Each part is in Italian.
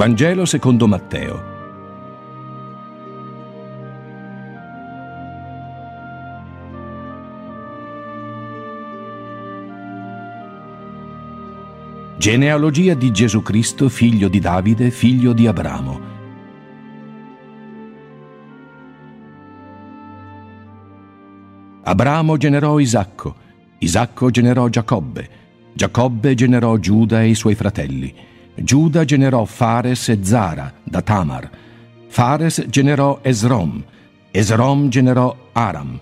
Vangelo secondo Matteo. Genealogia di Gesù Cristo, figlio di Davide, figlio di Abramo. Abramo generò Isacco, Isacco generò Giacobbe, Giacobbe generò Giuda e i suoi fratelli. Giuda generò Fares e Zara da Tamar. Fares generò Esrom. Esrom generò Aram.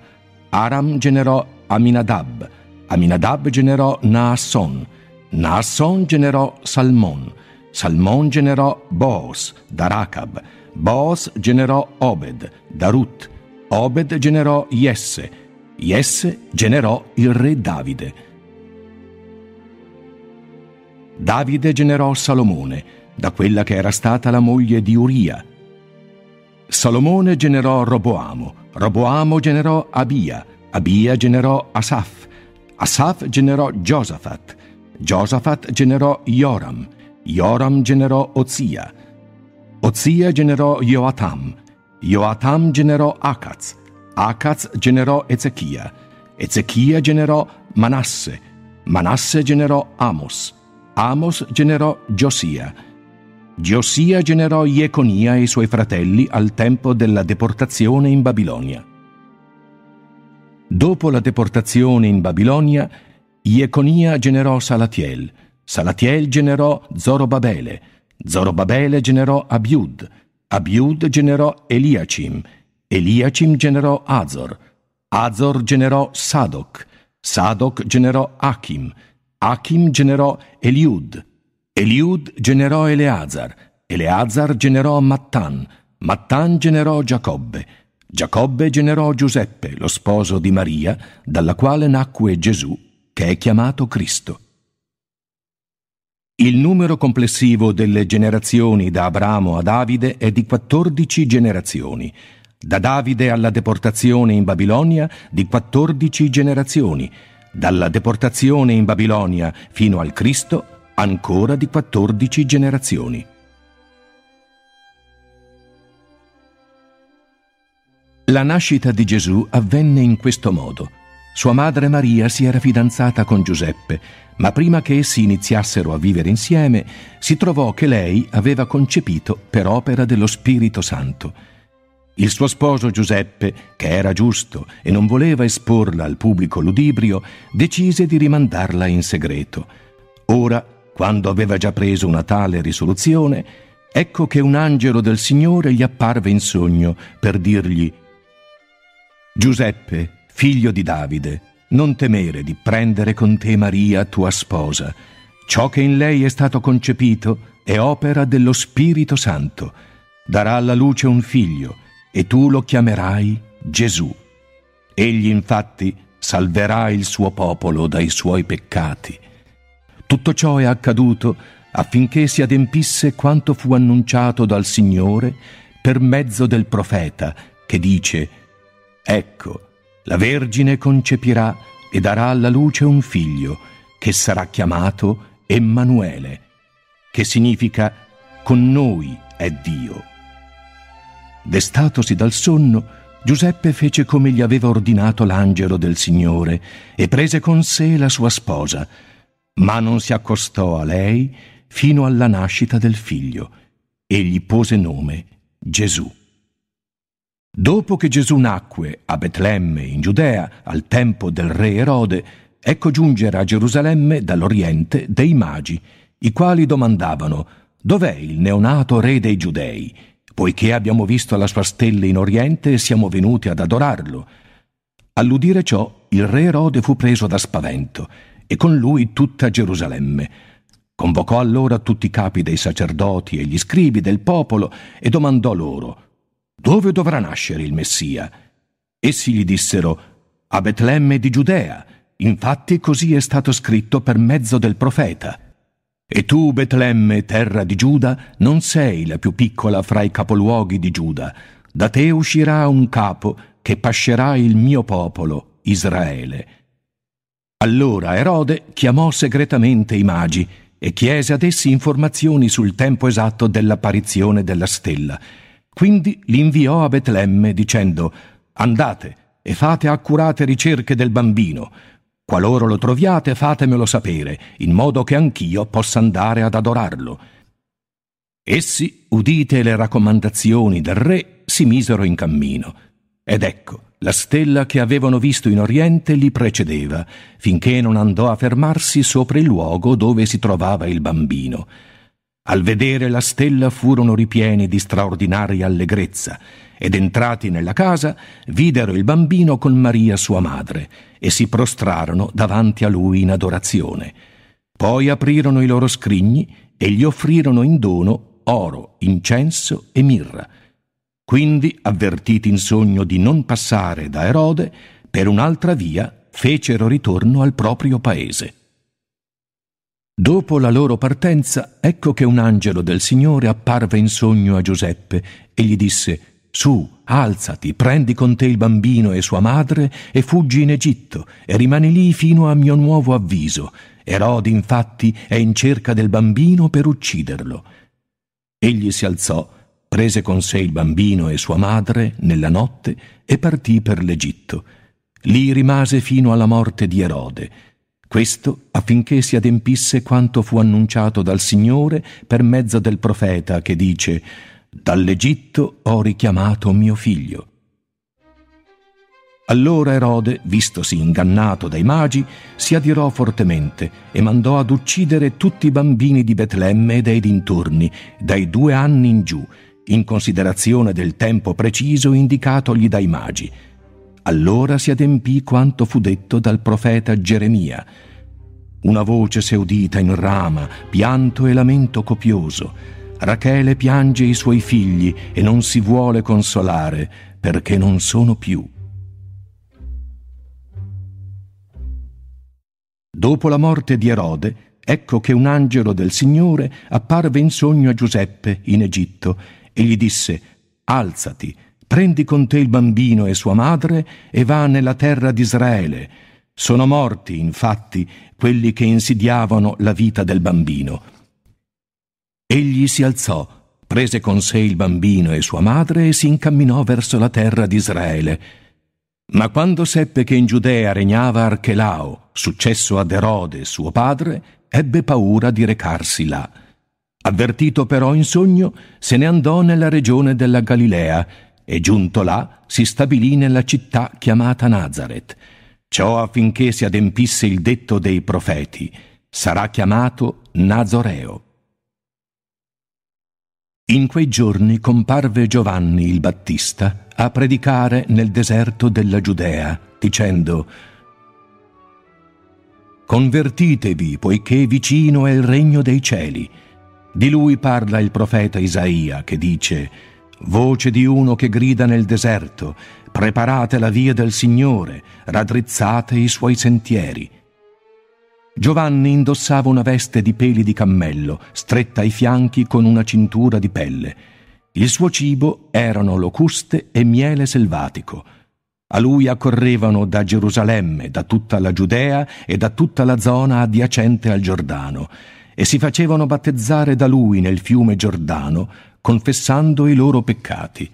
Aram generò Aminadab. Aminadab generò Naasson. Naasson generò Salmon. Salmon generò Boos da Racab. Boos generò Obed da Ruth. Obed generò Jesse. Jesse generò il re Davide. Davide generò Salomone, da quella che era stata la moglie di Uria. Salomone generò Roboamo, Roboamo generò Abia, Abia generò Asaf, Asaf generò Josafat, Josafat generò Joram, Joram generò Ozia, Ozia generò Joatam, Joatam generò Akaz, Akaz generò Ezechia, Ezechia generò Manasse, Manasse generò Amos, Amos generò Giosia. Giosia generò Jeconia e i suoi fratelli al tempo della deportazione in Babilonia. Dopo la deportazione in Babilonia, Jeconia generò Salatiel, Salatiel generò Zorobabele, Zorobabele generò Abiud, Abiud generò Eliacim, Eliacim generò Azor, Azor generò Sadoc, Sadoc generò Achim, Achim generò Eliud, Eliud generò Eleazar, Eleazar generò Mattan, Mattan generò Giacobbe, Giacobbe generò Giuseppe, lo sposo di Maria, dalla quale nacque Gesù, che è chiamato Cristo. Il numero complessivo delle generazioni da Abramo a Davide è di 14 generazioni, da Davide alla deportazione in Babilonia di 14 generazioni, dalla deportazione in Babilonia fino al Cristo ancora di 14 generazioni. La nascita di Gesù avvenne in questo modo. Sua madre Maria si era fidanzata con Giuseppe, ma prima che essi iniziassero a vivere insieme, si trovò che lei aveva concepito per opera dello Spirito Santo. Il suo sposo Giuseppe, che era giusto e non voleva esporla al pubblico ludibrio, decise di rimandarla in segreto. Ora, quando aveva già preso una tale risoluzione, ecco che un angelo del Signore gli apparve in sogno per dirgli Giuseppe, figlio di Davide, non temere di prendere con te Maria, tua sposa. Ciò che in lei è stato concepito è opera dello Spirito Santo. Darà alla luce un figlio e tu lo chiamerai Gesù. Egli infatti salverà il suo popolo dai suoi peccati. Tutto ciò è accaduto affinché si adempisse quanto fu annunciato dal Signore per mezzo del profeta che dice Ecco, la Vergine concepirà e darà alla luce un figlio che sarà chiamato Emanuele, che significa con noi è Dio. Destatosi dal sonno, Giuseppe fece come gli aveva ordinato l'angelo del Signore e prese con sé la sua sposa, ma non si accostò a lei fino alla nascita del figlio e gli pose nome Gesù. Dopo che Gesù nacque a Betlemme in Giudea al tempo del re Erode, ecco giungere a Gerusalemme dall'Oriente dei magi, i quali domandavano Dov'è il neonato re dei Giudei? Poiché abbiamo visto la sua stella in Oriente e siamo venuti ad adorarlo. All'udire ciò, il re Erode fu preso da spavento, e con lui tutta Gerusalemme. Convocò allora tutti i capi dei sacerdoti e gli scribi del popolo e domandò loro dove dovrà nascere il Messia. Essi gli dissero a Betlemme di Giudea, infatti così è stato scritto per mezzo del profeta. E tu, Betlemme, terra di Giuda, non sei la più piccola fra i capoluoghi di Giuda. Da te uscirà un capo che pascerà il mio popolo, Israele. Allora Erode chiamò segretamente i magi e chiese ad essi informazioni sul tempo esatto dell'apparizione della stella. Quindi li inviò a Betlemme dicendo Andate e fate accurate ricerche del bambino. Qualora lo troviate fatemelo sapere, in modo che anch'io possa andare ad adorarlo. Essi, udite le raccomandazioni del re, si misero in cammino. Ed ecco, la stella che avevano visto in Oriente li precedeva, finché non andò a fermarsi sopra il luogo dove si trovava il bambino. Al vedere la stella furono ripieni di straordinaria allegrezza, ed entrati nella casa videro il bambino con Maria sua madre, e si prostrarono davanti a lui in adorazione. Poi aprirono i loro scrigni e gli offrirono in dono oro, incenso e mirra quindi, avvertiti in sogno di non passare da Erode, per un'altra via fecero ritorno al proprio paese. Dopo la loro partenza, ecco che un angelo del Signore apparve in sogno a Giuseppe e gli disse Su, alzati, prendi con te il bambino e sua madre e fuggi in Egitto e rimani lì fino a mio nuovo avviso. Erode infatti è in cerca del bambino per ucciderlo. Egli si alzò prese con sé il bambino e sua madre nella notte e partì per l'Egitto. Lì rimase fino alla morte di Erode. Questo affinché si adempisse quanto fu annunciato dal Signore per mezzo del profeta che dice Dall'Egitto ho richiamato mio figlio. Allora Erode, vistosi ingannato dai magi, si adirò fortemente e mandò ad uccidere tutti i bambini di Betlemme e dei dintorni, dai due anni in giù, in considerazione del tempo preciso indicatogli dai magi. Allora si adempì quanto fu detto dal profeta Geremia. Una voce si è udita in Rama, pianto e lamento copioso. Rachele piange i suoi figli e non si vuole consolare perché non sono più. Dopo la morte di Erode, ecco che un angelo del Signore apparve in sogno a Giuseppe in Egitto e gli disse Alzati, prendi con te il bambino e sua madre e va nella terra di Israele. Sono morti, infatti, quelli che insidiavano la vita del bambino. Egli si alzò, prese con sé il bambino e sua madre e si incamminò verso la terra di Israele. Ma quando seppe che in Giudea regnava Archelao, successo ad Erode, suo padre, ebbe paura di recarsi là. Avvertito però in sogno, se ne andò nella regione della Galilea e giunto là si stabilì nella città chiamata Nazareth. Ciò affinché si adempisse il detto dei profeti. Sarà chiamato Nazoreo. In quei giorni comparve Giovanni il Battista a predicare nel deserto della Giudea, dicendo Convertitevi, poiché vicino è il regno dei cieli. Di lui parla il profeta Isaia che dice Voce di uno che grida nel deserto, preparate la via del Signore, raddrizzate i suoi sentieri. Giovanni indossava una veste di peli di cammello, stretta ai fianchi con una cintura di pelle. Il suo cibo erano locuste e miele selvatico. A lui accorrevano da Gerusalemme, da tutta la Giudea e da tutta la zona adiacente al Giordano e si facevano battezzare da lui nel fiume Giordano, confessando i loro peccati.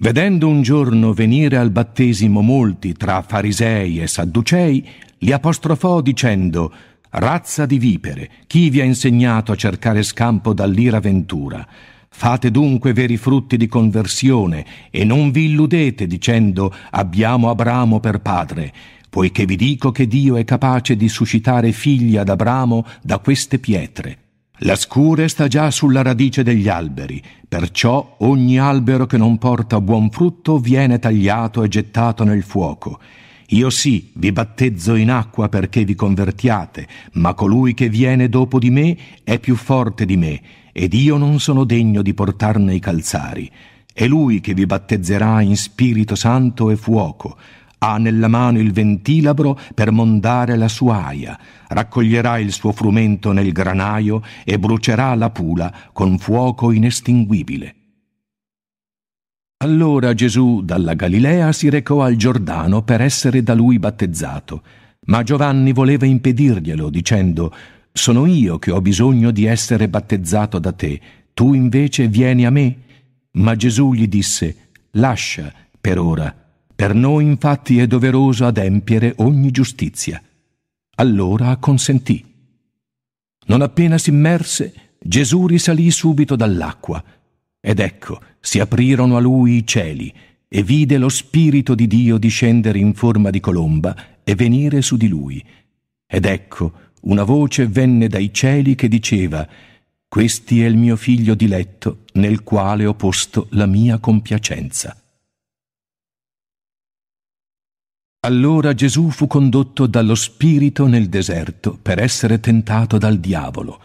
Vedendo un giorno venire al battesimo molti tra farisei e sadducei, li apostrofò dicendo Razza di vipere, chi vi ha insegnato a cercare scampo dall'ira ventura? Fate dunque veri frutti di conversione e non vi illudete dicendo abbiamo Abramo per padre, poiché vi dico che Dio è capace di suscitare figli ad Abramo da queste pietre. La scure sta già sulla radice degli alberi, perciò ogni albero che non porta buon frutto viene tagliato e gettato nel fuoco. Io sì, vi battezzo in acqua perché vi convertiate, ma colui che viene dopo di me è più forte di me, ed io non sono degno di portarne i calzari. È lui che vi battezzerà in Spirito Santo e fuoco ha nella mano il ventilabro per mondare la sua aia, raccoglierà il suo frumento nel granaio e brucerà la pula con fuoco inestinguibile. Allora Gesù dalla Galilea si recò al Giordano per essere da lui battezzato, ma Giovanni voleva impedirglielo, dicendo sono io che ho bisogno di essere battezzato da te, tu invece vieni a me? Ma Gesù gli disse, lascia per ora, per noi infatti è doveroso adempiere ogni giustizia. Allora acconsentì. Non appena si immerse, Gesù risalì subito dall'acqua, ed ecco, si aprirono a lui i cieli, e vide lo Spirito di Dio discendere in forma di colomba e venire su di lui. Ed ecco, una voce venne dai cieli che diceva, Questi è il mio figlio diletto, nel quale ho posto la mia compiacenza. Allora Gesù fu condotto dallo Spirito nel deserto per essere tentato dal diavolo,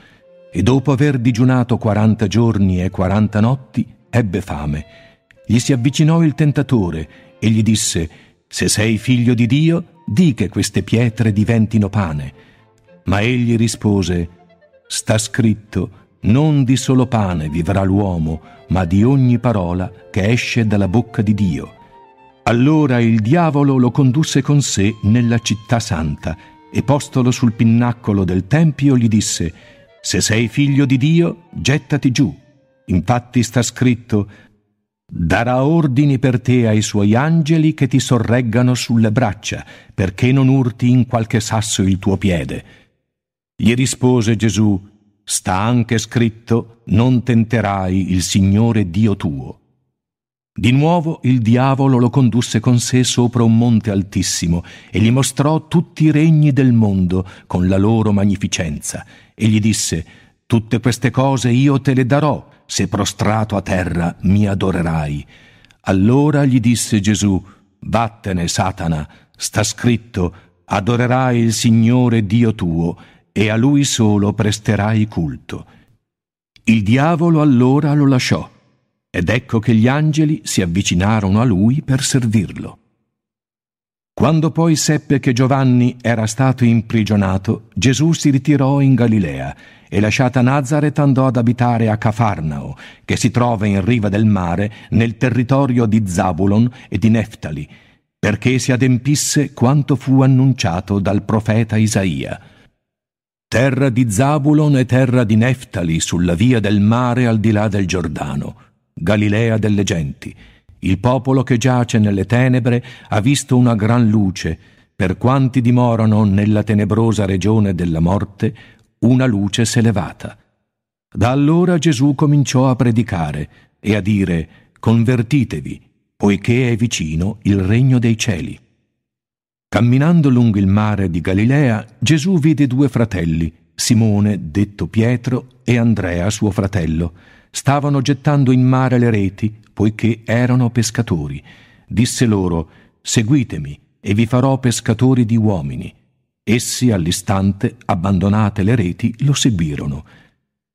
e dopo aver digiunato quaranta giorni e quaranta notti, ebbe fame gli si avvicinò il tentatore e gli disse, Se sei figlio di Dio, di che queste pietre diventino pane. Ma egli rispose, Sta scritto, non di solo pane vivrà l'uomo, ma di ogni parola che esce dalla bocca di Dio. Allora il diavolo lo condusse con sé nella città santa e postolo sul pinnacolo del tempio gli disse, Se sei figlio di Dio, gettati giù. Infatti sta scritto, Darà ordini per te ai suoi angeli che ti sorreggano sulle braccia, perché non urti in qualche sasso il tuo piede. Gli rispose Gesù, sta anche scritto, non tenterai il Signore Dio tuo. Di nuovo il diavolo lo condusse con sé sopra un monte altissimo e gli mostrò tutti i regni del mondo con la loro magnificenza e gli disse, tutte queste cose io te le darò se prostrato a terra mi adorerai. Allora gli disse Gesù, Vattene, Satana, sta scritto, adorerai il Signore Dio tuo e a Lui solo presterai culto. Il diavolo allora lo lasciò, ed ecco che gli angeli si avvicinarono a lui per servirlo. Quando poi seppe che Giovanni era stato imprigionato, Gesù si ritirò in Galilea e lasciata Nazareth andò ad abitare a Cafarnao, che si trova in riva del mare nel territorio di Zabulon e di Neftali, perché si adempisse quanto fu annunciato dal profeta Isaia. Terra di Zabulon e terra di Neftali sulla via del mare al di là del Giordano, Galilea delle genti. Il popolo che giace nelle tenebre ha visto una gran luce, per quanti dimorano nella tenebrosa regione della morte, una luce s'è levata. Da allora Gesù cominciò a predicare e a dire Convertitevi, poiché è vicino il regno dei cieli. Camminando lungo il mare di Galilea, Gesù vide due fratelli, Simone, detto Pietro, e Andrea, suo fratello. Stavano gettando in mare le reti, poiché erano pescatori. Disse loro, Seguitemi, e vi farò pescatori di uomini. Essi all'istante, abbandonate le reti, lo seguirono.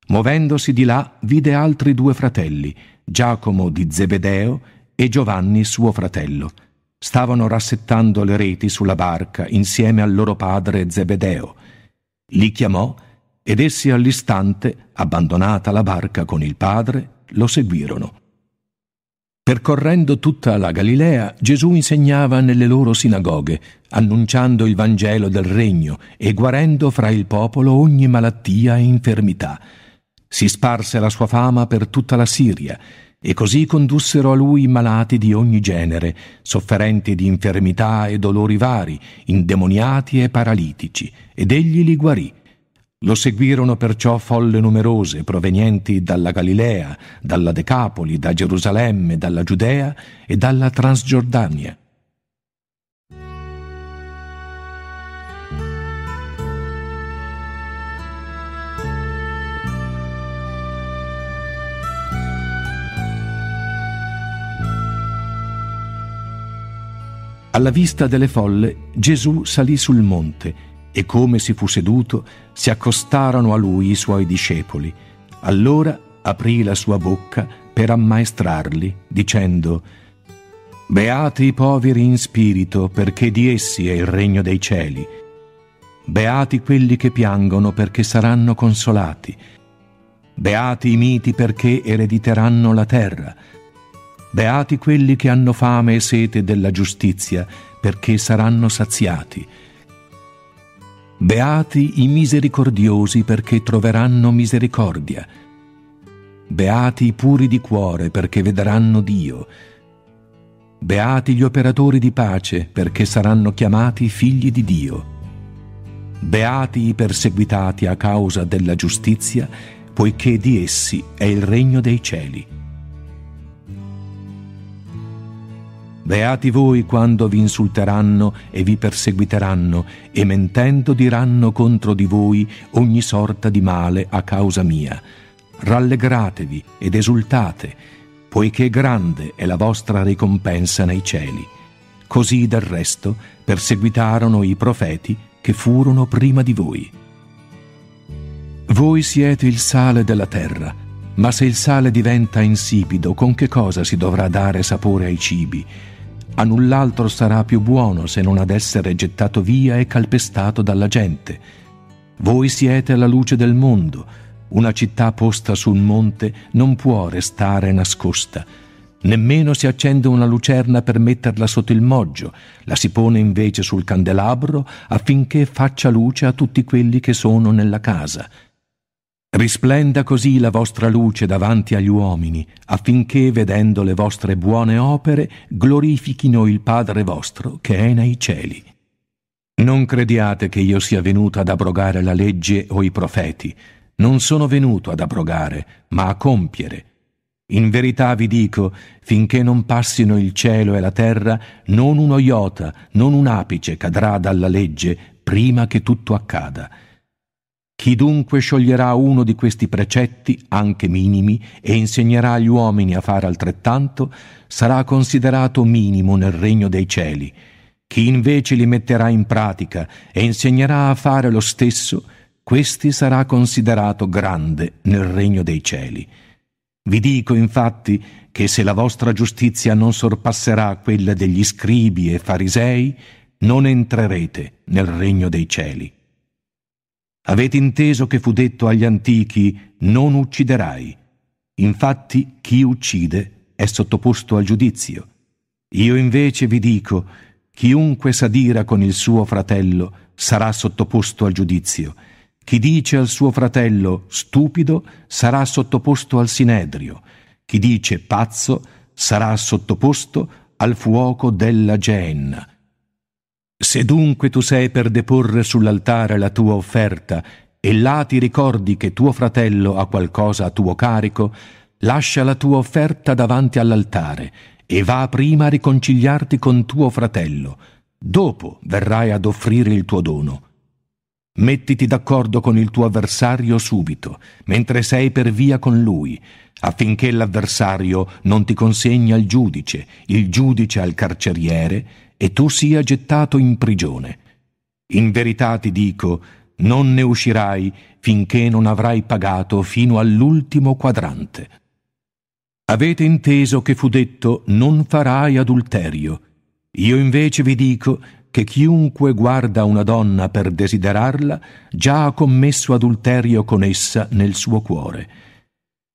Movendosi di là, vide altri due fratelli, Giacomo di Zebedeo e Giovanni suo fratello. Stavano rassettando le reti sulla barca insieme al loro padre Zebedeo. Li chiamò ed essi all'istante, abbandonata la barca con il padre, lo seguirono. Percorrendo tutta la Galilea, Gesù insegnava nelle loro sinagoghe, annunciando il Vangelo del Regno e guarendo fra il popolo ogni malattia e infermità. Si sparse la sua fama per tutta la Siria, e così condussero a lui malati di ogni genere, sofferenti di infermità e dolori vari, indemoniati e paralitici, ed egli li guarì lo seguirono perciò folle numerose provenienti dalla Galilea, dalla Decapoli, da Gerusalemme, dalla Giudea e dalla Transgiordania. Alla vista delle folle Gesù salì sul monte e come si fu seduto, si accostarono a lui i suoi discepoli. Allora aprì la sua bocca per ammaestrarli, dicendo Beati i poveri in spirito, perché di essi è il regno dei cieli. Beati quelli che piangono, perché saranno consolati. Beati i miti, perché erediteranno la terra. Beati quelli che hanno fame e sete della giustizia, perché saranno saziati. Beati i misericordiosi perché troveranno misericordia. Beati i puri di cuore perché vedranno Dio. Beati gli operatori di pace perché saranno chiamati figli di Dio. Beati i perseguitati a causa della giustizia, poiché di essi è il regno dei cieli. Beati voi quando vi insulteranno e vi perseguiteranno e mentendo diranno contro di voi ogni sorta di male a causa mia. Rallegratevi ed esultate, poiché grande è la vostra ricompensa nei cieli. Così del resto perseguitarono i profeti che furono prima di voi. Voi siete il sale della terra, ma se il sale diventa insipido, con che cosa si dovrà dare sapore ai cibi? A null'altro sarà più buono se non ad essere gettato via e calpestato dalla gente. Voi siete la luce del mondo. Una città posta su un monte non può restare nascosta. Nemmeno si accende una lucerna per metterla sotto il moggio, la si pone invece sul candelabro affinché faccia luce a tutti quelli che sono nella casa. Risplenda così la vostra luce davanti agli uomini, affinché, vedendo le vostre buone opere, glorifichino il Padre vostro che è nei cieli. Non crediate che io sia venuto ad abrogare la legge o i profeti. Non sono venuto ad abrogare, ma a compiere. In verità vi dico, finché non passino il cielo e la terra, non uno iota, non un apice cadrà dalla legge prima che tutto accada. Chi dunque scioglierà uno di questi precetti, anche minimi, e insegnerà agli uomini a fare altrettanto, sarà considerato minimo nel regno dei cieli. Chi invece li metterà in pratica e insegnerà a fare lo stesso, questi sarà considerato grande nel regno dei cieli. Vi dico infatti che se la vostra giustizia non sorpasserà quella degli scribi e farisei, non entrerete nel regno dei cieli. Avete inteso che fu detto agli antichi non ucciderai. Infatti chi uccide è sottoposto al giudizio. Io invece vi dico, chiunque s'adira con il suo fratello sarà sottoposto al giudizio. Chi dice al suo fratello stupido sarà sottoposto al sinedrio. Chi dice pazzo sarà sottoposto al fuoco della Geenna. Se dunque tu sei per deporre sull'altare la tua offerta e là ti ricordi che tuo fratello ha qualcosa a tuo carico, lascia la tua offerta davanti all'altare e va prima a riconciliarti con tuo fratello. Dopo verrai ad offrire il tuo dono. Mettiti d'accordo con il tuo avversario subito, mentre sei per via con lui, affinché l'avversario non ti consegni al giudice, il giudice al carceriere, e tu sia gettato in prigione. In verità ti dico, non ne uscirai finché non avrai pagato fino all'ultimo quadrante. Avete inteso che fu detto non farai adulterio. Io invece vi dico che chiunque guarda una donna per desiderarla già ha commesso adulterio con essa nel suo cuore.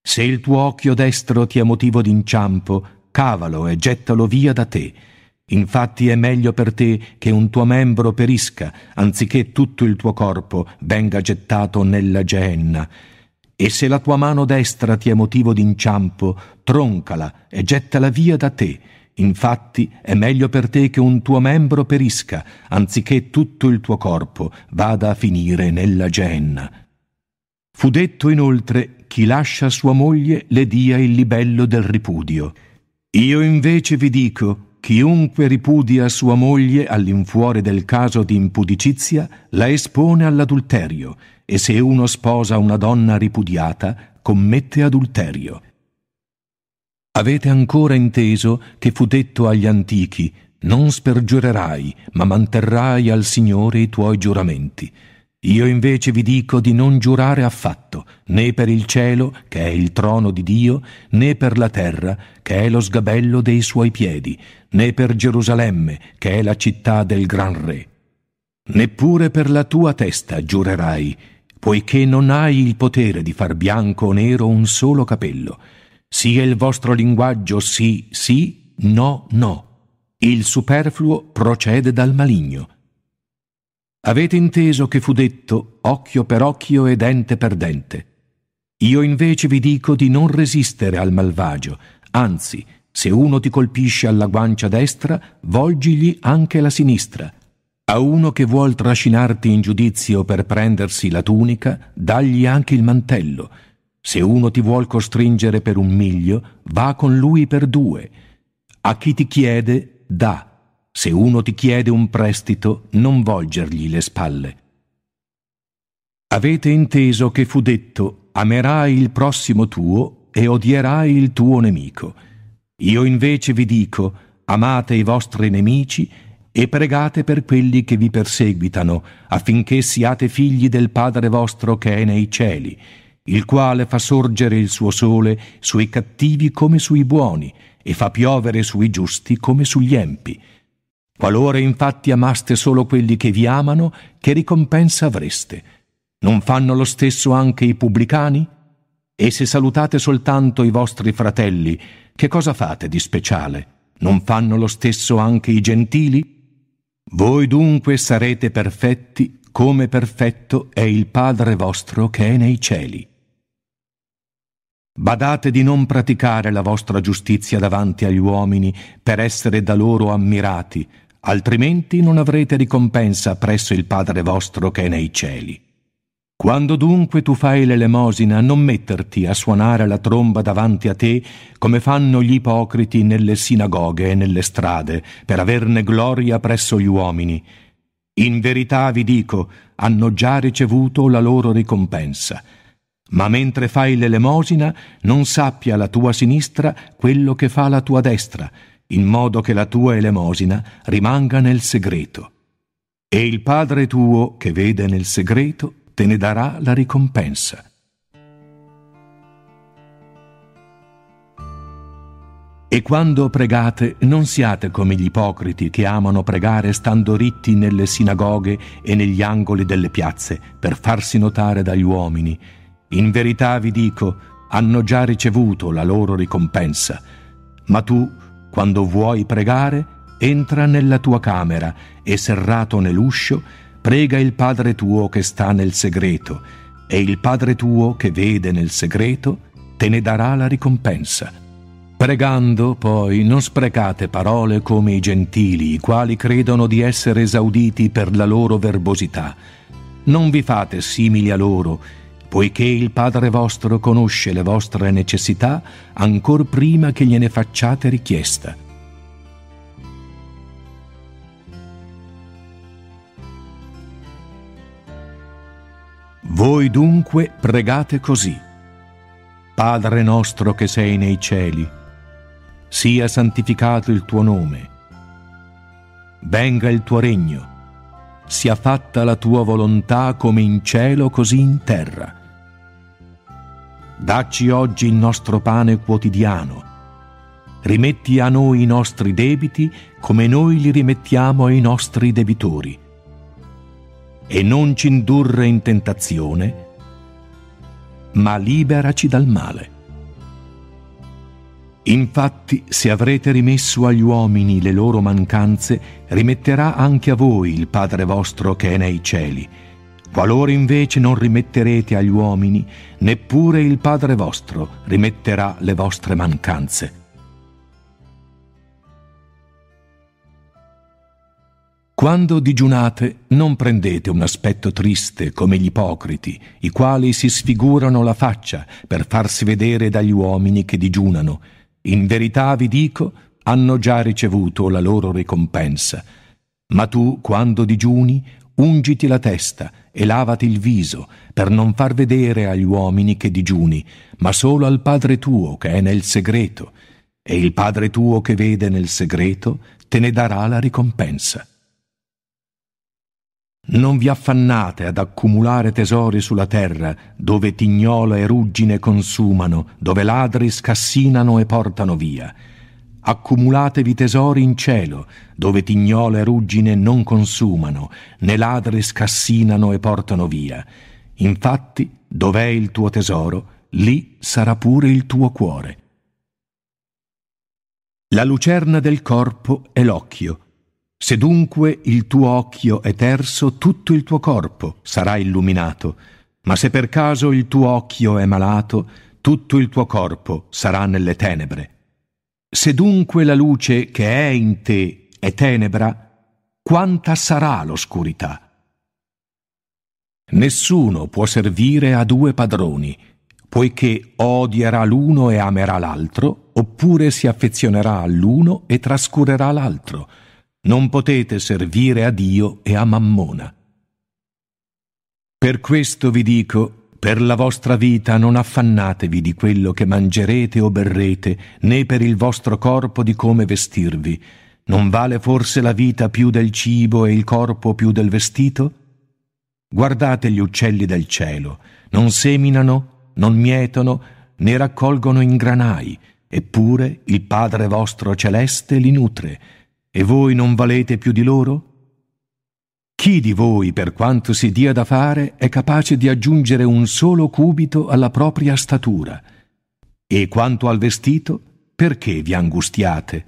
Se il tuo occhio destro ti è motivo d'inciampo, cavalo e gettalo via da te Infatti è meglio per te che un tuo membro perisca, anziché tutto il tuo corpo venga gettato nella geenna. E se la tua mano destra ti è motivo d'inciampo, troncala e gettala via da te. Infatti è meglio per te che un tuo membro perisca, anziché tutto il tuo corpo vada a finire nella geenna. Fu detto inoltre chi lascia sua moglie le dia il libello del ripudio. Io invece vi dico Chiunque ripudia sua moglie all'infuori del caso di impudicizia la espone all'adulterio e se uno sposa una donna ripudiata commette adulterio. Avete ancora inteso che fu detto agli antichi non spergiurerai, ma manterrai al Signore i tuoi giuramenti. Io invece vi dico di non giurare affatto, né per il cielo, che è il trono di Dio, né per la terra, che è lo sgabello dei suoi piedi, né per Gerusalemme, che è la città del gran re. Neppure per la tua testa giurerai, poiché non hai il potere di far bianco o nero un solo capello. Sia il vostro linguaggio sì, sì, no, no. Il superfluo procede dal maligno Avete inteso che fu detto occhio per occhio e dente per dente. Io invece vi dico di non resistere al malvagio, anzi, se uno ti colpisce alla guancia destra, volgigli anche la sinistra. A uno che vuol trascinarti in giudizio per prendersi la tunica, dagli anche il mantello. Se uno ti vuol costringere per un miglio, va con lui per due. A chi ti chiede, dà. Se uno ti chiede un prestito, non volgergli le spalle. Avete inteso che fu detto, amerai il prossimo tuo e odierai il tuo nemico. Io invece vi dico, amate i vostri nemici e pregate per quelli che vi perseguitano, affinché siate figli del Padre vostro che è nei cieli, il quale fa sorgere il suo sole sui cattivi come sui buoni, e fa piovere sui giusti come sugli empi. Qualora infatti amaste solo quelli che vi amano, che ricompensa avreste? Non fanno lo stesso anche i pubblicani? E se salutate soltanto i vostri fratelli, che cosa fate di speciale? Non fanno lo stesso anche i gentili? Voi dunque sarete perfetti come perfetto è il Padre vostro che è nei cieli. Badate di non praticare la vostra giustizia davanti agli uomini per essere da loro ammirati, altrimenti non avrete ricompensa presso il Padre vostro che è nei cieli. Quando dunque tu fai l'elemosina, non metterti a suonare la tromba davanti a te come fanno gli ipocriti nelle sinagoghe e nelle strade, per averne gloria presso gli uomini. In verità vi dico, hanno già ricevuto la loro ricompensa. Ma mentre fai l'elemosina, non sappia la tua sinistra quello che fa la tua destra, in modo che la tua elemosina rimanga nel segreto. E il Padre tuo, che vede nel segreto, te ne darà la ricompensa. E quando pregate non siate come gli ipocriti che amano pregare stando ritti nelle sinagoghe e negli angoli delle piazze per farsi notare dagli uomini. In verità vi dico, hanno già ricevuto la loro ricompensa. Ma tu quando vuoi pregare, entra nella tua camera e serrato nell'uscio, prega il Padre tuo che sta nel segreto, e il Padre tuo che vede nel segreto te ne darà la ricompensa. Pregando, poi, non sprecate parole come i gentili, i quali credono di essere esauditi per la loro verbosità. Non vi fate simili a loro, poiché il Padre vostro conosce le vostre necessità ancor prima che gliene facciate richiesta. Voi dunque pregate così. Padre nostro che sei nei cieli, sia santificato il tuo nome, venga il tuo regno, sia fatta la tua volontà come in cielo così in terra. Dacci oggi il nostro pane quotidiano. Rimetti a noi i nostri debiti come noi li rimettiamo ai nostri debitori. E non ci indurre in tentazione, ma liberaci dal male. Infatti, se avrete rimesso agli uomini le loro mancanze, rimetterà anche a voi il Padre vostro che è nei cieli Qualora invece non rimetterete agli uomini, neppure il Padre vostro rimetterà le vostre mancanze. Quando digiunate, non prendete un aspetto triste come gli ipocriti, i quali si sfigurano la faccia per farsi vedere dagli uomini che digiunano. In verità vi dico, hanno già ricevuto la loro ricompensa. Ma tu, quando digiuni, ungiti la testa e lavati il viso, per non far vedere agli uomini che digiuni, ma solo al Padre tuo che è nel segreto, e il Padre tuo che vede nel segreto te ne darà la ricompensa. Non vi affannate ad accumulare tesori sulla terra, dove tignola e ruggine consumano, dove ladri scassinano e portano via accumulatevi tesori in cielo, dove tignola e ruggine non consumano, né ladri scassinano e portano via. Infatti, dov'è il tuo tesoro, lì sarà pure il tuo cuore. La lucerna del corpo è l'occhio. Se dunque il tuo occhio è terso, tutto il tuo corpo sarà illuminato, ma se per caso il tuo occhio è malato, tutto il tuo corpo sarà nelle tenebre. Se dunque la luce che è in te è tenebra, quanta sarà l'oscurità? Nessuno può servire a due padroni, poiché odierà l'uno e amerà l'altro, oppure si affezionerà all'uno e trascurerà l'altro. Non potete servire a Dio e a Mammona. Per questo vi dico, per la vostra vita non affannatevi di quello che mangerete o berrete, né per il vostro corpo di come vestirvi. Non vale forse la vita più del cibo e il corpo più del vestito? Guardate gli uccelli del cielo, non seminano, non mietono, né raccolgono in granai, eppure il Padre vostro celeste li nutre, e voi non valete più di loro? Chi di voi, per quanto si dia da fare, è capace di aggiungere un solo cubito alla propria statura? E quanto al vestito, perché vi angustiate?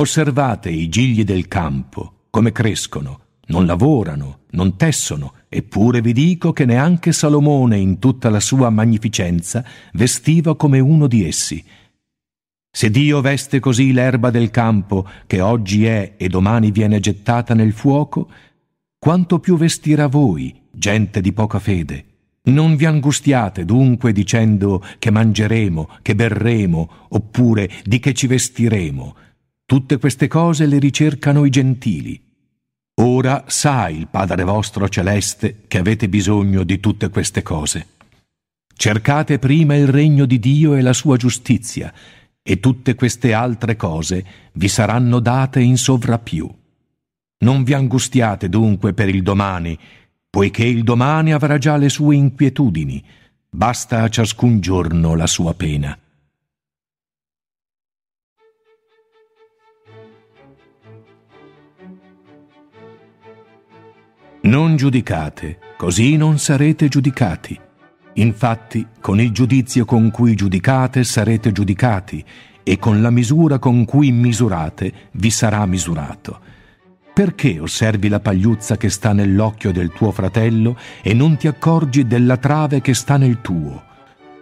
Osservate i gigli del campo, come crescono, non lavorano, non tessono, eppure vi dico che neanche Salomone in tutta la sua magnificenza vestiva come uno di essi. Se Dio veste così l'erba del campo, che oggi è e domani viene gettata nel fuoco, quanto più vestirà voi, gente di poca fede. Non vi angustiate dunque dicendo che mangeremo, che berremo, oppure di che ci vestiremo. Tutte queste cose le ricercano i gentili. Ora sa il Padre vostro celeste che avete bisogno di tutte queste cose. Cercate prima il regno di Dio e la sua giustizia, e tutte queste altre cose vi saranno date in sovrappiù. Non vi angustiate dunque per il domani, poiché il domani avrà già le sue inquietudini, basta a ciascun giorno la sua pena. Non giudicate, così non sarete giudicati. Infatti, con il giudizio con cui giudicate sarete giudicati, e con la misura con cui misurate vi sarà misurato. Perché osservi la pagliuzza che sta nell'occhio del tuo fratello e non ti accorgi della trave che sta nel tuo?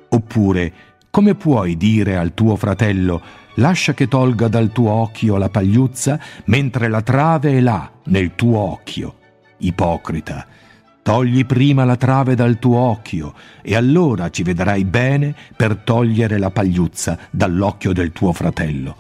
Oppure, come puoi dire al tuo fratello, lascia che tolga dal tuo occhio la pagliuzza, mentre la trave è là, nel tuo occhio? Ipocrita, Togli prima la trave dal tuo occhio e allora ci vedrai bene per togliere la pagliuzza dall'occhio del tuo fratello.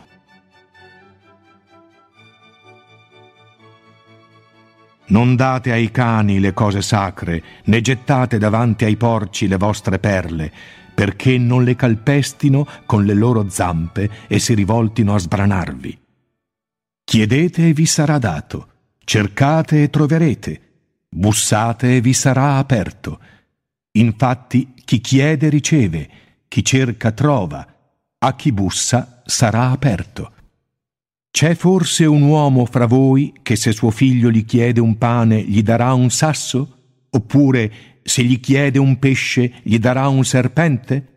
Non date ai cani le cose sacre, né gettate davanti ai porci le vostre perle, perché non le calpestino con le loro zampe e si rivoltino a sbranarvi. Chiedete e vi sarà dato, cercate e troverete, Bussate e vi sarà aperto. Infatti chi chiede riceve, chi cerca trova, a chi bussa sarà aperto. C'è forse un uomo fra voi che se suo figlio gli chiede un pane gli darà un sasso? Oppure se gli chiede un pesce gli darà un serpente?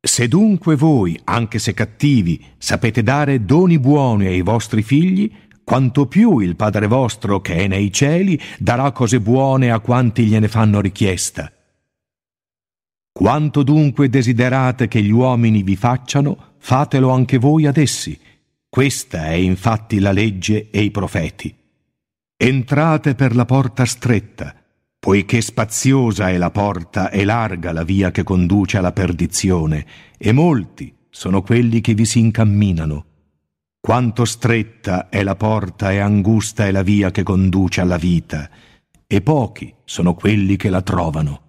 Se dunque voi, anche se cattivi, sapete dare doni buoni ai vostri figli, quanto più il Padre vostro che è nei cieli darà cose buone a quanti gliene fanno richiesta. Quanto dunque desiderate che gli uomini vi facciano, fatelo anche voi ad essi. Questa è infatti la legge e i profeti. Entrate per la porta stretta, poiché spaziosa è la porta e larga la via che conduce alla perdizione, e molti sono quelli che vi si incamminano. Quanto stretta è la porta e angusta è la via che conduce alla vita, e pochi sono quelli che la trovano.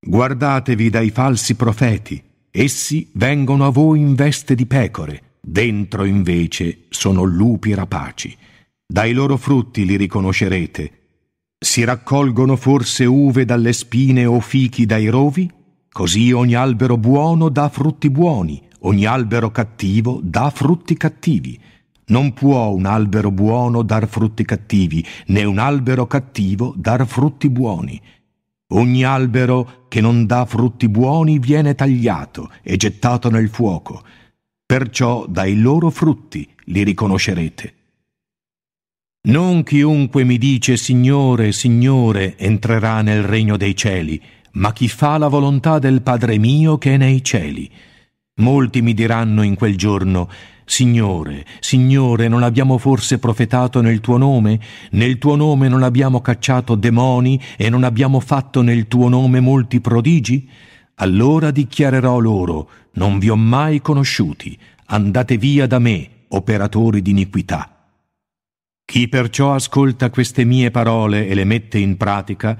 Guardatevi dai falsi profeti, essi vengono a voi in veste di pecore, dentro invece sono lupi rapaci. Dai loro frutti li riconoscerete. Si raccolgono forse uve dalle spine o fichi dai rovi? Così ogni albero buono dà frutti buoni, Ogni albero cattivo dà frutti cattivi. Non può un albero buono dar frutti cattivi, né un albero cattivo dar frutti buoni. Ogni albero che non dà frutti buoni viene tagliato e gettato nel fuoco. Perciò dai loro frutti li riconoscerete. Non chiunque mi dice Signore, Signore, entrerà nel regno dei cieli, ma chi fa la volontà del Padre mio che è nei cieli. Molti mi diranno in quel giorno, Signore, Signore, non abbiamo forse profetato nel tuo nome? Nel tuo nome non abbiamo cacciato demoni e non abbiamo fatto nel tuo nome molti prodigi? Allora dichiarerò loro, non vi ho mai conosciuti, andate via da me, operatori di iniquità. Chi perciò ascolta queste mie parole e le mette in pratica,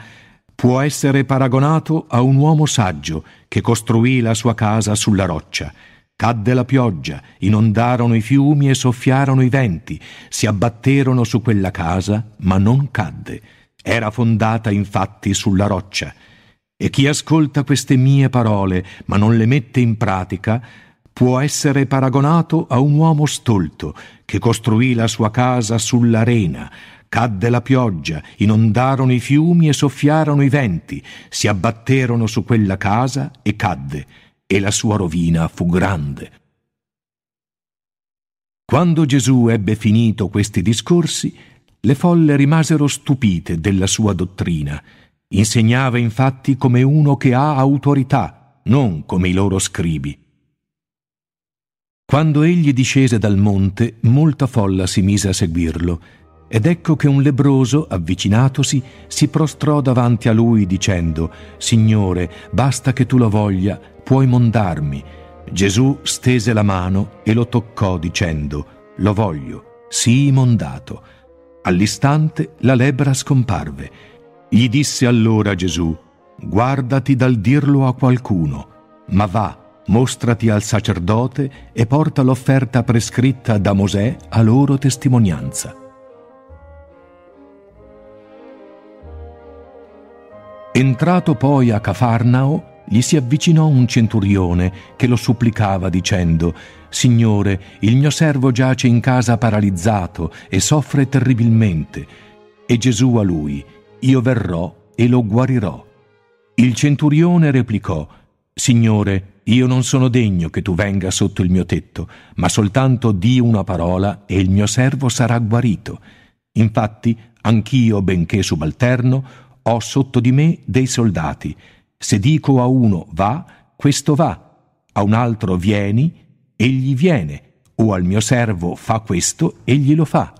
può essere paragonato a un uomo saggio che costruì la sua casa sulla roccia. Cadde la pioggia, inondarono i fiumi e soffiarono i venti, si abbatterono su quella casa, ma non cadde. Era fondata infatti sulla roccia. E chi ascolta queste mie parole, ma non le mette in pratica, può essere paragonato a un uomo stolto che costruì la sua casa sull'arena, cadde la pioggia, inondarono i fiumi e soffiarono i venti, si abbatterono su quella casa e cadde, e la sua rovina fu grande. Quando Gesù ebbe finito questi discorsi, le folle rimasero stupite della sua dottrina. Insegnava infatti come uno che ha autorità, non come i loro scribi. Quando egli discese dal monte, molta folla si mise a seguirlo, ed ecco che un lebroso, avvicinatosi, si prostrò davanti a lui dicendo, Signore, basta che tu lo voglia, puoi mondarmi. Gesù stese la mano e lo toccò dicendo, Lo voglio, sii mondato. All'istante la lebbra scomparve. Gli disse allora Gesù, Guardati dal dirlo a qualcuno, ma va mostrati al sacerdote e porta l'offerta prescritta da Mosè a loro testimonianza. Entrato poi a Cafarnao, gli si avvicinò un centurione che lo supplicava dicendo Signore, il mio servo giace in casa paralizzato e soffre terribilmente. E Gesù a lui, Io verrò e lo guarirò. Il centurione replicò Signore, io non sono degno che tu venga sotto il mio tetto, ma soltanto di una parola e il mio servo sarà guarito. Infatti, anch'io, benché subalterno, ho sotto di me dei soldati. Se dico a uno va, questo va, a un altro vieni, egli viene, o al mio servo fa questo, egli lo fa.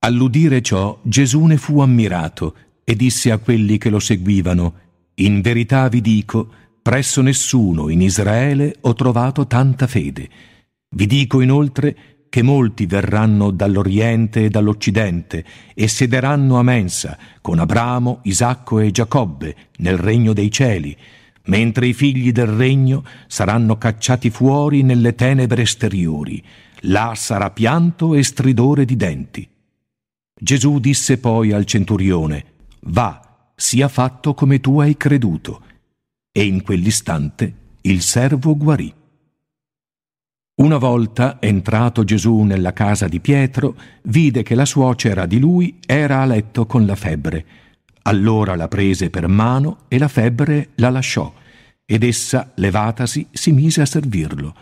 All'udire ciò, Gesù ne fu ammirato e disse a quelli che lo seguivano, In verità vi dico, Presso nessuno in Israele ho trovato tanta fede. Vi dico inoltre che molti verranno dall'Oriente e dall'Occidente e siederanno a mensa con Abramo, Isacco e Giacobbe nel regno dei cieli, mentre i figli del regno saranno cacciati fuori nelle tenebre esteriori. Là sarà pianto e stridore di denti. Gesù disse poi al centurione, Va, sia fatto come tu hai creduto e in quell'istante il servo guarì. Una volta, entrato Gesù nella casa di Pietro, vide che la suocera di lui era a letto con la febbre. Allora la prese per mano e la febbre la lasciò, ed essa, levatasi, si mise a servirlo.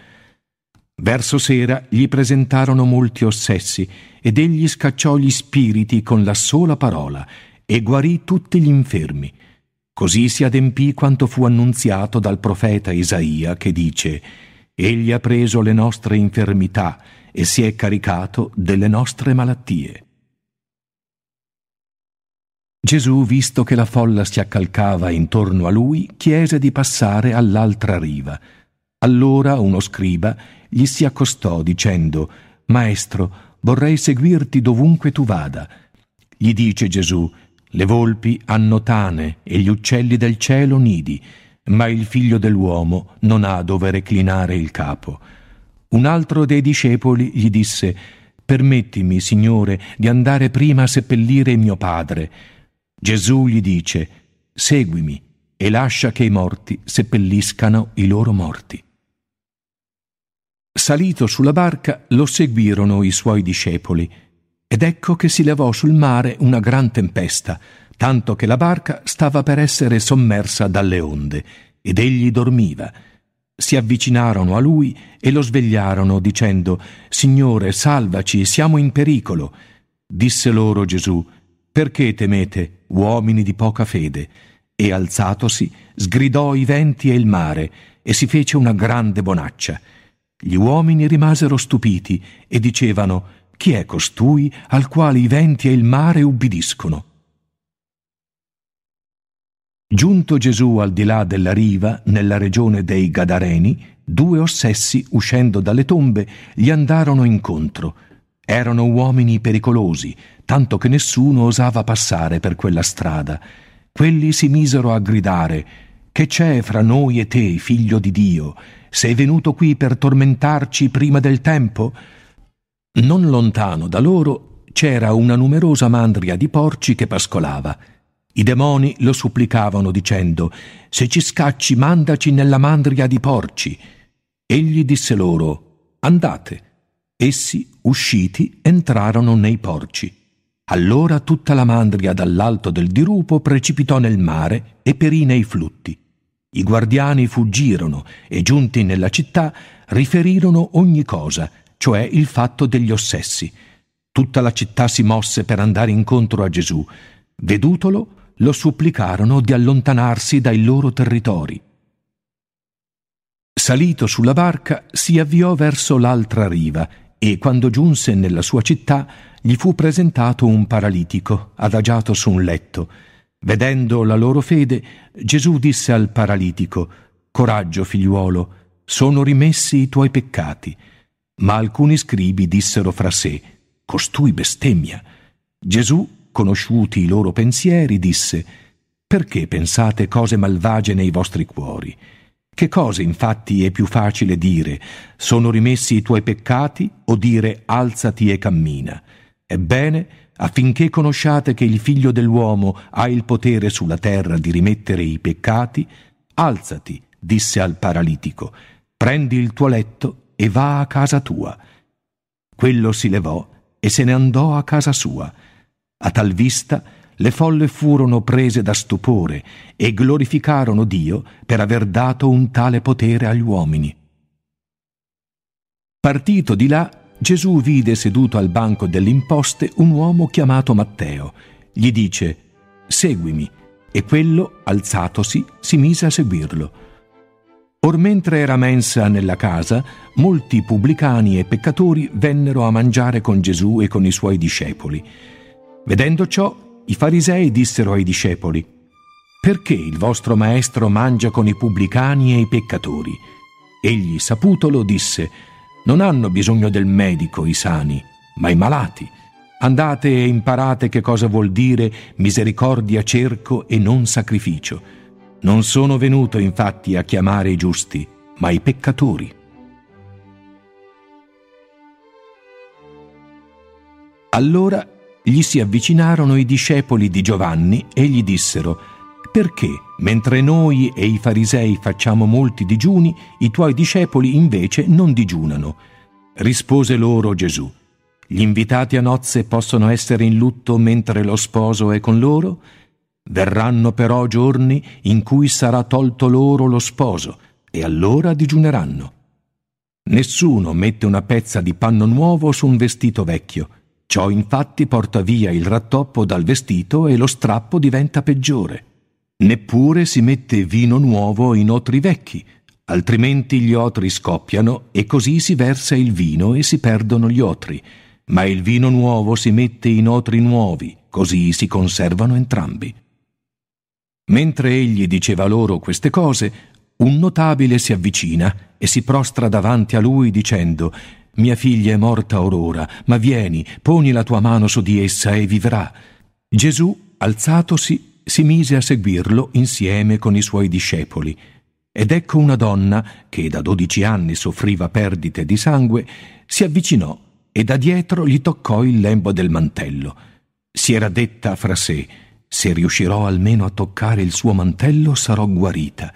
Verso sera gli presentarono molti ossessi, ed egli scacciò gli spiriti con la sola parola, e guarì tutti gli infermi. Così si adempì quanto fu annunziato dal profeta Isaia che dice Egli ha preso le nostre infermità e si è caricato delle nostre malattie. Gesù, visto che la folla si accalcava intorno a lui, chiese di passare all'altra riva. Allora uno scriba gli si accostò dicendo Maestro, vorrei seguirti dovunque tu vada. Gli dice Gesù le volpi hanno tane e gli uccelli del cielo nidi, ma il figlio dell'uomo non ha dove reclinare il capo. Un altro dei discepoli gli disse, Permettimi, Signore, di andare prima a seppellire mio padre. Gesù gli dice, Seguimi e lascia che i morti seppelliscano i loro morti. Salito sulla barca, lo seguirono i suoi discepoli ed ecco che si levò sul mare una gran tempesta, tanto che la barca stava per essere sommersa dalle onde, ed egli dormiva. Si avvicinarono a lui e lo svegliarono dicendo Signore, salvaci, siamo in pericolo. Disse loro Gesù, perché temete, uomini di poca fede? E alzatosi, sgridò i venti e il mare, e si fece una grande bonaccia. Gli uomini rimasero stupiti e dicevano, chi è costui al quale i venti e il mare ubbidiscono? Giunto Gesù al di là della riva, nella regione dei Gadareni, due ossessi, uscendo dalle tombe, gli andarono incontro. Erano uomini pericolosi, tanto che nessuno osava passare per quella strada. Quelli si misero a gridare Che c'è fra noi e te, figlio di Dio? Sei venuto qui per tormentarci prima del tempo? Non lontano da loro c'era una numerosa mandria di porci che pascolava. I demoni lo supplicavano dicendo Se ci scacci mandaci nella mandria di porci. Egli disse loro Andate. Essi, usciti, entrarono nei porci. Allora tutta la mandria dall'alto del dirupo precipitò nel mare e perì nei flutti. I guardiani fuggirono e giunti nella città riferirono ogni cosa, cioè il fatto degli ossessi. Tutta la città si mosse per andare incontro a Gesù. Vedutolo, lo supplicarono di allontanarsi dai loro territori. Salito sulla barca, si avviò verso l'altra riva e quando giunse nella sua città gli fu presentato un paralitico adagiato su un letto. Vedendo la loro fede, Gesù disse al paralitico, Coraggio, figliuolo, sono rimessi i tuoi peccati. Ma alcuni scribi dissero fra sé, Costui bestemmia. Gesù conosciuti i loro pensieri, disse Perché pensate cose malvagie nei vostri cuori? Che cosa infatti è più facile dire sono rimessi i tuoi peccati o dire alzati e cammina? Ebbene, affinché conosciate che il figlio dell'uomo ha il potere sulla terra di rimettere i peccati, alzati, disse al paralitico, prendi il tuo letto e va a casa tua. Quello si levò e se ne andò a casa sua. A tal vista le folle furono prese da stupore e glorificarono Dio per aver dato un tale potere agli uomini. Partito di là, Gesù vide seduto al banco delle imposte un uomo chiamato Matteo. Gli dice, Seguimi, e quello, alzatosi, si mise a seguirlo. Or mentre era mensa nella casa, molti pubblicani e peccatori vennero a mangiare con Gesù e con i suoi discepoli. Vedendo ciò, i farisei dissero ai discepoli, Perché il vostro maestro mangia con i pubblicani e i peccatori? Egli, saputolo, disse, Non hanno bisogno del medico i sani, ma i malati. Andate e imparate che cosa vuol dire misericordia cerco e non sacrificio. Non sono venuto infatti a chiamare i giusti, ma i peccatori. Allora gli si avvicinarono i discepoli di Giovanni e gli dissero, perché, mentre noi e i farisei facciamo molti digiuni, i tuoi discepoli invece non digiunano? Rispose loro Gesù, gli invitati a nozze possono essere in lutto mentre lo sposo è con loro? Verranno però giorni in cui sarà tolto loro lo sposo, e allora digiuneranno. Nessuno mette una pezza di panno nuovo su un vestito vecchio, Ciò infatti porta via il rattoppo dal vestito e lo strappo diventa peggiore. Neppure si mette vino nuovo in otri vecchi, altrimenti gli otri scoppiano e così si versa il vino e si perdono gli otri. Ma il vino nuovo si mette in otri nuovi, così si conservano entrambi. Mentre egli diceva loro queste cose, un notabile si avvicina e si prostra davanti a lui dicendo mia figlia è morta orora, ma vieni, poni la tua mano su di essa e vivrà. Gesù, alzatosi, si mise a seguirlo insieme con i suoi discepoli. Ed ecco una donna, che da dodici anni soffriva perdite di sangue, si avvicinò e da dietro gli toccò il lembo del mantello. Si era detta fra sé, se riuscirò almeno a toccare il suo mantello sarò guarita.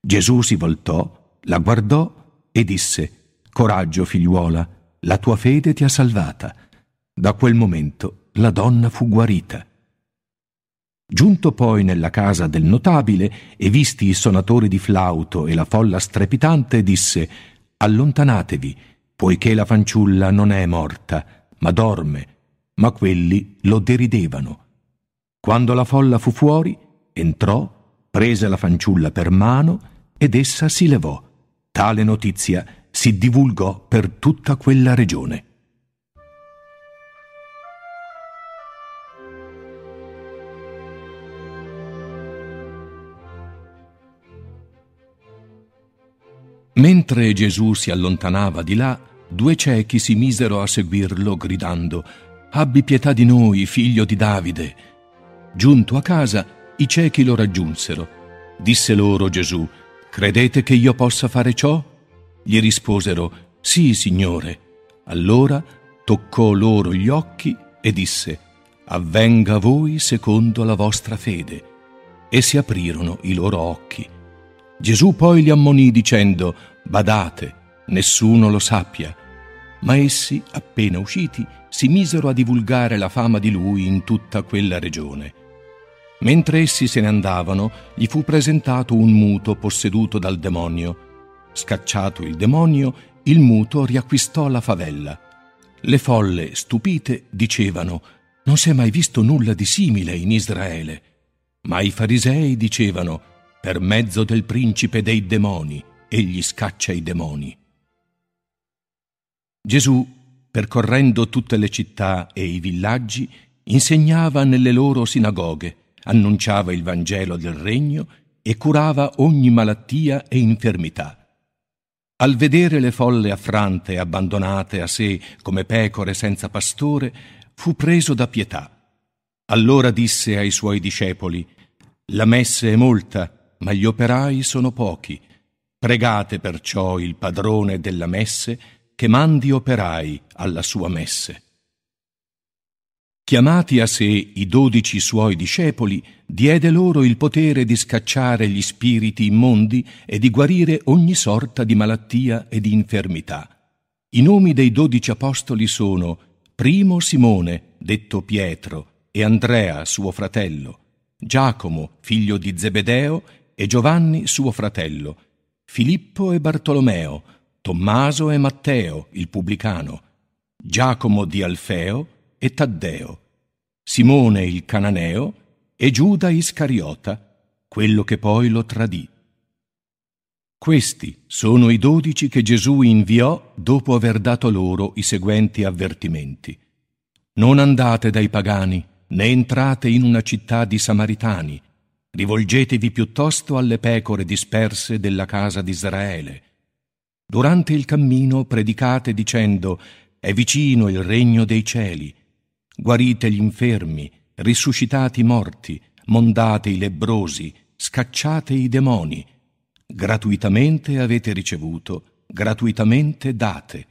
Gesù si voltò, la guardò e disse, Coraggio, figliuola, la tua fede ti ha salvata. Da quel momento la donna fu guarita. Giunto poi nella casa del notabile e visti i sonatori di flauto e la folla strepitante, disse Allontanatevi, poiché la fanciulla non è morta, ma dorme. ma quelli lo deridevano. Quando la folla fu fuori, entrò, prese la fanciulla per mano ed essa si levò. Tale notizia si divulgò per tutta quella regione. Mentre Gesù si allontanava di là, due ciechi si misero a seguirlo gridando Abbi pietà di noi, figlio di Davide. Giunto a casa, i ciechi lo raggiunsero. Disse loro Gesù, Credete che io possa fare ciò? Gli risposero, Sì, Signore. Allora toccò loro gli occhi e disse, Avvenga a voi secondo la vostra fede. E si aprirono i loro occhi. Gesù poi li ammonì dicendo, Badate, nessuno lo sappia. Ma essi, appena usciti, si misero a divulgare la fama di lui in tutta quella regione. Mentre essi se ne andavano, gli fu presentato un muto posseduto dal demonio. Scacciato il demonio, il muto riacquistò la favella. Le folle, stupite, dicevano Non si è mai visto nulla di simile in Israele. Ma i farisei dicevano Per mezzo del principe dei demoni, egli scaccia i demoni. Gesù percorrendo tutte le città e i villaggi, insegnava nelle loro sinagoghe, annunciava il Vangelo del Regno e curava ogni malattia e infermità. Al vedere le folle affrante e abbandonate a sé come pecore senza pastore, fu preso da pietà. Allora disse ai suoi discepoli, La messe è molta, ma gli operai sono pochi. Pregate perciò il padrone della messe che mandi operai alla sua messe. Chiamati a sé i dodici suoi discepoli, diede loro il potere di scacciare gli spiriti immondi e di guarire ogni sorta di malattia e di infermità. I nomi dei dodici apostoli sono primo Simone, detto Pietro, e Andrea, suo fratello, Giacomo, figlio di Zebedeo, e Giovanni, suo fratello, Filippo e Bartolomeo, Tommaso e Matteo, il pubblicano, Giacomo di Alfeo e Taddeo, Simone il cananeo e Giuda Iscariota, quello che poi lo tradì. Questi sono i dodici che Gesù inviò dopo aver dato loro i seguenti avvertimenti. Non andate dai pagani, né entrate in una città di Samaritani, rivolgetevi piuttosto alle pecore disperse della casa di Israele Durante il cammino predicate dicendo È vicino il regno dei cieli. Guarite gli infermi, risuscitate i morti, mondate i lebbrosi, scacciate i demoni. Gratuitamente avete ricevuto, gratuitamente date.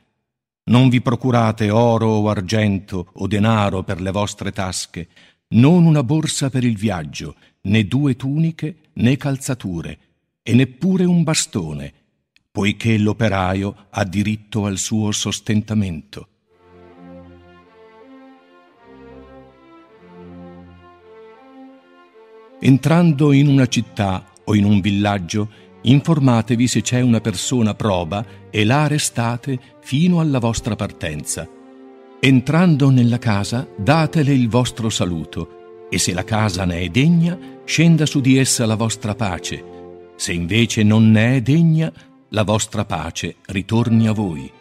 Non vi procurate oro o argento o denaro per le vostre tasche, non una borsa per il viaggio, né due tuniche né calzature, e neppure un bastone poiché l'operaio ha diritto al suo sostentamento. Entrando in una città o in un villaggio, informatevi se c'è una persona proba e la arrestate fino alla vostra partenza. Entrando nella casa, datele il vostro saluto, e se la casa ne è degna, scenda su di essa la vostra pace. Se invece non ne è degna, la vostra pace ritorni a voi.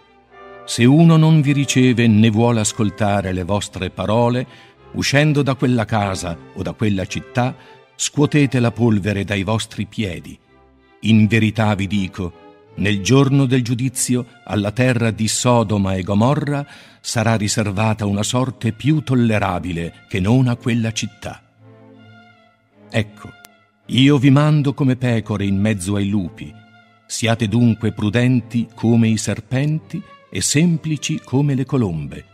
Se uno non vi riceve né vuole ascoltare le vostre parole, uscendo da quella casa o da quella città, scuotete la polvere dai vostri piedi. In verità vi dico, nel giorno del giudizio alla terra di Sodoma e Gomorra sarà riservata una sorte più tollerabile che non a quella città. Ecco, io vi mando come pecore in mezzo ai lupi, Siate dunque prudenti come i serpenti e semplici come le colombe.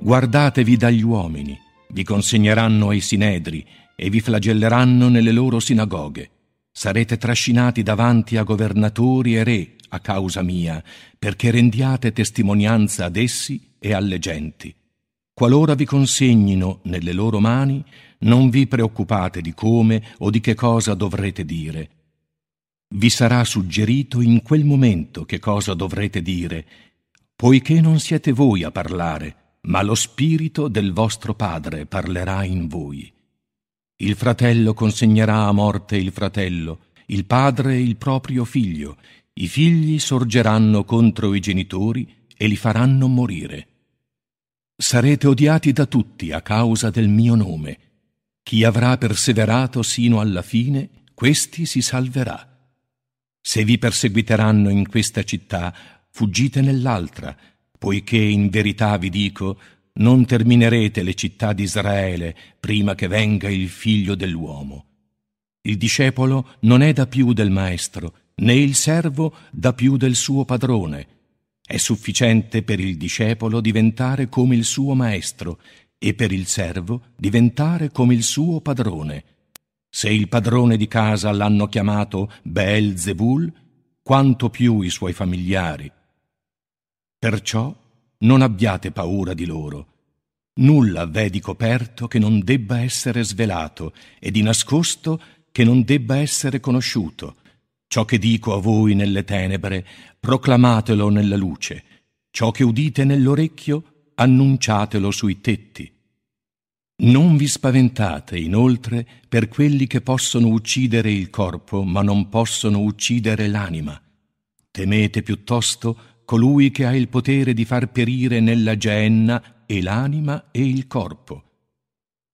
Guardatevi dagli uomini, vi consegneranno ai sinedri e vi flagelleranno nelle loro sinagoghe. Sarete trascinati davanti a governatori e re a causa mia, perché rendiate testimonianza ad essi e alle genti. Qualora vi consegnino nelle loro mani, non vi preoccupate di come o di che cosa dovrete dire vi sarà suggerito in quel momento che cosa dovrete dire, poiché non siete voi a parlare, ma lo spirito del vostro Padre parlerà in voi. Il fratello consegnerà a morte il fratello, il padre il proprio figlio, i figli sorgeranno contro i genitori e li faranno morire. Sarete odiati da tutti a causa del mio nome. Chi avrà perseverato sino alla fine, questi si salverà. Se vi perseguiteranno in questa città, fuggite nell'altra, poiché in verità vi dico, non terminerete le città di Israele prima che venga il figlio dell'uomo. Il discepolo non è da più del maestro, né il servo da più del suo padrone. È sufficiente per il discepolo diventare come il suo maestro e per il servo diventare come il suo padrone. Se il padrone di casa l'hanno chiamato Beelzebul, quanto più i suoi familiari. Perciò non abbiate paura di loro. Nulla v'è di coperto che non debba essere svelato e di nascosto che non debba essere conosciuto. Ciò che dico a voi nelle tenebre, proclamatelo nella luce. Ciò che udite nell'orecchio, annunciatelo sui tetti. Non vi spaventate, inoltre, per quelli che possono uccidere il corpo, ma non possono uccidere l'anima. Temete piuttosto colui che ha il potere di far perire nella geenna e l'anima e il corpo.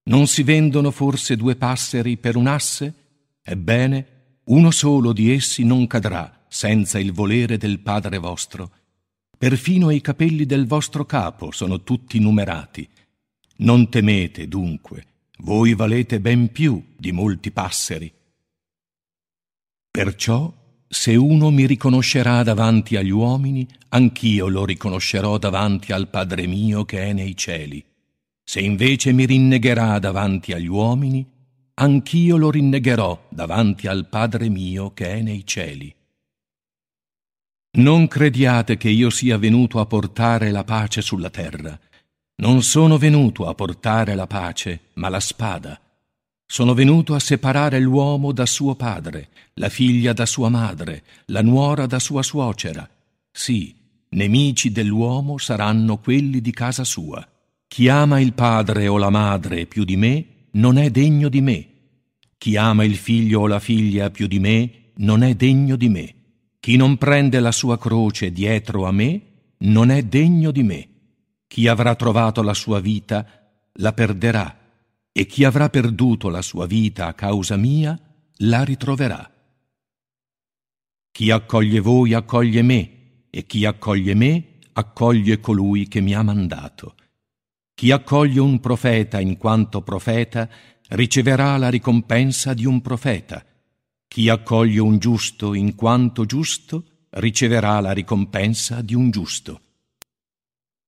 Non si vendono forse due passeri per un asse? Ebbene, uno solo di essi non cadrà senza il volere del Padre vostro. Perfino i capelli del vostro capo sono tutti numerati. Non temete, dunque, voi valete ben più di molti passeri. Perciò se uno mi riconoscerà davanti agli uomini, anch'io lo riconoscerò davanti al Padre mio che è nei cieli. Se invece mi rinnegherà davanti agli uomini, anch'io lo rinnegherò davanti al Padre mio che è nei cieli. Non crediate che io sia venuto a portare la pace sulla terra. Non sono venuto a portare la pace, ma la spada. Sono venuto a separare l'uomo da suo padre, la figlia da sua madre, la nuora da sua suocera. Sì, nemici dell'uomo saranno quelli di casa sua. Chi ama il padre o la madre più di me non è degno di me. Chi ama il figlio o la figlia più di me non è degno di me. Chi non prende la sua croce dietro a me non è degno di me. Chi avrà trovato la sua vita la perderà e chi avrà perduto la sua vita a causa mia la ritroverà. Chi accoglie voi accoglie me, e chi accoglie me accoglie colui che mi ha mandato. Chi accoglie un profeta in quanto profeta riceverà la ricompensa di un profeta. Chi accoglie un giusto in quanto giusto riceverà la ricompensa di un giusto.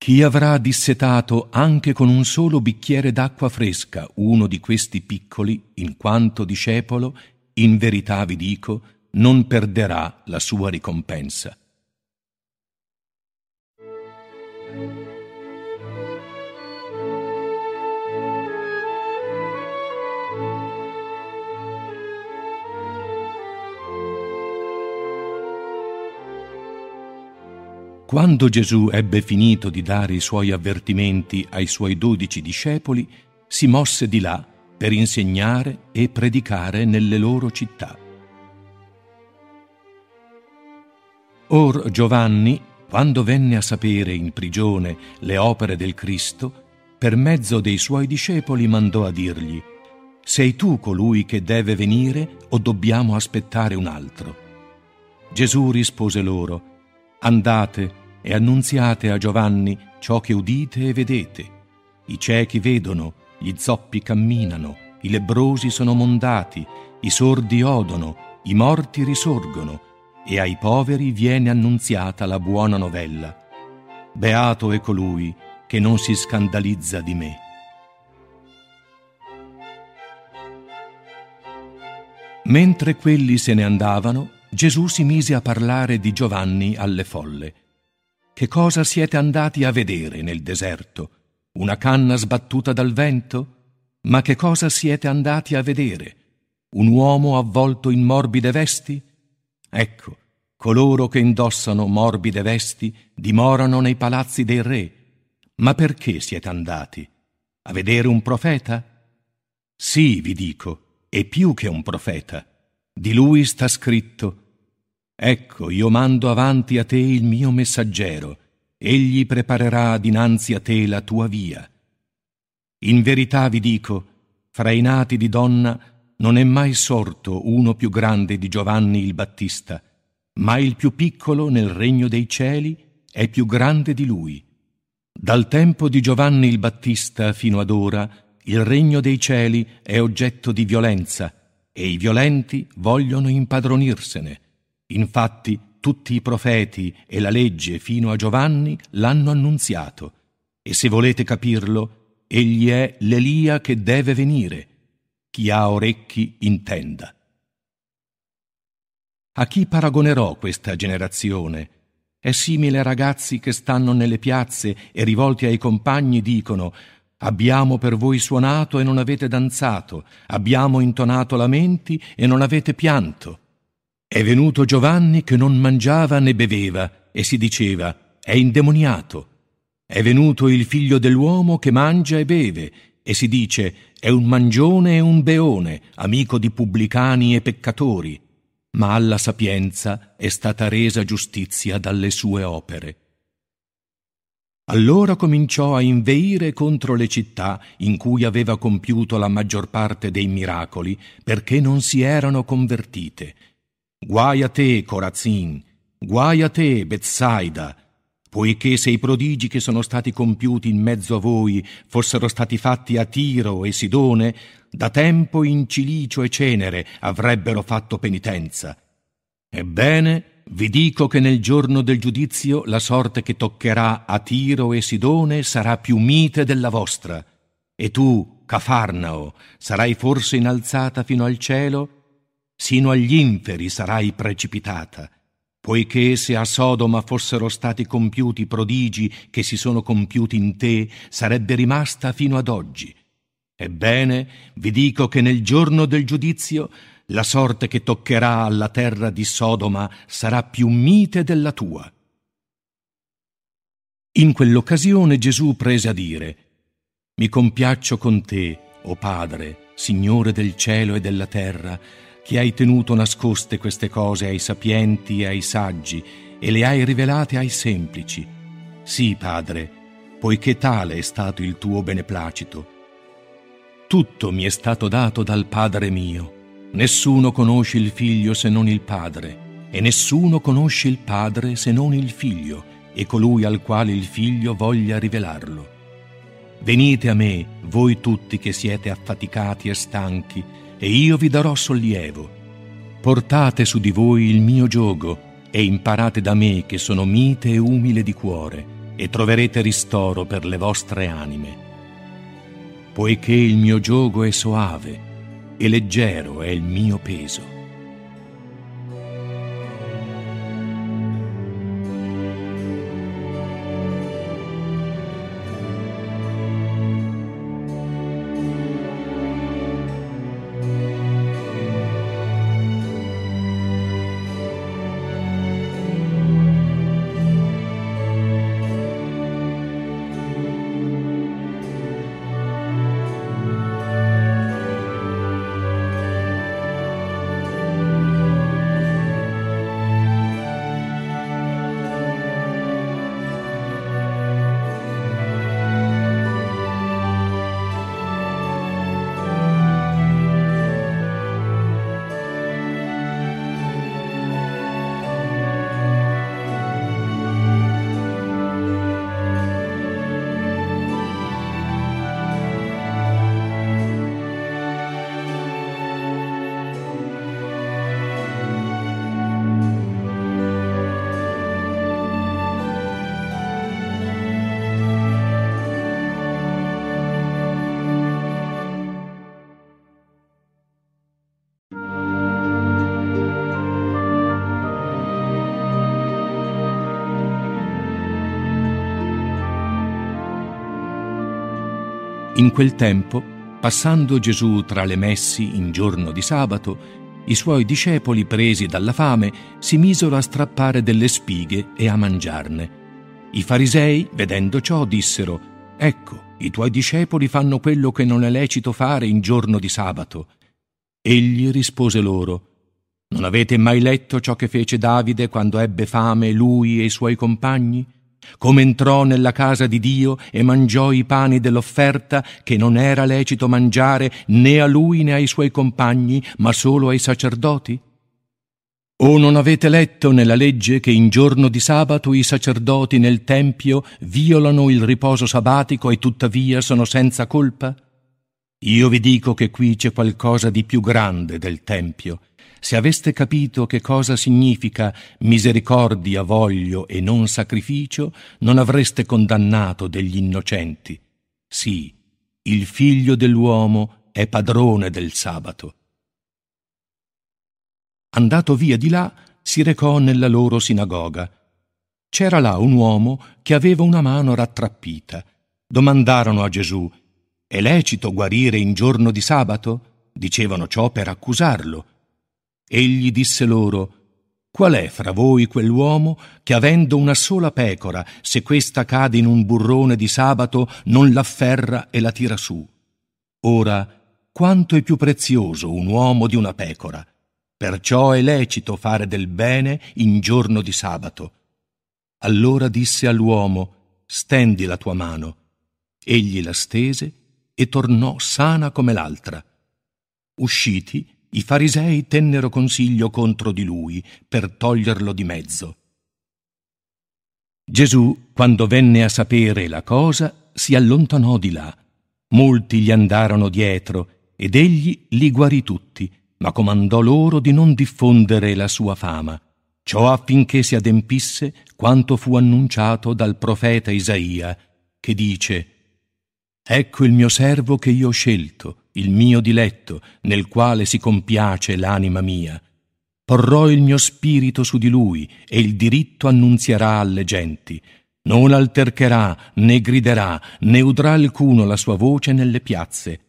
Chi avrà dissetato anche con un solo bicchiere d'acqua fresca uno di questi piccoli, in quanto discepolo, in verità vi dico, non perderà la sua ricompensa. Quando Gesù ebbe finito di dare i suoi avvertimenti ai suoi dodici discepoli, si mosse di là per insegnare e predicare nelle loro città. Or Giovanni, quando venne a sapere in prigione le opere del Cristo, per mezzo dei suoi discepoli mandò a dirgli, Sei tu colui che deve venire o dobbiamo aspettare un altro? Gesù rispose loro, Andate e annunziate a Giovanni ciò che udite e vedete. I ciechi vedono, gli zoppi camminano, i lebrosi sono mondati, i sordi odono, i morti risorgono, e ai poveri viene annunziata la buona novella. Beato è colui che non si scandalizza di me. Mentre quelli se ne andavano, Gesù si mise a parlare di Giovanni alle folle. Che cosa siete andati a vedere nel deserto? Una canna sbattuta dal vento? Ma che cosa siete andati a vedere? Un uomo avvolto in morbide vesti? Ecco, coloro che indossano morbide vesti dimorano nei palazzi dei re. Ma perché siete andati? A vedere un profeta? Sì, vi dico, è più che un profeta. Di lui sta scritto, Ecco, io mando avanti a te il mio messaggero, egli preparerà dinanzi a te la tua via. In verità vi dico, fra i nati di donna non è mai sorto uno più grande di Giovanni il Battista, ma il più piccolo nel regno dei cieli è più grande di lui. Dal tempo di Giovanni il Battista fino ad ora il regno dei cieli è oggetto di violenza e i violenti vogliono impadronirsene. Infatti tutti i profeti e la legge fino a Giovanni l'hanno annunziato e se volete capirlo, egli è l'Elia che deve venire. Chi ha orecchi intenda. A chi paragonerò questa generazione? È simile a ragazzi che stanno nelle piazze e rivolti ai compagni dicono Abbiamo per voi suonato e non avete danzato, abbiamo intonato lamenti e non avete pianto. È venuto Giovanni che non mangiava né beveva e si diceva è indemoniato. È venuto il figlio dell'uomo che mangia e beve e si dice è un mangione e un beone, amico di pubblicani e peccatori ma alla sapienza è stata resa giustizia dalle sue opere. Allora cominciò a inveire contro le città in cui aveva compiuto la maggior parte dei miracoli, perché non si erano convertite. Guai a te, Corazin, guai a te, Bethsaida, poiché se i prodigi che sono stati compiuti in mezzo a voi fossero stati fatti a Tiro e Sidone, da tempo in cilicio e cenere avrebbero fatto penitenza. Ebbene, vi dico che nel giorno del giudizio la sorte che toccherà a Tiro e Sidone sarà più mite della vostra. E tu, Cafarnao, sarai forse innalzata fino al cielo? Sino agli inferi sarai precipitata poiché se a Sodoma fossero stati compiuti i prodigi che si sono compiuti in te, sarebbe rimasta fino ad oggi. Ebbene, vi dico che nel giorno del giudizio la sorte che toccherà alla terra di Sodoma sarà più mite della tua. In quell'occasione Gesù prese a dire, Mi compiaccio con te, o Padre, Signore del cielo e della terra, che hai tenuto nascoste queste cose ai sapienti e ai saggi e le hai rivelate ai semplici. Sì, Padre, poiché tale è stato il tuo beneplacito. Tutto mi è stato dato dal Padre mio. Nessuno conosce il Figlio se non il Padre, e nessuno conosce il Padre se non il Figlio, e colui al quale il Figlio voglia rivelarlo. Venite a me, voi tutti che siete affaticati e stanchi, e io vi darò sollievo. Portate su di voi il mio giogo e imparate da me che sono mite e umile di cuore e troverete ristoro per le vostre anime. Poiché il mio giogo è soave e leggero è il mio peso. In quel tempo, passando Gesù tra le messi in giorno di sabato, i suoi discepoli, presi dalla fame, si misero a strappare delle spighe e a mangiarne. I farisei, vedendo ciò, dissero, Ecco, i tuoi discepoli fanno quello che non è lecito fare in giorno di sabato. Egli rispose loro, Non avete mai letto ciò che fece Davide quando ebbe fame lui e i suoi compagni? Come entrò nella casa di Dio e mangiò i pani dell'offerta che non era lecito mangiare né a lui né ai suoi compagni, ma solo ai sacerdoti? O non avete letto nella legge che in giorno di sabato i sacerdoti nel Tempio violano il riposo sabbatico e tuttavia sono senza colpa? Io vi dico che qui c'è qualcosa di più grande del Tempio. Se aveste capito che cosa significa misericordia voglio e non sacrificio, non avreste condannato degli innocenti. Sì, il figlio dell'uomo è padrone del sabato. Andato via di là, si recò nella loro sinagoga. C'era là un uomo che aveva una mano rattrappita. Domandarono a Gesù, è lecito guarire in giorno di sabato? Dicevano ciò per accusarlo. Egli disse loro, Qual è fra voi quell'uomo che avendo una sola pecora, se questa cade in un burrone di sabato, non l'afferra e la tira su? Ora, quanto è più prezioso un uomo di una pecora? Perciò è lecito fare del bene in giorno di sabato. Allora disse all'uomo, stendi la tua mano. Egli la stese e tornò sana come l'altra. Usciti, i farisei tennero consiglio contro di lui per toglierlo di mezzo. Gesù, quando venne a sapere la cosa, si allontanò di là. Molti gli andarono dietro ed egli li guarì tutti ma comandò loro di non diffondere la sua fama, ciò affinché si adempisse quanto fu annunciato dal profeta Isaia, che dice Ecco il mio servo che io ho scelto, il mio diletto, nel quale si compiace l'anima mia. Porrò il mio spirito su di lui e il diritto annunzierà alle genti. Non altercherà, né griderà, né udrà alcuno la sua voce nelle piazze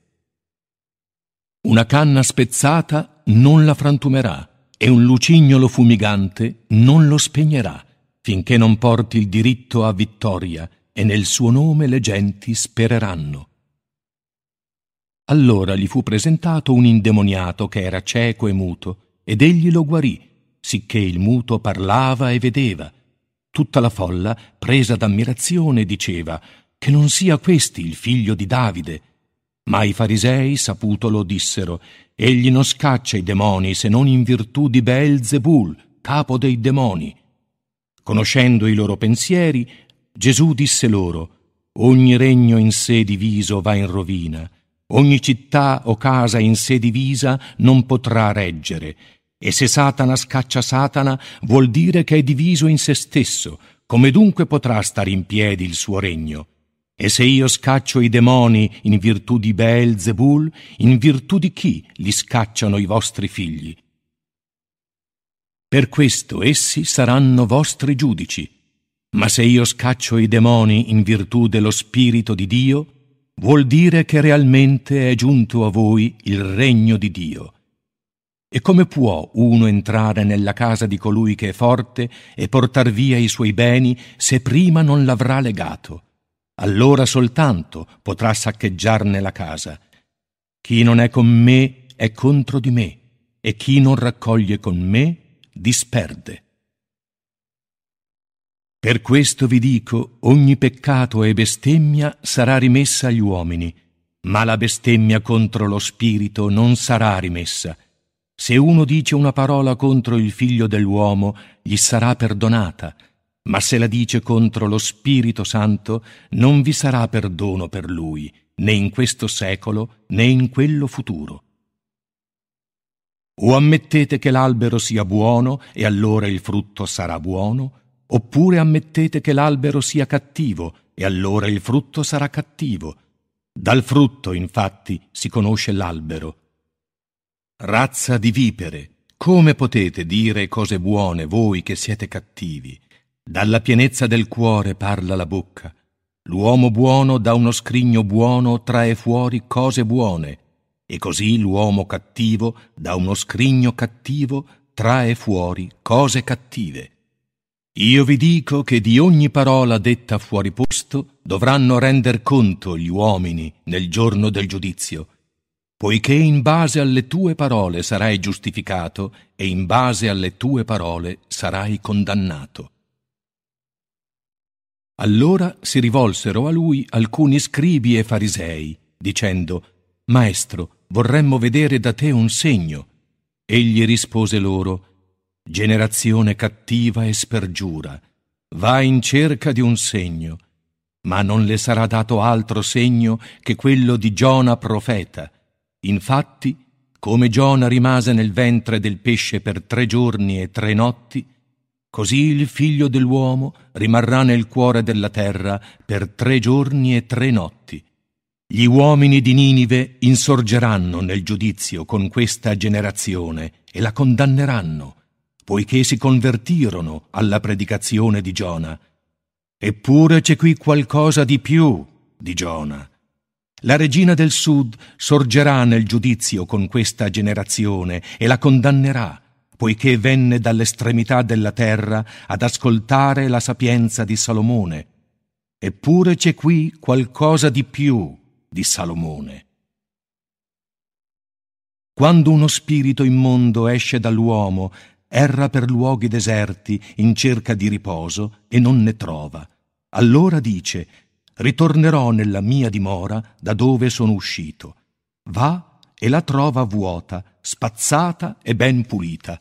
una canna spezzata non la frantumerà e un lucignolo fumigante non lo spegnerà, finché non porti il diritto a vittoria e nel suo nome le genti spereranno. Allora gli fu presentato un indemoniato che era cieco e muto, ed egli lo guarì, sicché il muto parlava e vedeva. Tutta la folla, presa d'ammirazione, diceva che non sia questi il figlio di Davide, ma i farisei, saputolo, dissero, egli non scaccia i demoni se non in virtù di Beelzebul, capo dei demoni. Conoscendo i loro pensieri, Gesù disse loro, ogni regno in sé diviso va in rovina, ogni città o casa in sé divisa non potrà reggere, e se Satana scaccia Satana vuol dire che è diviso in se stesso, come dunque potrà stare in piedi il suo regno? E se io scaccio i demoni in virtù di Beelzebul, in virtù di chi li scacciano i vostri figli? Per questo essi saranno vostri giudici. Ma se io scaccio i demoni in virtù dello Spirito di Dio, vuol dire che realmente è giunto a voi il regno di Dio. E come può uno entrare nella casa di colui che è forte e portar via i suoi beni se prima non l'avrà legato? allora soltanto potrà saccheggiarne la casa. Chi non è con me è contro di me, e chi non raccoglie con me disperde. Per questo vi dico, ogni peccato e bestemmia sarà rimessa agli uomini, ma la bestemmia contro lo Spirito non sarà rimessa. Se uno dice una parola contro il figlio dell'uomo, gli sarà perdonata, ma se la dice contro lo Spirito Santo, non vi sarà perdono per lui, né in questo secolo né in quello futuro. O ammettete che l'albero sia buono e allora il frutto sarà buono, oppure ammettete che l'albero sia cattivo e allora il frutto sarà cattivo. Dal frutto, infatti, si conosce l'albero. Razza di vipere, come potete dire cose buone voi che siete cattivi? Dalla pienezza del cuore parla la bocca. L'uomo buono da uno scrigno buono trae fuori cose buone, e così l'uomo cattivo da uno scrigno cattivo trae fuori cose cattive. Io vi dico che di ogni parola detta fuori posto dovranno render conto gli uomini nel giorno del giudizio, poiché in base alle tue parole sarai giustificato e in base alle tue parole sarai condannato. Allora si rivolsero a lui alcuni scribi e farisei, dicendo, Maestro, vorremmo vedere da te un segno. Egli rispose loro, Generazione cattiva e spergiura, va in cerca di un segno, ma non le sarà dato altro segno che quello di Giona profeta. Infatti, come Giona rimase nel ventre del pesce per tre giorni e tre notti, così il figlio dell'uomo rimarrà nel cuore della terra per tre giorni e tre notti. Gli uomini di Ninive insorgeranno nel giudizio con questa generazione e la condanneranno poiché si convertirono alla predicazione di Giona. Eppure c'è qui qualcosa di più di Giona. La regina del sud sorgerà nel giudizio con questa generazione e la condannerà, poiché venne dall'estremità della terra ad ascoltare la sapienza di Salomone. Eppure c'è qui qualcosa di più di Salomone. Quando uno spirito immondo esce dall'uomo erra per luoghi deserti in cerca di riposo e non ne trova. Allora dice, ritornerò nella mia dimora da dove sono uscito. Va e la trova vuota, spazzata e ben pulita.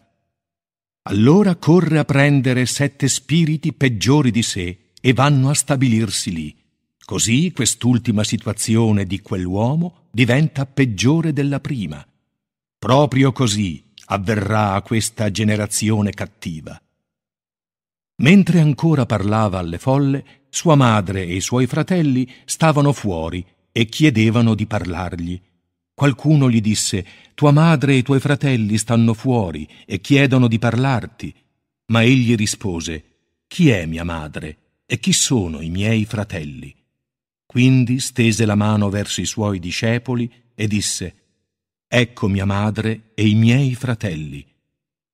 Allora corre a prendere sette spiriti peggiori di sé e vanno a stabilirsi lì. Così quest'ultima situazione di quell'uomo diventa peggiore della prima. Proprio così avverrà a questa generazione cattiva. Mentre ancora parlava alle folle, sua madre e i suoi fratelli stavano fuori e chiedevano di parlargli. Qualcuno gli disse Tua madre e i tuoi fratelli stanno fuori e chiedono di parlarti. Ma egli rispose Chi è mia madre e chi sono i miei fratelli? Quindi stese la mano verso i suoi discepoli e disse Ecco mia madre e i miei fratelli.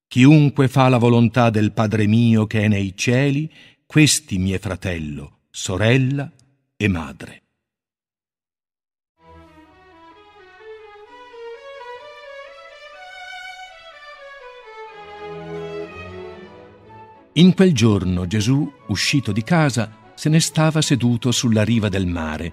Chiunque fa la volontà del Padre mio che è nei cieli, questi mie fratello, sorella e madre. In quel giorno Gesù, uscito di casa, se ne stava seduto sulla riva del mare.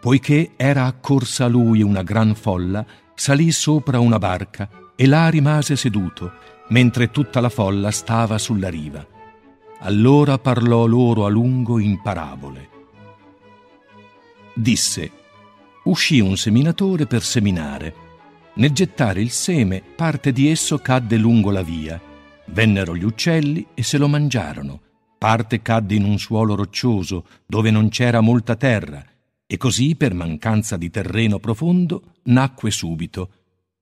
Poiché era accorsa a lui una gran folla, salì sopra una barca e là rimase seduto, mentre tutta la folla stava sulla riva. Allora parlò loro a lungo in parabole. Disse, uscì un seminatore per seminare. Nel gettare il seme, parte di esso cadde lungo la via. Vennero gli uccelli e se lo mangiarono. Parte cadde in un suolo roccioso, dove non c'era molta terra, e così, per mancanza di terreno profondo, nacque subito,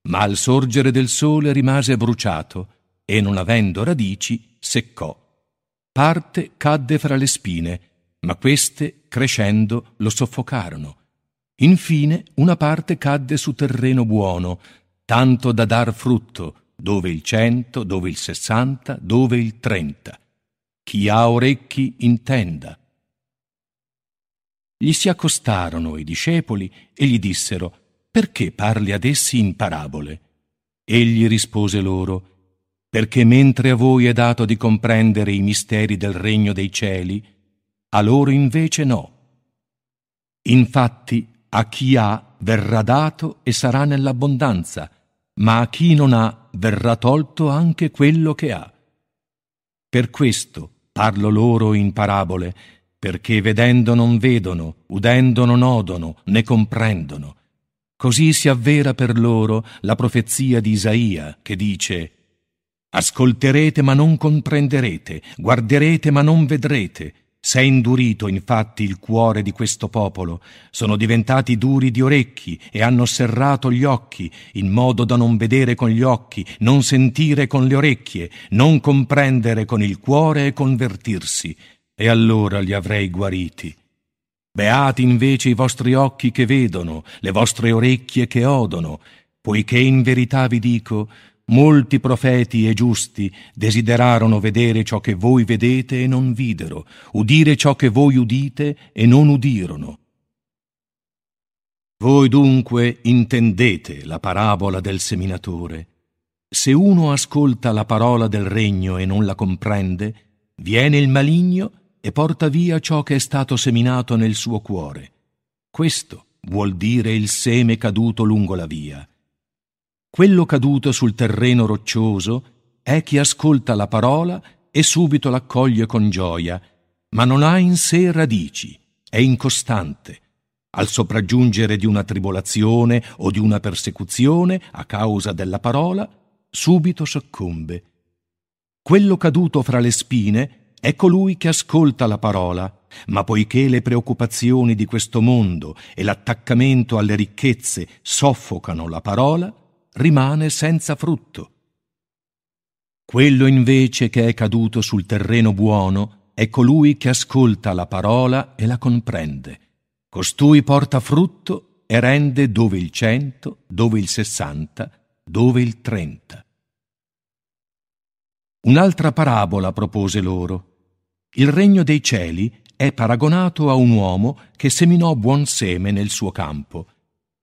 ma al sorgere del sole rimase bruciato e, non avendo radici, seccò. Parte cadde fra le spine, ma queste, crescendo, lo soffocarono. Infine una parte cadde su terreno buono, tanto da dar frutto, dove il cento, dove il sessanta, dove il trenta. Chi ha orecchi intenda gli si accostarono i discepoli e gli dissero Perché parli ad essi in parabole? Egli rispose loro Perché mentre a voi è dato di comprendere i misteri del regno dei cieli, a loro invece no. Infatti a chi ha verrà dato e sarà nell'abbondanza, ma a chi non ha verrà tolto anche quello che ha. Per questo parlo loro in parabole, perché vedendo non vedono, udendo non odono, né comprendono. Così si avvera per loro la profezia di Isaia, che dice Ascolterete ma non comprenderete, guarderete ma non vedrete. S'è indurito infatti il cuore di questo popolo, sono diventati duri di orecchi e hanno serrato gli occhi, in modo da non vedere con gli occhi, non sentire con le orecchie, non comprendere con il cuore e convertirsi, e allora li avrei guariti. Beati invece i vostri occhi che vedono, le vostre orecchie che odono, poiché in verità vi dico, molti profeti e giusti desiderarono vedere ciò che voi vedete e non videro, udire ciò che voi udite e non udirono. Voi dunque intendete la parabola del seminatore. Se uno ascolta la parola del regno e non la comprende, viene il maligno e porta via ciò che è stato seminato nel suo cuore. Questo vuol dire il seme caduto lungo la via. Quello caduto sul terreno roccioso è chi ascolta la parola e subito l'accoglie con gioia, ma non ha in sé radici, è incostante al sopraggiungere di una tribolazione o di una persecuzione a causa della parola, subito soccombe. Quello caduto fra le spine è colui che ascolta la parola, ma poiché le preoccupazioni di questo mondo e l'attaccamento alle ricchezze soffocano la parola, rimane senza frutto. Quello invece che è caduto sul terreno buono è colui che ascolta la parola e la comprende Costui porta frutto e rende dove il cento, dove il sessanta, dove il trenta. Un'altra parabola propose loro. Il regno dei cieli è paragonato a un uomo che seminò buon seme nel suo campo.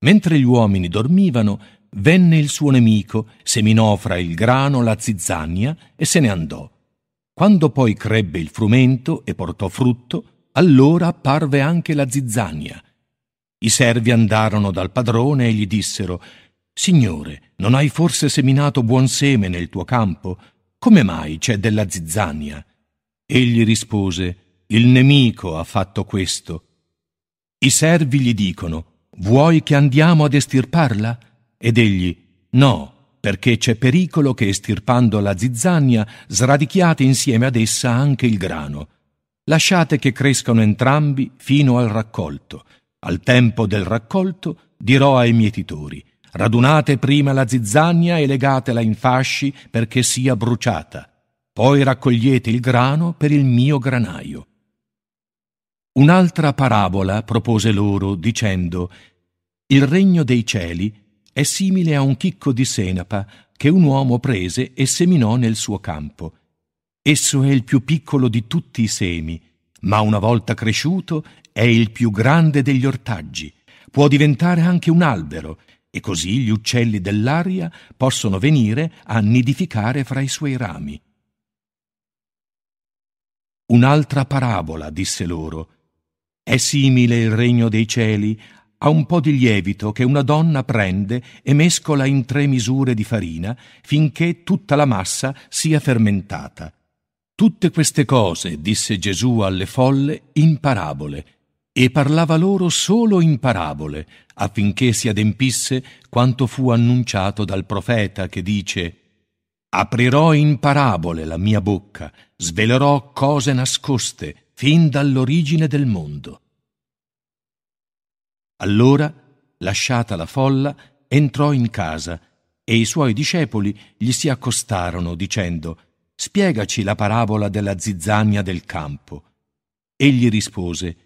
Mentre gli uomini dormivano, venne il suo nemico, seminò fra il grano la zizzania e se ne andò. Quando poi crebbe il frumento e portò frutto, allora apparve anche la zizzania. I servi andarono dal padrone e gli dissero Signore, non hai forse seminato buon seme nel tuo campo? Come mai c'è della zizzania? Egli rispose Il nemico ha fatto questo. I servi gli dicono Vuoi che andiamo ad estirparla? Ed egli No, perché c'è pericolo che estirpando la zizzania sradichiate insieme ad essa anche il grano. Lasciate che crescano entrambi fino al raccolto. Al tempo del raccolto dirò ai mietitori, radunate prima la zizzania e legatela in fasci perché sia bruciata. Poi raccogliete il grano per il mio granaio. Un'altra parabola propose loro, dicendo, Il regno dei cieli è simile a un chicco di senapa che un uomo prese e seminò nel suo campo. Esso è il più piccolo di tutti i semi, ma una volta cresciuto è il più grande degli ortaggi. Può diventare anche un albero e così gli uccelli dell'aria possono venire a nidificare fra i suoi rami. Un'altra parabola, disse loro. È simile il regno dei cieli a un po' di lievito che una donna prende e mescola in tre misure di farina finché tutta la massa sia fermentata. Tutte queste cose disse Gesù alle folle in parabole, e parlava loro solo in parabole, affinché si adempisse quanto fu annunciato dal profeta che dice Aprirò in parabole la mia bocca, svelerò cose nascoste fin dall'origine del mondo. Allora, lasciata la folla, entrò in casa e i suoi discepoli gli si accostarono dicendo spiegaci la parabola della zizzania del campo. Egli rispose,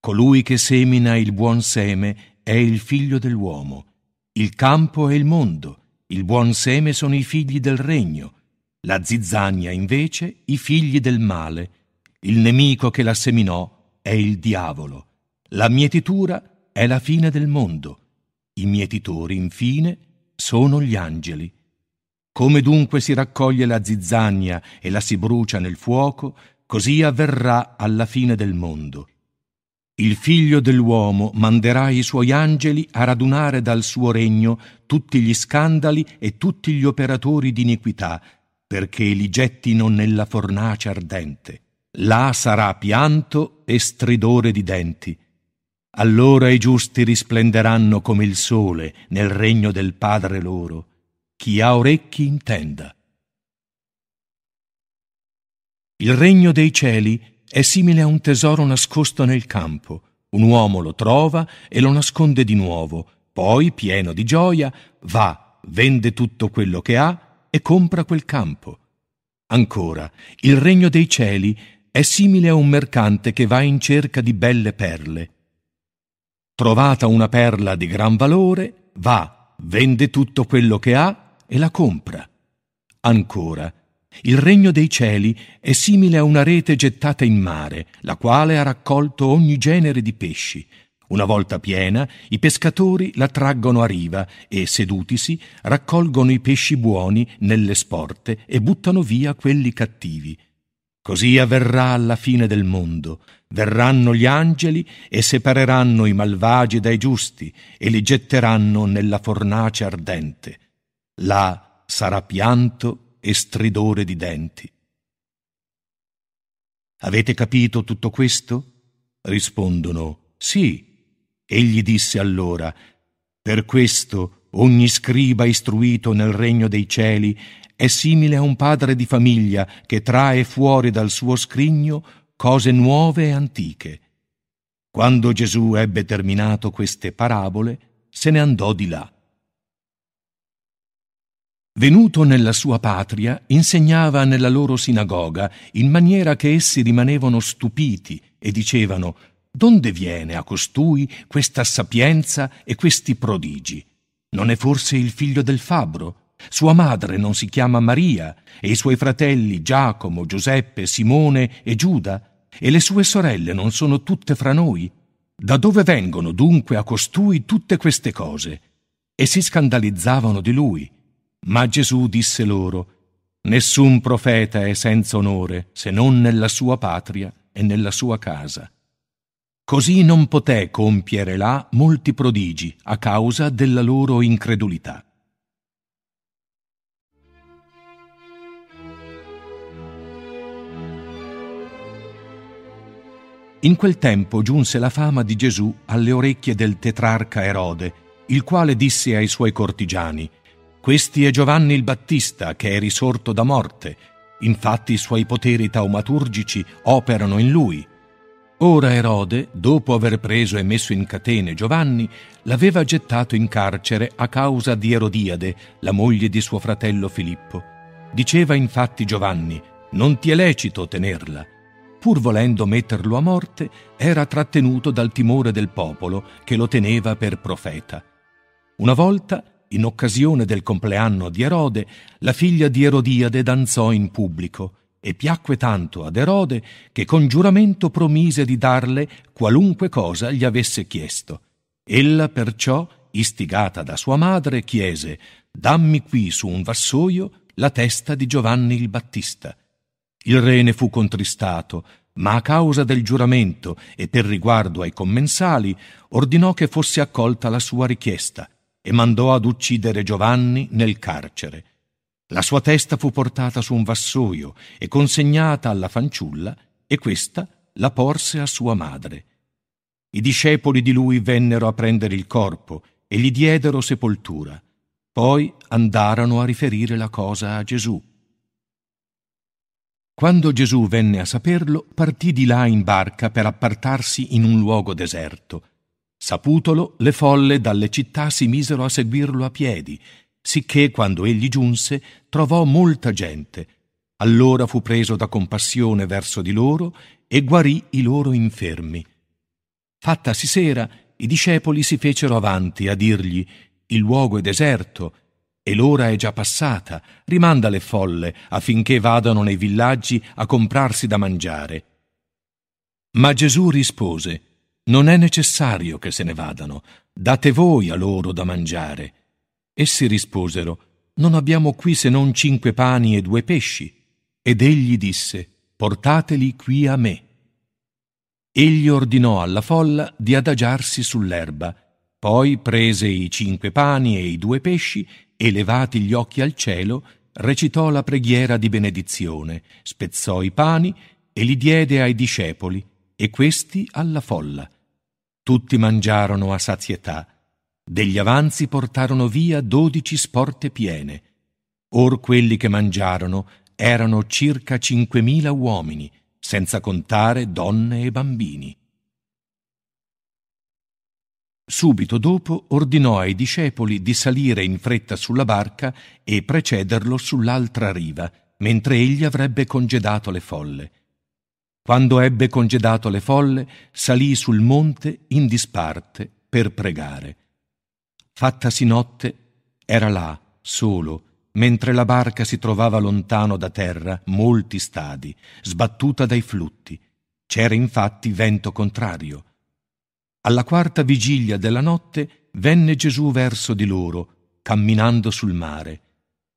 Colui che semina il buon seme è il figlio dell'uomo, il campo è il mondo, il buon seme sono i figli del regno, la zizzania invece i figli del male, il nemico che la seminò è il diavolo, la mietitura è la fine del mondo, i mietitori infine sono gli angeli. Come dunque si raccoglie la zizzania e la si brucia nel fuoco, così avverrà alla fine del mondo. Il figlio dell'uomo manderà i suoi angeli a radunare dal suo regno tutti gli scandali e tutti gli operatori di iniquità, perché li gettino nella fornace ardente. Là sarà pianto e stridore di denti. Allora i giusti risplenderanno come il sole nel regno del Padre loro. Chi ha orecchi intenda. Il regno dei cieli è simile a un tesoro nascosto nel campo. Un uomo lo trova e lo nasconde di nuovo, poi, pieno di gioia, va, vende tutto quello che ha e compra quel campo. Ancora, il regno dei cieli è simile a un mercante che va in cerca di belle perle. Trovata una perla di gran valore, va, vende tutto quello che ha e la compra. Ancora, il regno dei cieli è simile a una rete gettata in mare, la quale ha raccolto ogni genere di pesci. Una volta piena, i pescatori la traggono a riva e, sedutisi, raccolgono i pesci buoni nelle sporte e buttano via quelli cattivi. Così avverrà alla fine del mondo. Verranno gli angeli e separeranno i malvagi dai giusti e li getteranno nella fornace ardente. Là sarà pianto e stridore di denti. Avete capito tutto questo? Rispondono sì. Egli disse allora, per questo ogni scriba istruito nel regno dei cieli è simile a un padre di famiglia che trae fuori dal suo scrigno cose nuove e antiche. Quando Gesù ebbe terminato queste parabole, se ne andò di là. Venuto nella sua patria, insegnava nella loro sinagoga, in maniera che essi rimanevano stupiti e dicevano Donde viene a costui questa sapienza e questi prodigi? Non è forse il figlio del fabbro? Sua madre non si chiama Maria e i suoi fratelli Giacomo, Giuseppe, Simone e Giuda? E le sue sorelle non sono tutte fra noi? Da dove vengono dunque a costui tutte queste cose? E si scandalizzavano di lui. Ma Gesù disse loro, Nessun profeta è senza onore se non nella sua patria e nella sua casa. Così non poté compiere là molti prodigi a causa della loro incredulità. In quel tempo giunse la fama di Gesù alle orecchie del tetrarca Erode, il quale disse ai suoi cortigiani, questi è Giovanni il Battista che è risorto da morte. Infatti i suoi poteri taumaturgici operano in lui. Ora Erode, dopo aver preso e messo in catene Giovanni, l'aveva gettato in carcere a causa di Erodiade, la moglie di suo fratello Filippo. Diceva infatti Giovanni, non ti è lecito tenerla. Pur volendo metterlo a morte, era trattenuto dal timore del popolo che lo teneva per profeta. Una volta in occasione del compleanno di Erode, la figlia di Erodiade danzò in pubblico e piacque tanto ad Erode che con giuramento promise di darle qualunque cosa gli avesse chiesto. Ella perciò, istigata da sua madre, chiese Dammi qui su un vassoio la testa di Giovanni il Battista. Il re ne fu contristato, ma a causa del giuramento e per riguardo ai commensali ordinò che fosse accolta la sua richiesta e mandò ad uccidere Giovanni nel carcere. La sua testa fu portata su un vassoio e consegnata alla fanciulla, e questa la porse a sua madre. I discepoli di lui vennero a prendere il corpo e gli diedero sepoltura. Poi andarono a riferire la cosa a Gesù. Quando Gesù venne a saperlo, partì di là in barca per appartarsi in un luogo deserto Saputolo, le folle dalle città si misero a seguirlo a piedi, sicché quando egli giunse trovò molta gente. Allora fu preso da compassione verso di loro e guarì i loro infermi. Fattasi sera, i discepoli si fecero avanti a dirgli il luogo è deserto e l'ora è già passata, rimanda le folle affinché vadano nei villaggi a comprarsi da mangiare. Ma Gesù rispose non è necessario che se ne vadano, date voi a loro da mangiare. Essi risposero, Non abbiamo qui se non cinque pani e due pesci. Ed egli disse, Portateli qui a me. Egli ordinò alla folla di adagiarsi sull'erba, poi prese i cinque pani e i due pesci e levati gli occhi al cielo, recitò la preghiera di benedizione, spezzò i pani e li diede ai discepoli e questi alla folla. Tutti mangiarono a sazietà. Degli avanzi portarono via dodici sporte piene. Or quelli che mangiarono erano circa cinquemila uomini, senza contare donne e bambini. Subito dopo ordinò ai discepoli di salire in fretta sulla barca e precederlo sull'altra riva, mentre egli avrebbe congedato le folle. Quando ebbe congedato le folle, salì sul monte in disparte per pregare. Fattasi notte, era là, solo, mentre la barca si trovava lontano da terra molti stadi, sbattuta dai flutti. C'era infatti vento contrario. Alla quarta vigilia della notte venne Gesù verso di loro, camminando sul mare.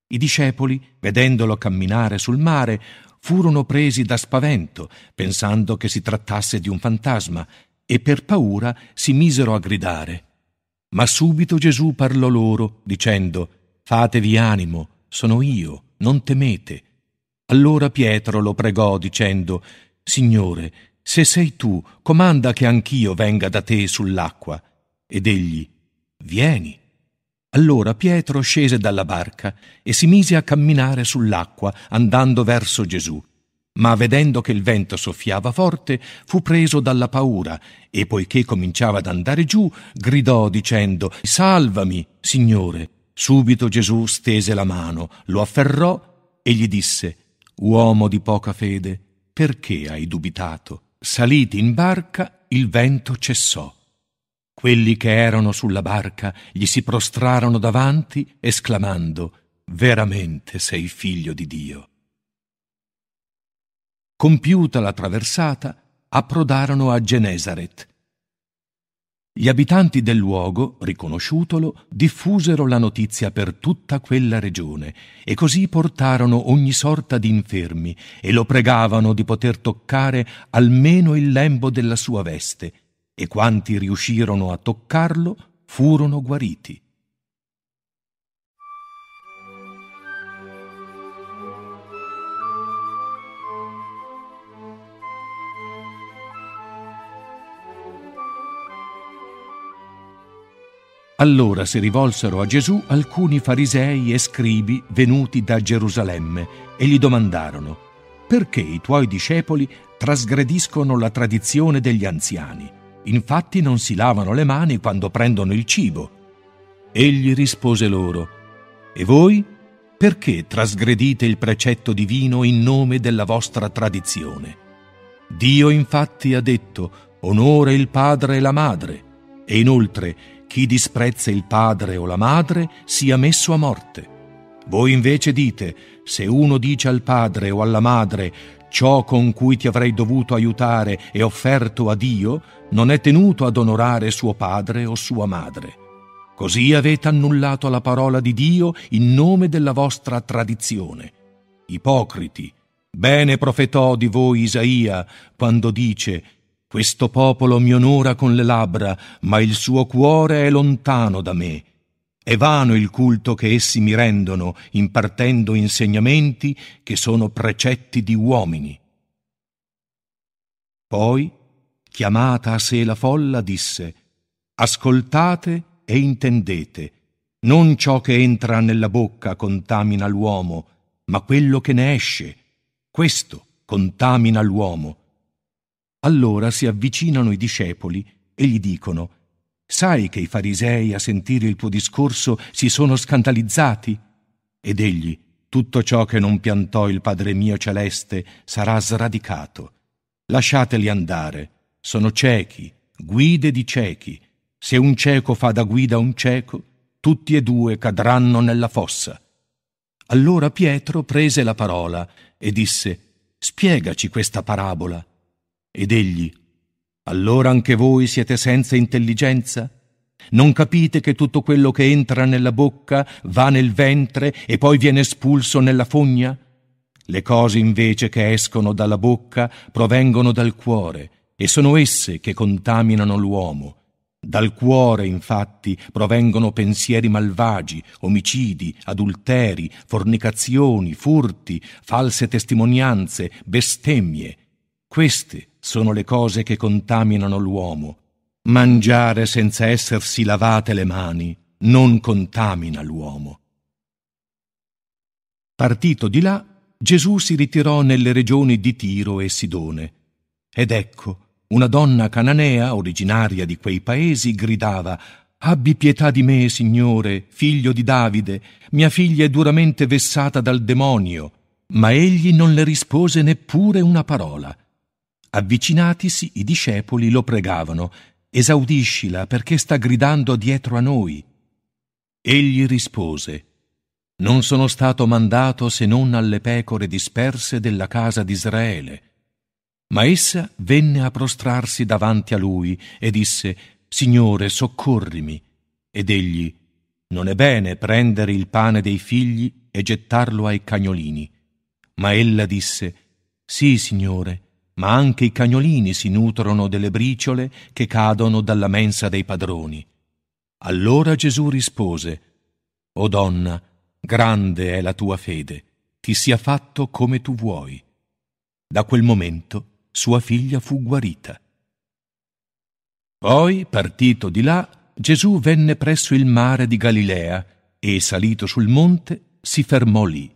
I discepoli, vedendolo camminare sul mare, furono presi da spavento, pensando che si trattasse di un fantasma, e per paura si misero a gridare. Ma subito Gesù parlò loro, dicendo, Fatevi animo, sono io, non temete. Allora Pietro lo pregò, dicendo, Signore, se sei tu, comanda che anch'io venga da te sull'acqua. Ed egli, Vieni. Allora Pietro scese dalla barca e si mise a camminare sull'acqua, andando verso Gesù. Ma vedendo che il vento soffiava forte, fu preso dalla paura e poiché cominciava ad andare giù, gridò dicendo Salvami, Signore. Subito Gesù stese la mano, lo afferrò e gli disse Uomo di poca fede, perché hai dubitato? Saliti in barca, il vento cessò. Quelli che erano sulla barca gli si prostrarono davanti, esclamando Veramente sei figlio di Dio. Compiuta la traversata, approdarono a Genesaret. Gli abitanti del luogo, riconosciutolo, diffusero la notizia per tutta quella regione e così portarono ogni sorta di infermi e lo pregavano di poter toccare almeno il lembo della sua veste e quanti riuscirono a toccarlo furono guariti. Allora si rivolsero a Gesù alcuni farisei e scribi venuti da Gerusalemme e gli domandarono perché i tuoi discepoli trasgrediscono la tradizione degli anziani Infatti non si lavano le mani quando prendono il cibo. Egli rispose loro, E voi? Perché trasgredite il precetto divino in nome della vostra tradizione? Dio infatti ha detto, Onore il padre e la madre, e inoltre chi disprezza il padre o la madre sia messo a morte. Voi invece dite, se uno dice al padre o alla madre, ciò con cui ti avrei dovuto aiutare e offerto a Dio, non è tenuto ad onorare suo padre o sua madre. Così avete annullato la parola di Dio in nome della vostra tradizione. Ipocriti, bene profetò di voi Isaia quando dice questo popolo mi onora con le labbra, ma il suo cuore è lontano da me. È vano il culto che essi mi rendono, impartendo insegnamenti che sono precetti di uomini. Poi, chiamata a sé la folla, disse, Ascoltate e intendete, non ciò che entra nella bocca contamina l'uomo, ma quello che ne esce, questo contamina l'uomo. Allora si avvicinano i discepoli e gli dicono, Sai che i farisei a sentire il tuo discorso si sono scandalizzati? Ed egli, tutto ciò che non piantò il Padre mio celeste sarà sradicato. Lasciateli andare, sono ciechi, guide di ciechi. Se un cieco fa da guida a un cieco, tutti e due cadranno nella fossa. Allora Pietro prese la parola e disse, Spiegaci questa parabola. Ed egli, allora anche voi siete senza intelligenza? Non capite che tutto quello che entra nella bocca va nel ventre e poi viene espulso nella fogna? Le cose invece che escono dalla bocca provengono dal cuore e sono esse che contaminano l'uomo. Dal cuore, infatti, provengono pensieri malvagi, omicidi, adulteri, fornicazioni, furti, false testimonianze, bestemmie. Queste sono le cose che contaminano l'uomo. Mangiare senza essersi lavate le mani non contamina l'uomo. Partito di là, Gesù si ritirò nelle regioni di Tiro e Sidone. Ed ecco, una donna cananea, originaria di quei paesi, gridava Abbi pietà di me, Signore, figlio di Davide, mia figlia è duramente vessata dal demonio. Ma egli non le rispose neppure una parola. Avvicinatisi, i discepoli lo pregavano, esaudiscila perché sta gridando dietro a noi. Egli rispose, non sono stato mandato se non alle pecore disperse della casa d'Israele. Ma essa venne a prostrarsi davanti a lui e disse, Signore, soccorrimi. Ed egli, non è bene prendere il pane dei figli e gettarlo ai cagnolini. Ma ella disse, Sì, Signore, ma anche i cagnolini si nutrono delle briciole che cadono dalla mensa dei padroni. Allora Gesù rispose, O donna, grande è la tua fede, ti sia fatto come tu vuoi. Da quel momento sua figlia fu guarita. Poi, partito di là, Gesù venne presso il mare di Galilea e, salito sul monte, si fermò lì.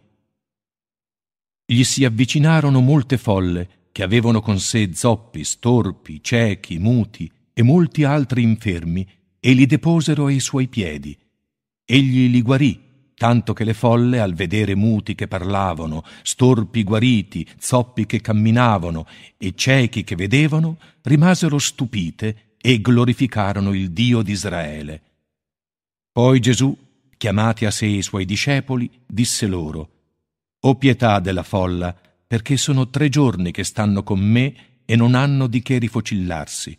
Gli si avvicinarono molte folle che avevano con sé zoppi, storpi, ciechi, muti e molti altri infermi e li deposero ai suoi piedi. Egli li guarì tanto che le folle, al vedere muti che parlavano, storpi guariti, zoppi che camminavano e ciechi che vedevano, rimasero stupite e glorificarono il Dio d'Israele. Poi Gesù, chiamati a sé i suoi discepoli, disse loro, O pietà della folla, perché sono tre giorni che stanno con me e non hanno di che rifocillarsi.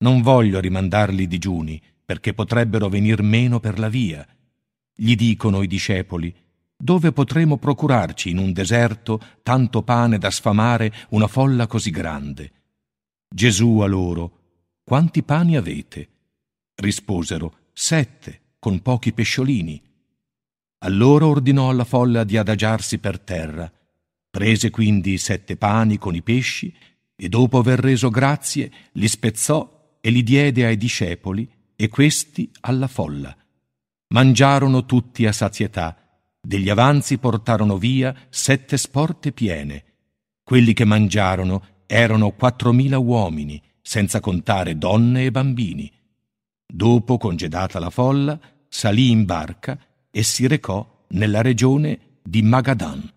Non voglio rimandarli digiuni, perché potrebbero venir meno per la via gli dicono i discepoli, dove potremo procurarci in un deserto tanto pane da sfamare una folla così grande? Gesù a loro, quanti pani avete? Risposero, sette, con pochi pesciolini. Allora ordinò alla folla di adagiarsi per terra. Prese quindi sette pani con i pesci e dopo aver reso grazie li spezzò e li diede ai discepoli e questi alla folla. Mangiarono tutti a sazietà. Degli avanzi portarono via sette sporte piene. Quelli che mangiarono erano quattromila uomini, senza contare donne e bambini. Dopo, congedata la folla, salì in barca e si recò nella regione di Magadan.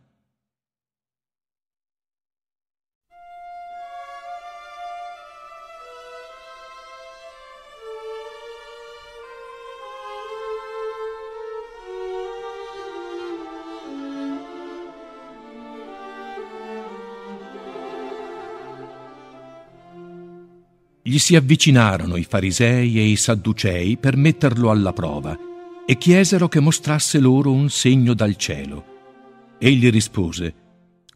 Gli si avvicinarono i farisei e i sadducei per metterlo alla prova e chiesero che mostrasse loro un segno dal cielo. Egli rispose,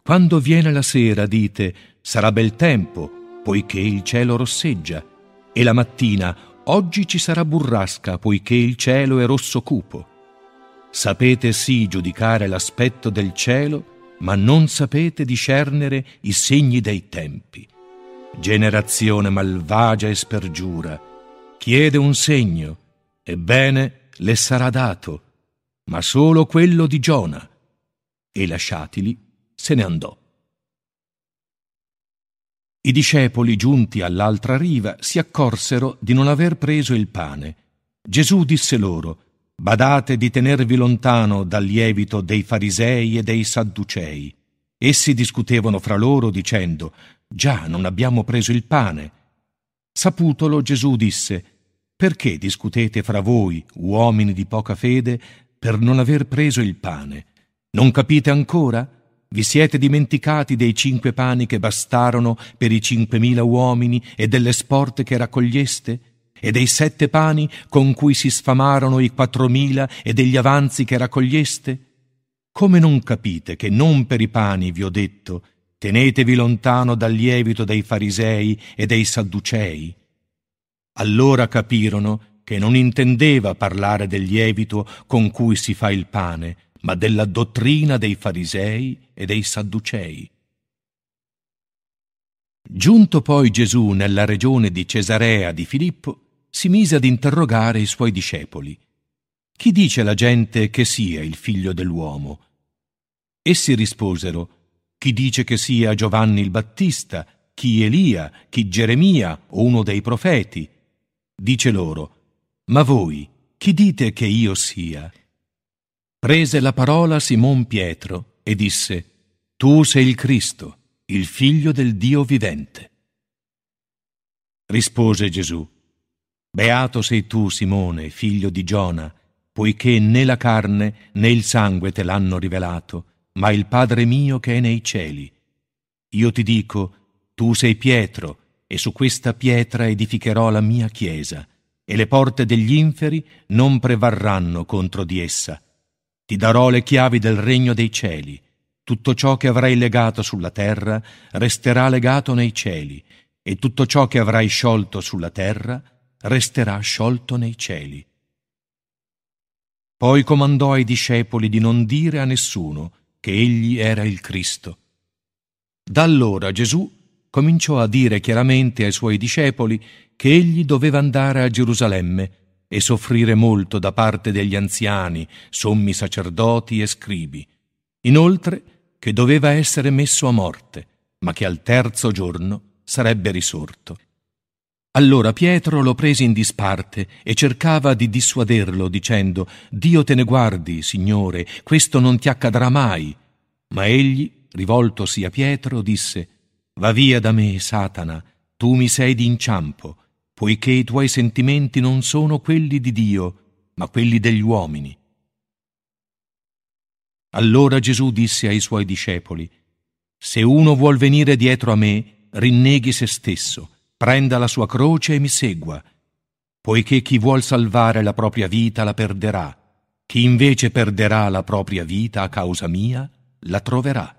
Quando viene la sera dite, sarà bel tempo, poiché il cielo rosseggia, e la mattina, oggi ci sarà burrasca, poiché il cielo è rosso cupo. Sapete sì giudicare l'aspetto del cielo, ma non sapete discernere i segni dei tempi. Generazione malvagia e spergiura, chiede un segno, ebbene le sarà dato, ma solo quello di Giona. E lasciatili, se ne andò. I discepoli, giunti all'altra riva, si accorsero di non aver preso il pane. Gesù disse loro, Badate di tenervi lontano dal lievito dei farisei e dei sadducei. Essi discutevano fra loro dicendo, Già non abbiamo preso il pane. Saputolo Gesù disse, Perché discutete fra voi, uomini di poca fede, per non aver preso il pane? Non capite ancora? Vi siete dimenticati dei cinque pani che bastarono per i cinquemila uomini e delle sporte che raccoglieste? E dei sette pani con cui si sfamarono i quattromila e degli avanzi che raccoglieste? Come non capite che non per i pani vi ho detto, tenetevi lontano dal lievito dei farisei e dei sadducei. Allora capirono che non intendeva parlare del lievito con cui si fa il pane, ma della dottrina dei farisei e dei sadducei. Giunto poi Gesù nella regione di Cesarea di Filippo, si mise ad interrogare i suoi discepoli. Chi dice la gente che sia il figlio dell'uomo? Essi risposero, chi dice che sia Giovanni il Battista, chi Elia, chi Geremia o uno dei profeti. Dice loro, ma voi chi dite che io sia? Prese la parola Simon Pietro e disse, Tu sei il Cristo, il figlio del Dio vivente. Rispose Gesù, Beato sei tu, Simone, figlio di Giona, poiché né la carne né il sangue te l'hanno rivelato, ma il Padre mio che è nei cieli. Io ti dico, tu sei Pietro, e su questa pietra edificherò la mia chiesa, e le porte degli inferi non prevarranno contro di essa. Ti darò le chiavi del regno dei cieli. Tutto ciò che avrai legato sulla terra resterà legato nei cieli, e tutto ciò che avrai sciolto sulla terra resterà sciolto nei cieli. Poi comandò ai discepoli di non dire a nessuno che egli era il Cristo. Da allora Gesù cominciò a dire chiaramente ai suoi discepoli che egli doveva andare a Gerusalemme e soffrire molto da parte degli anziani, sommi sacerdoti e scribi. Inoltre che doveva essere messo a morte, ma che al terzo giorno sarebbe risorto. Allora Pietro lo prese in disparte e cercava di dissuaderlo, dicendo Dio te ne guardi, Signore, questo non ti accadrà mai. Ma egli, rivoltosi a Pietro, disse Va via da me, Satana, tu mi sei d'inciampo, poiché i tuoi sentimenti non sono quelli di Dio, ma quelli degli uomini. Allora Gesù disse ai suoi discepoli, Se uno vuol venire dietro a me, rinneghi se stesso, prenda la sua croce e mi segua, poiché chi vuol salvare la propria vita la perderà, chi invece perderà la propria vita a causa mia, la troverà.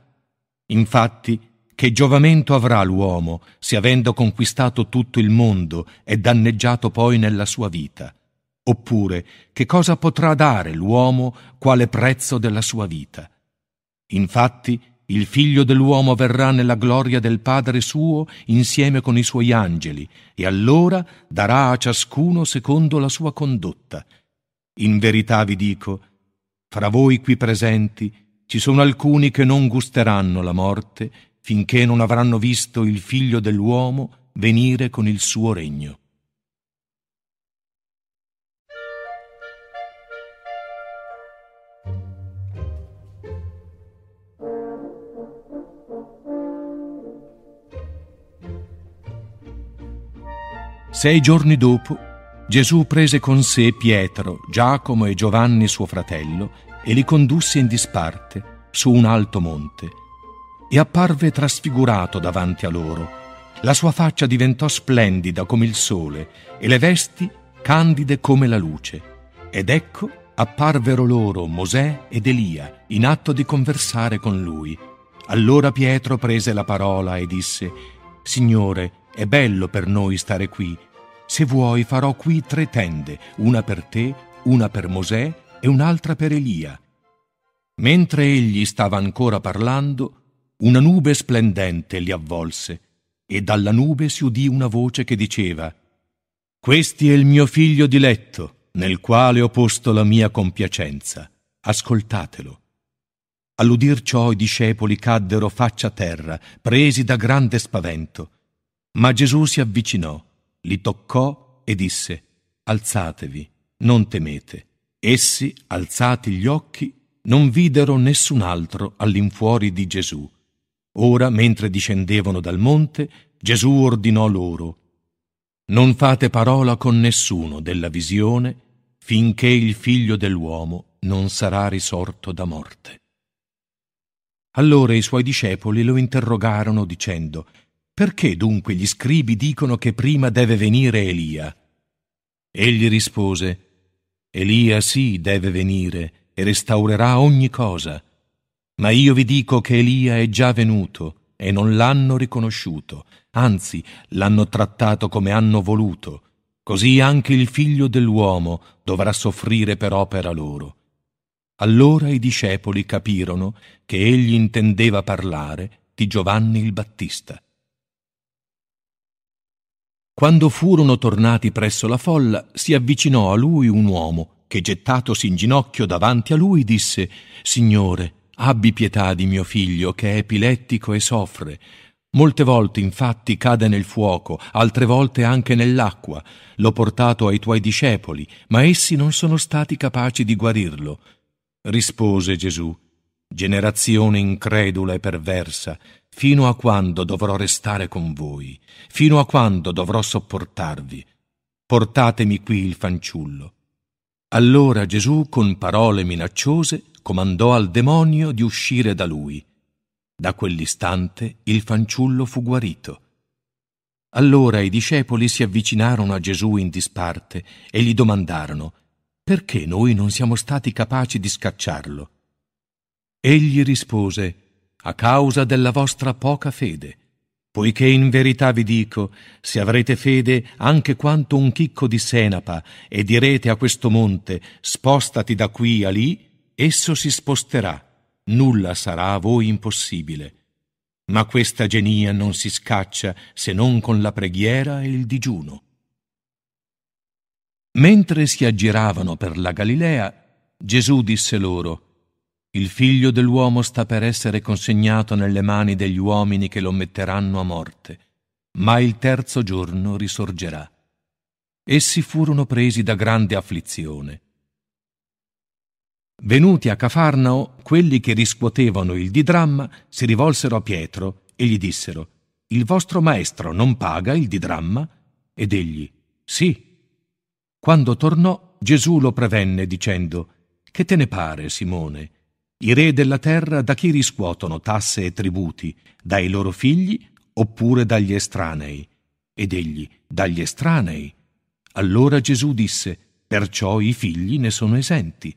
Infatti, che giovamento avrà l'uomo se avendo conquistato tutto il mondo è danneggiato poi nella sua vita? Oppure che cosa potrà dare l'uomo quale prezzo della sua vita? Infatti il figlio dell'uomo verrà nella gloria del Padre suo insieme con i suoi angeli e allora darà a ciascuno secondo la sua condotta. In verità vi dico, fra voi qui presenti ci sono alcuni che non gusteranno la morte finché non avranno visto il figlio dell'uomo venire con il suo regno. Sei giorni dopo, Gesù prese con sé Pietro, Giacomo e Giovanni suo fratello e li condusse in disparte su un alto monte e apparve trasfigurato davanti a loro. La sua faccia diventò splendida come il sole e le vesti candide come la luce. Ed ecco apparvero loro Mosè ed Elia in atto di conversare con lui. Allora Pietro prese la parola e disse, Signore, è bello per noi stare qui. Se vuoi farò qui tre tende, una per te, una per Mosè e un'altra per Elia. Mentre egli stava ancora parlando, una nube splendente li avvolse, e dalla nube si udì una voce che diceva Questi è il mio figlio diletto, nel quale ho posto la mia compiacenza. Ascoltatelo. All'udir ciò i discepoli caddero faccia a terra, presi da grande spavento. Ma Gesù si avvicinò, li toccò e disse Alzatevi, non temete. Essi, alzati gli occhi, non videro nessun altro all'infuori di Gesù Ora, mentre discendevano dal monte, Gesù ordinò loro, Non fate parola con nessuno della visione finché il figlio dell'uomo non sarà risorto da morte. Allora i suoi discepoli lo interrogarono dicendo, Perché dunque gli scribi dicono che prima deve venire Elia? Egli rispose, Elia sì deve venire e restaurerà ogni cosa. Ma io vi dico che Elia è già venuto e non l'hanno riconosciuto, anzi l'hanno trattato come hanno voluto. Così anche il figlio dell'uomo dovrà soffrire per opera loro. Allora i discepoli capirono che egli intendeva parlare di Giovanni il Battista. Quando furono tornati presso la folla, si avvicinò a lui un uomo che, gettatosi in ginocchio davanti a lui, disse Signore, Abbi pietà di mio figlio che è epilettico e soffre. Molte volte infatti cade nel fuoco, altre volte anche nell'acqua. L'ho portato ai tuoi discepoli, ma essi non sono stati capaci di guarirlo. Rispose Gesù, generazione incredula e perversa, fino a quando dovrò restare con voi? Fino a quando dovrò sopportarvi? Portatemi qui il fanciullo. Allora Gesù, con parole minacciose, comandò al demonio di uscire da lui. Da quell'istante il fanciullo fu guarito. Allora i discepoli si avvicinarono a Gesù in disparte e gli domandarono perché noi non siamo stati capaci di scacciarlo. Egli rispose a causa della vostra poca fede. Poiché in verità vi dico, se avrete fede anche quanto un chicco di senapa e direte a questo monte, spostati da qui a lì, esso si sposterà, nulla sarà a voi impossibile. Ma questa genia non si scaccia se non con la preghiera e il digiuno. Mentre si aggiravano per la Galilea, Gesù disse loro, il figlio dell'uomo sta per essere consegnato nelle mani degli uomini che lo metteranno a morte, ma il terzo giorno risorgerà. Essi furono presi da grande afflizione. Venuti a Cafarnao, quelli che riscuotevano il didramma si rivolsero a Pietro e gli dissero, Il vostro maestro non paga il didramma? Ed egli, Sì. Quando tornò, Gesù lo prevenne dicendo, Che te ne pare, Simone? I re della terra da chi riscuotono tasse e tributi? Dai loro figli oppure dagli estranei? Ed egli, dagli estranei. Allora Gesù disse, perciò i figli ne sono esenti.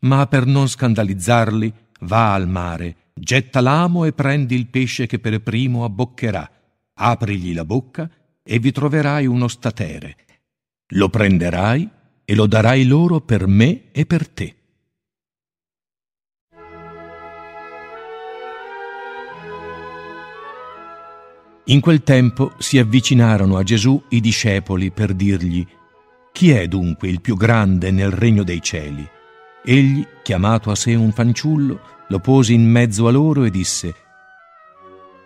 Ma per non scandalizzarli, va al mare, getta l'amo e prendi il pesce che per primo abboccherà. Aprigli la bocca e vi troverai uno statere. Lo prenderai e lo darai loro per me e per te. In quel tempo si avvicinarono a Gesù i discepoli per dirgli, Chi è dunque il più grande nel regno dei cieli? Egli, chiamato a sé un fanciullo, lo pose in mezzo a loro e disse,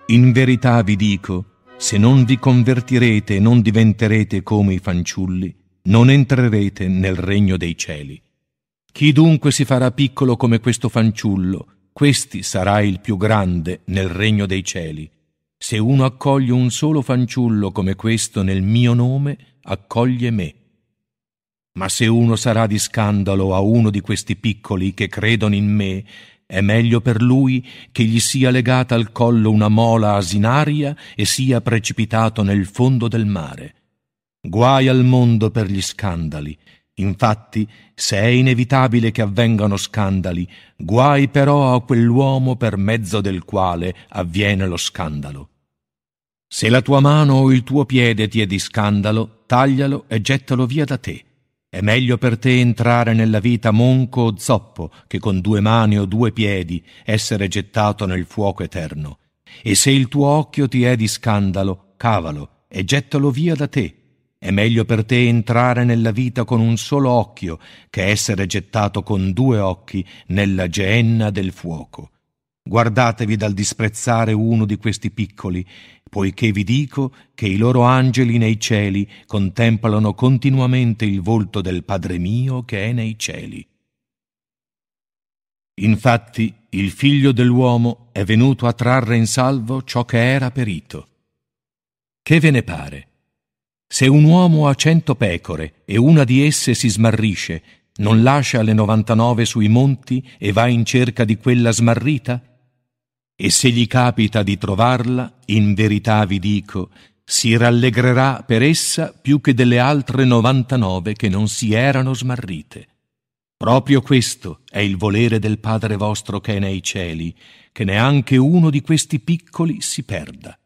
In verità vi dico, se non vi convertirete e non diventerete come i fanciulli, non entrerete nel regno dei cieli. Chi dunque si farà piccolo come questo fanciullo, questi sarà il più grande nel regno dei cieli. Se uno accoglie un solo fanciullo come questo nel mio nome, accoglie me. Ma se uno sarà di scandalo a uno di questi piccoli che credono in me, è meglio per lui che gli sia legata al collo una mola asinaria e sia precipitato nel fondo del mare. Guai al mondo per gli scandali. Infatti, se è inevitabile che avvengano scandali, guai però a quell'uomo per mezzo del quale avviene lo scandalo. Se la tua mano o il tuo piede ti è di scandalo, taglialo e gettalo via da te. È meglio per te entrare nella vita monco o zoppo che con due mani o due piedi essere gettato nel fuoco eterno. E se il tuo occhio ti è di scandalo, cavalo e gettalo via da te è meglio per te entrare nella vita con un solo occhio che essere gettato con due occhi nella geenna del fuoco. Guardatevi dal disprezzare uno di questi piccoli, poiché vi dico che i loro angeli nei cieli contemplano continuamente il volto del Padre mio che è nei cieli. Infatti il figlio dell'uomo è venuto a trarre in salvo ciò che era perito. Che ve ne pare? Se un uomo ha cento pecore e una di esse si smarrisce, non lascia le novantanove sui monti e va in cerca di quella smarrita? E se gli capita di trovarla, in verità vi dico, si rallegrerà per essa più che delle altre novantanove che non si erano smarrite. Proprio questo è il volere del Padre vostro che è nei cieli, che neanche uno di questi piccoli si perda.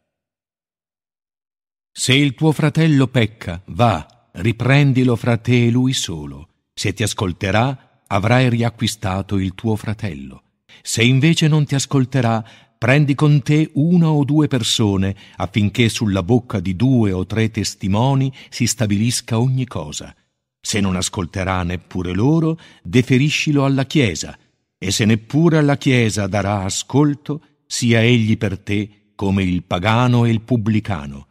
Se il tuo fratello pecca, va, riprendilo fra te e lui solo. Se ti ascolterà, avrai riacquistato il tuo fratello. Se invece non ti ascolterà, prendi con te una o due persone affinché sulla bocca di due o tre testimoni si stabilisca ogni cosa. Se non ascolterà neppure loro, deferiscilo alla Chiesa, e se neppure alla Chiesa darà ascolto, sia egli per te come il pagano e il pubblicano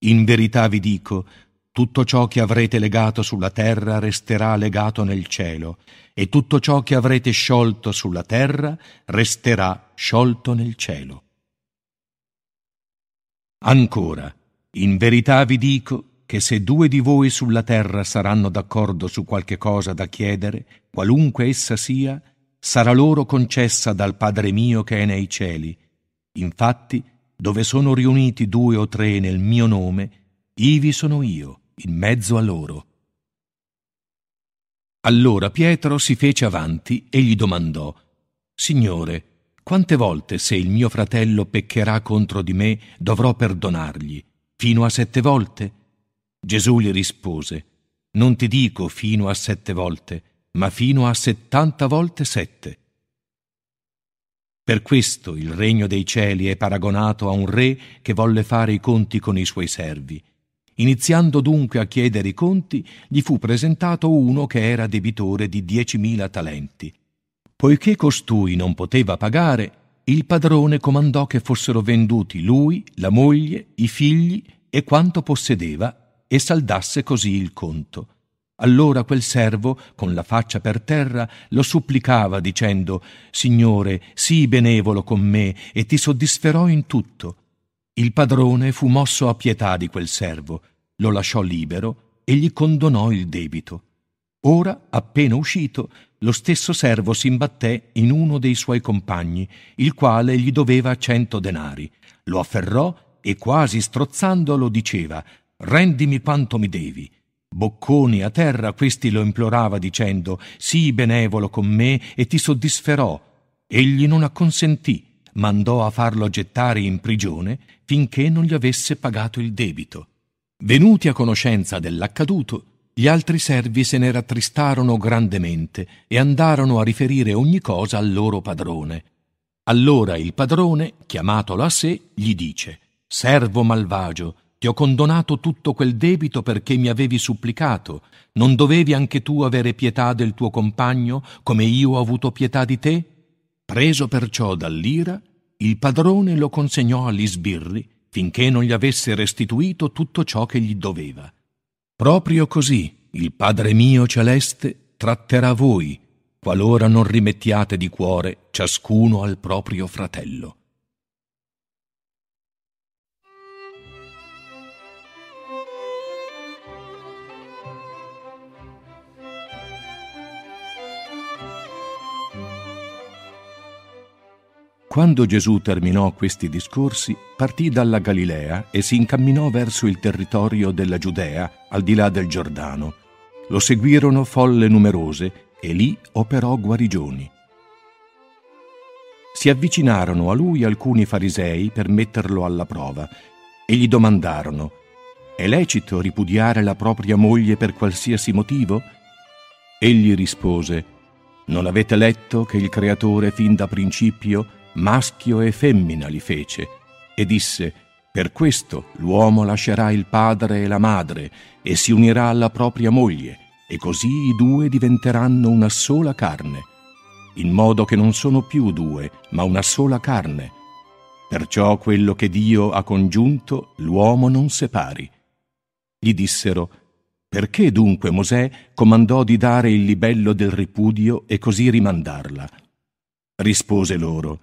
in verità vi dico, tutto ciò che avrete legato sulla terra resterà legato nel cielo, e tutto ciò che avrete sciolto sulla terra resterà sciolto nel cielo. Ancora, in verità vi dico, che se due di voi sulla terra saranno d'accordo su qualche cosa da chiedere, qualunque essa sia, sarà loro concessa dal Padre mio che è nei cieli. Infatti, dove sono riuniti due o tre nel mio nome, ivi sono io, in mezzo a loro. Allora Pietro si fece avanti e gli domandò, Signore, quante volte se il mio fratello peccherà contro di me dovrò perdonargli? Fino a sette volte? Gesù gli rispose, Non ti dico fino a sette volte, ma fino a settanta volte sette. Per questo il regno dei cieli è paragonato a un re che volle fare i conti con i suoi servi. Iniziando dunque a chiedere i conti, gli fu presentato uno che era debitore di diecimila talenti. Poiché costui non poteva pagare, il padrone comandò che fossero venduti lui, la moglie, i figli e quanto possedeva e saldasse così il conto. Allora quel servo, con la faccia per terra, lo supplicava dicendo Signore, sii benevolo con me e ti soddisferò in tutto. Il padrone fu mosso a pietà di quel servo, lo lasciò libero e gli condonò il debito. Ora, appena uscito, lo stesso servo si imbatté in uno dei suoi compagni, il quale gli doveva cento denari. Lo afferrò e quasi strozzandolo diceva Rendimi quanto mi devi. Bocconi a terra questi lo implorava dicendo Sii benevolo con me e ti soddisferò. Egli non acconsentì, mandò a farlo gettare in prigione finché non gli avesse pagato il debito. Venuti a conoscenza dell'accaduto, gli altri servi se ne rattristarono grandemente e andarono a riferire ogni cosa al loro padrone. Allora il padrone, chiamatolo a sé, gli dice Servo malvagio, ti ho condonato tutto quel debito perché mi avevi supplicato. Non dovevi anche tu avere pietà del tuo compagno, come io ho avuto pietà di te? Preso perciò dall'ira, il padrone lo consegnò agli sbirri finché non gli avesse restituito tutto ciò che gli doveva. Proprio così il Padre mio celeste tratterà voi, qualora non rimettiate di cuore ciascuno al proprio fratello. Quando Gesù terminò questi discorsi, partì dalla Galilea e si incamminò verso il territorio della Giudea, al di là del Giordano. Lo seguirono folle numerose e lì operò guarigioni. Si avvicinarono a lui alcuni farisei per metterlo alla prova e gli domandarono È lecito ripudiare la propria moglie per qualsiasi motivo? Egli rispose Non avete letto che il Creatore fin da principio maschio e femmina li fece, e disse, per questo l'uomo lascerà il padre e la madre e si unirà alla propria moglie, e così i due diventeranno una sola carne, in modo che non sono più due, ma una sola carne. Perciò quello che Dio ha congiunto l'uomo non separi. Gli dissero, perché dunque Mosè comandò di dare il libello del ripudio e così rimandarla? Rispose loro,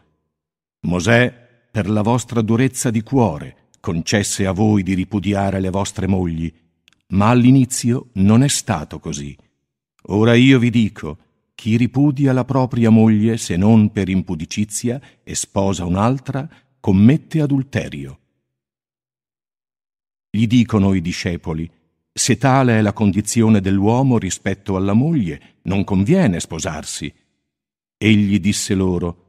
Mosè, per la vostra durezza di cuore, concesse a voi di ripudiare le vostre mogli, ma all'inizio non è stato così. Ora io vi dico, chi ripudia la propria moglie se non per impudicizia e sposa un'altra, commette adulterio. Gli dicono i discepoli, se tale è la condizione dell'uomo rispetto alla moglie, non conviene sposarsi. Egli disse loro,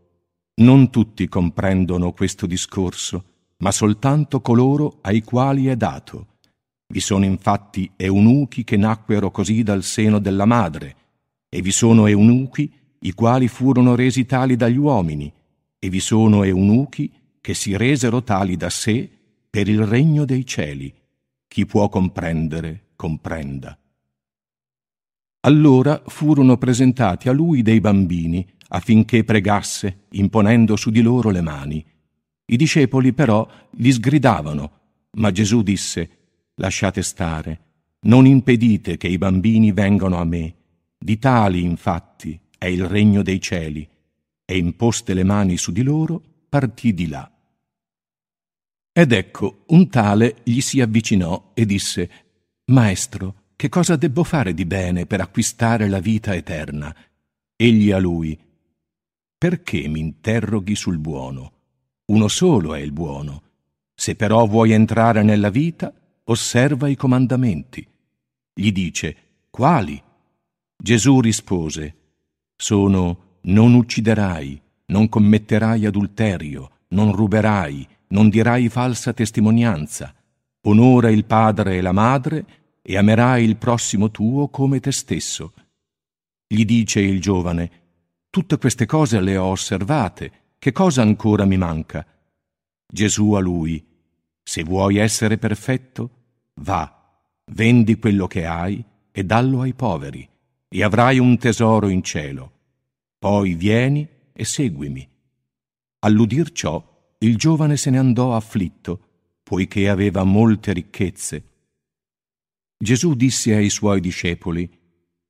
non tutti comprendono questo discorso, ma soltanto coloro ai quali è dato. Vi sono infatti eunuchi che nacquero così dal seno della madre, e vi sono eunuchi i quali furono resi tali dagli uomini, e vi sono eunuchi che si resero tali da sé per il regno dei cieli. Chi può comprendere, comprenda. Allora furono presentati a lui dei bambini, affinché pregasse, imponendo su di loro le mani. I discepoli però gli sgridavano, ma Gesù disse, Lasciate stare, non impedite che i bambini vengano a me. Di tali, infatti, è il regno dei cieli. E imposte le mani su di loro, partì di là. Ed ecco, un tale gli si avvicinò e disse, Maestro, che cosa debbo fare di bene per acquistare la vita eterna? Egli a lui, perché mi interroghi sul buono? Uno solo è il buono. Se però vuoi entrare nella vita, osserva i comandamenti. Gli dice, quali? Gesù rispose, sono non ucciderai, non commetterai adulterio, non ruberai, non dirai falsa testimonianza, onora il padre e la madre e amerai il prossimo tuo come te stesso. Gli dice il giovane, tutte queste cose le ho osservate, che cosa ancora mi manca? Gesù a lui, se vuoi essere perfetto, va, vendi quello che hai e dallo ai poveri, e avrai un tesoro in cielo. Poi vieni e seguimi. All'udir ciò, il giovane se ne andò afflitto, poiché aveva molte ricchezze Gesù disse ai suoi discepoli,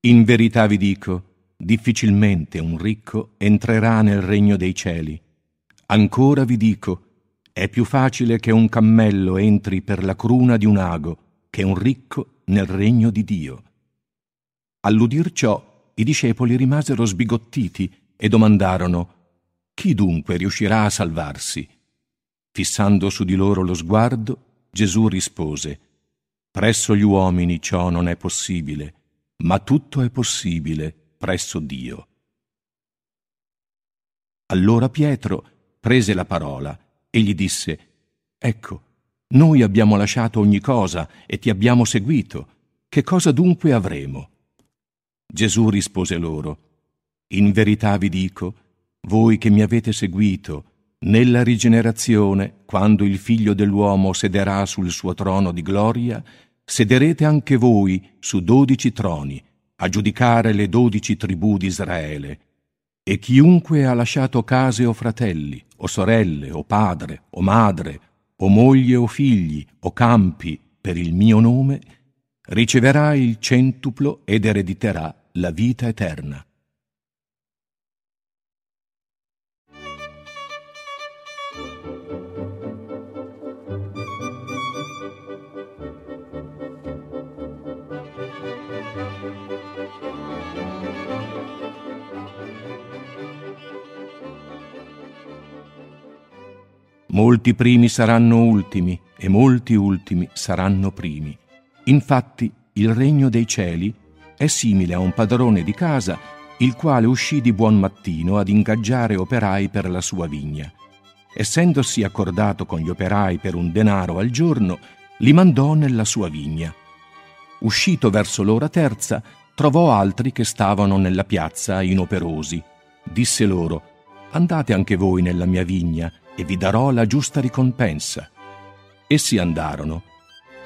In verità vi dico, difficilmente un ricco entrerà nel regno dei cieli. Ancora vi dico, è più facile che un cammello entri per la cruna di un ago che un ricco nel regno di Dio. All'udir ciò, i discepoli rimasero sbigottiti e domandarono, Chi dunque riuscirà a salvarsi? Fissando su di loro lo sguardo, Gesù rispose, Presso gli uomini ciò non è possibile, ma tutto è possibile presso Dio. Allora Pietro prese la parola e gli disse, Ecco, noi abbiamo lasciato ogni cosa e ti abbiamo seguito. Che cosa dunque avremo? Gesù rispose loro, In verità vi dico, voi che mi avete seguito, nella rigenerazione, quando il figlio dell'uomo sederà sul suo trono di gloria, sederete anche voi su dodici troni, a giudicare le dodici tribù di Israele. E chiunque ha lasciato case o fratelli, o sorelle, o padre, o madre, o moglie o figli, o campi, per il mio nome, riceverà il centuplo ed erediterà la vita eterna. Molti primi saranno ultimi e molti ultimi saranno primi. Infatti il regno dei cieli è simile a un padrone di casa il quale uscì di buon mattino ad ingaggiare operai per la sua vigna. Essendosi accordato con gli operai per un denaro al giorno, li mandò nella sua vigna. Uscito verso l'ora terza, trovò altri che stavano nella piazza inoperosi. Disse loro, Andate anche voi nella mia vigna, e vi darò la giusta ricompensa. Essi andarono.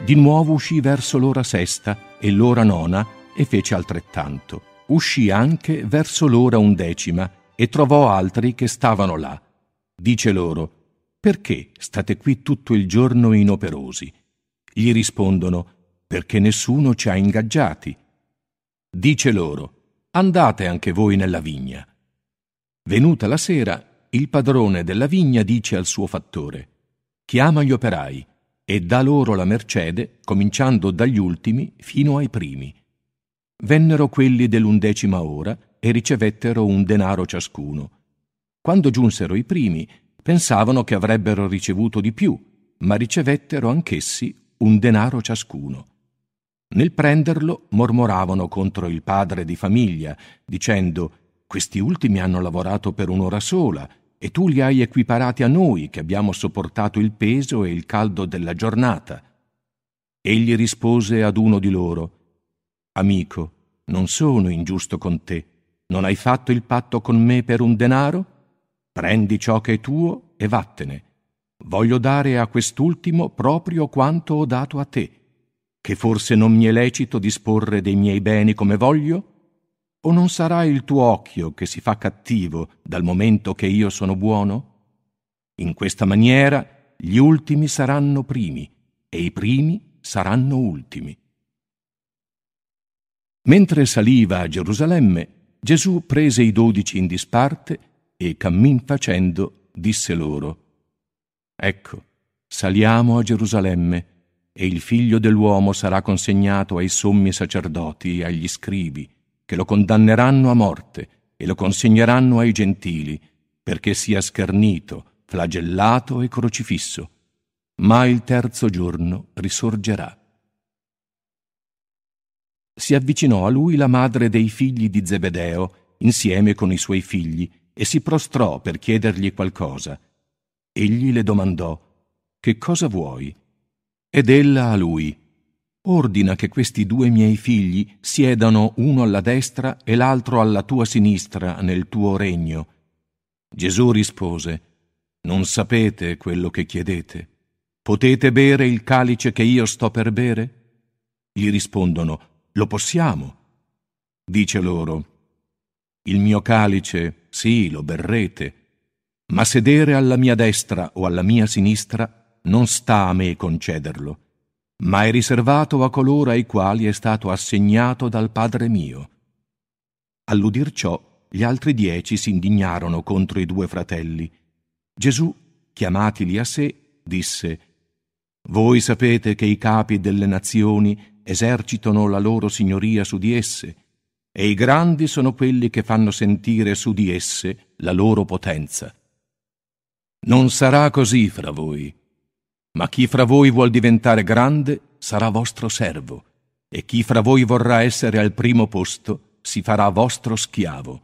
Di nuovo uscì verso l'ora sesta e l'ora nona e fece altrettanto. Uscì anche verso l'ora undecima e trovò altri che stavano là. Dice loro, perché state qui tutto il giorno inoperosi? Gli rispondono, perché nessuno ci ha ingaggiati. Dice loro, andate anche voi nella vigna. Venuta la sera, il padrone della vigna dice al suo fattore, chiama gli operai e dà loro la mercede, cominciando dagli ultimi fino ai primi. Vennero quelli dell'undecima ora e ricevettero un denaro ciascuno. Quando giunsero i primi, pensavano che avrebbero ricevuto di più, ma ricevettero anch'essi un denaro ciascuno. Nel prenderlo mormoravano contro il padre di famiglia, dicendo Questi ultimi hanno lavorato per un'ora sola e tu li hai equiparati a noi che abbiamo sopportato il peso e il caldo della giornata. Egli rispose ad uno di loro, Amico, non sono ingiusto con te. Non hai fatto il patto con me per un denaro? Prendi ciò che è tuo e vattene. Voglio dare a quest'ultimo proprio quanto ho dato a te, che forse non mi è lecito disporre dei miei beni come voglio? O non sarà il tuo occhio che si fa cattivo dal momento che io sono buono? In questa maniera gli ultimi saranno primi e i primi saranno ultimi. Mentre saliva a Gerusalemme, Gesù prese i dodici in disparte e, cammin facendo, disse loro, Ecco, saliamo a Gerusalemme, e il figlio dell'uomo sarà consegnato ai sommi sacerdoti e agli scribi, che lo condanneranno a morte e lo consegneranno ai gentili, perché sia schernito, flagellato e crocifisso. Ma il terzo giorno risorgerà. Si avvicinò a lui la madre dei figli di Zebedeo, insieme con i suoi figli, e si prostrò per chiedergli qualcosa. Egli le domandò, Che cosa vuoi? Ed ella a lui, Ordina che questi due miei figli siedano uno alla destra e l'altro alla tua sinistra nel tuo regno. Gesù rispose, Non sapete quello che chiedete. Potete bere il calice che io sto per bere? Gli rispondono, Lo possiamo. Dice loro, Il mio calice, sì, lo berrete, ma sedere alla mia destra o alla mia sinistra non sta a me concederlo, ma è riservato a coloro ai quali è stato assegnato dal Padre mio. All'udir ciò, gli altri dieci si indignarono contro i due fratelli. Gesù, chiamatili a sé, disse, Voi sapete che i capi delle nazioni esercitano la loro signoria su di esse, e i grandi sono quelli che fanno sentire su di esse la loro potenza. Non sarà così fra voi ma chi fra voi vuol diventare grande sarà vostro servo, e chi fra voi vorrà essere al primo posto si farà vostro schiavo,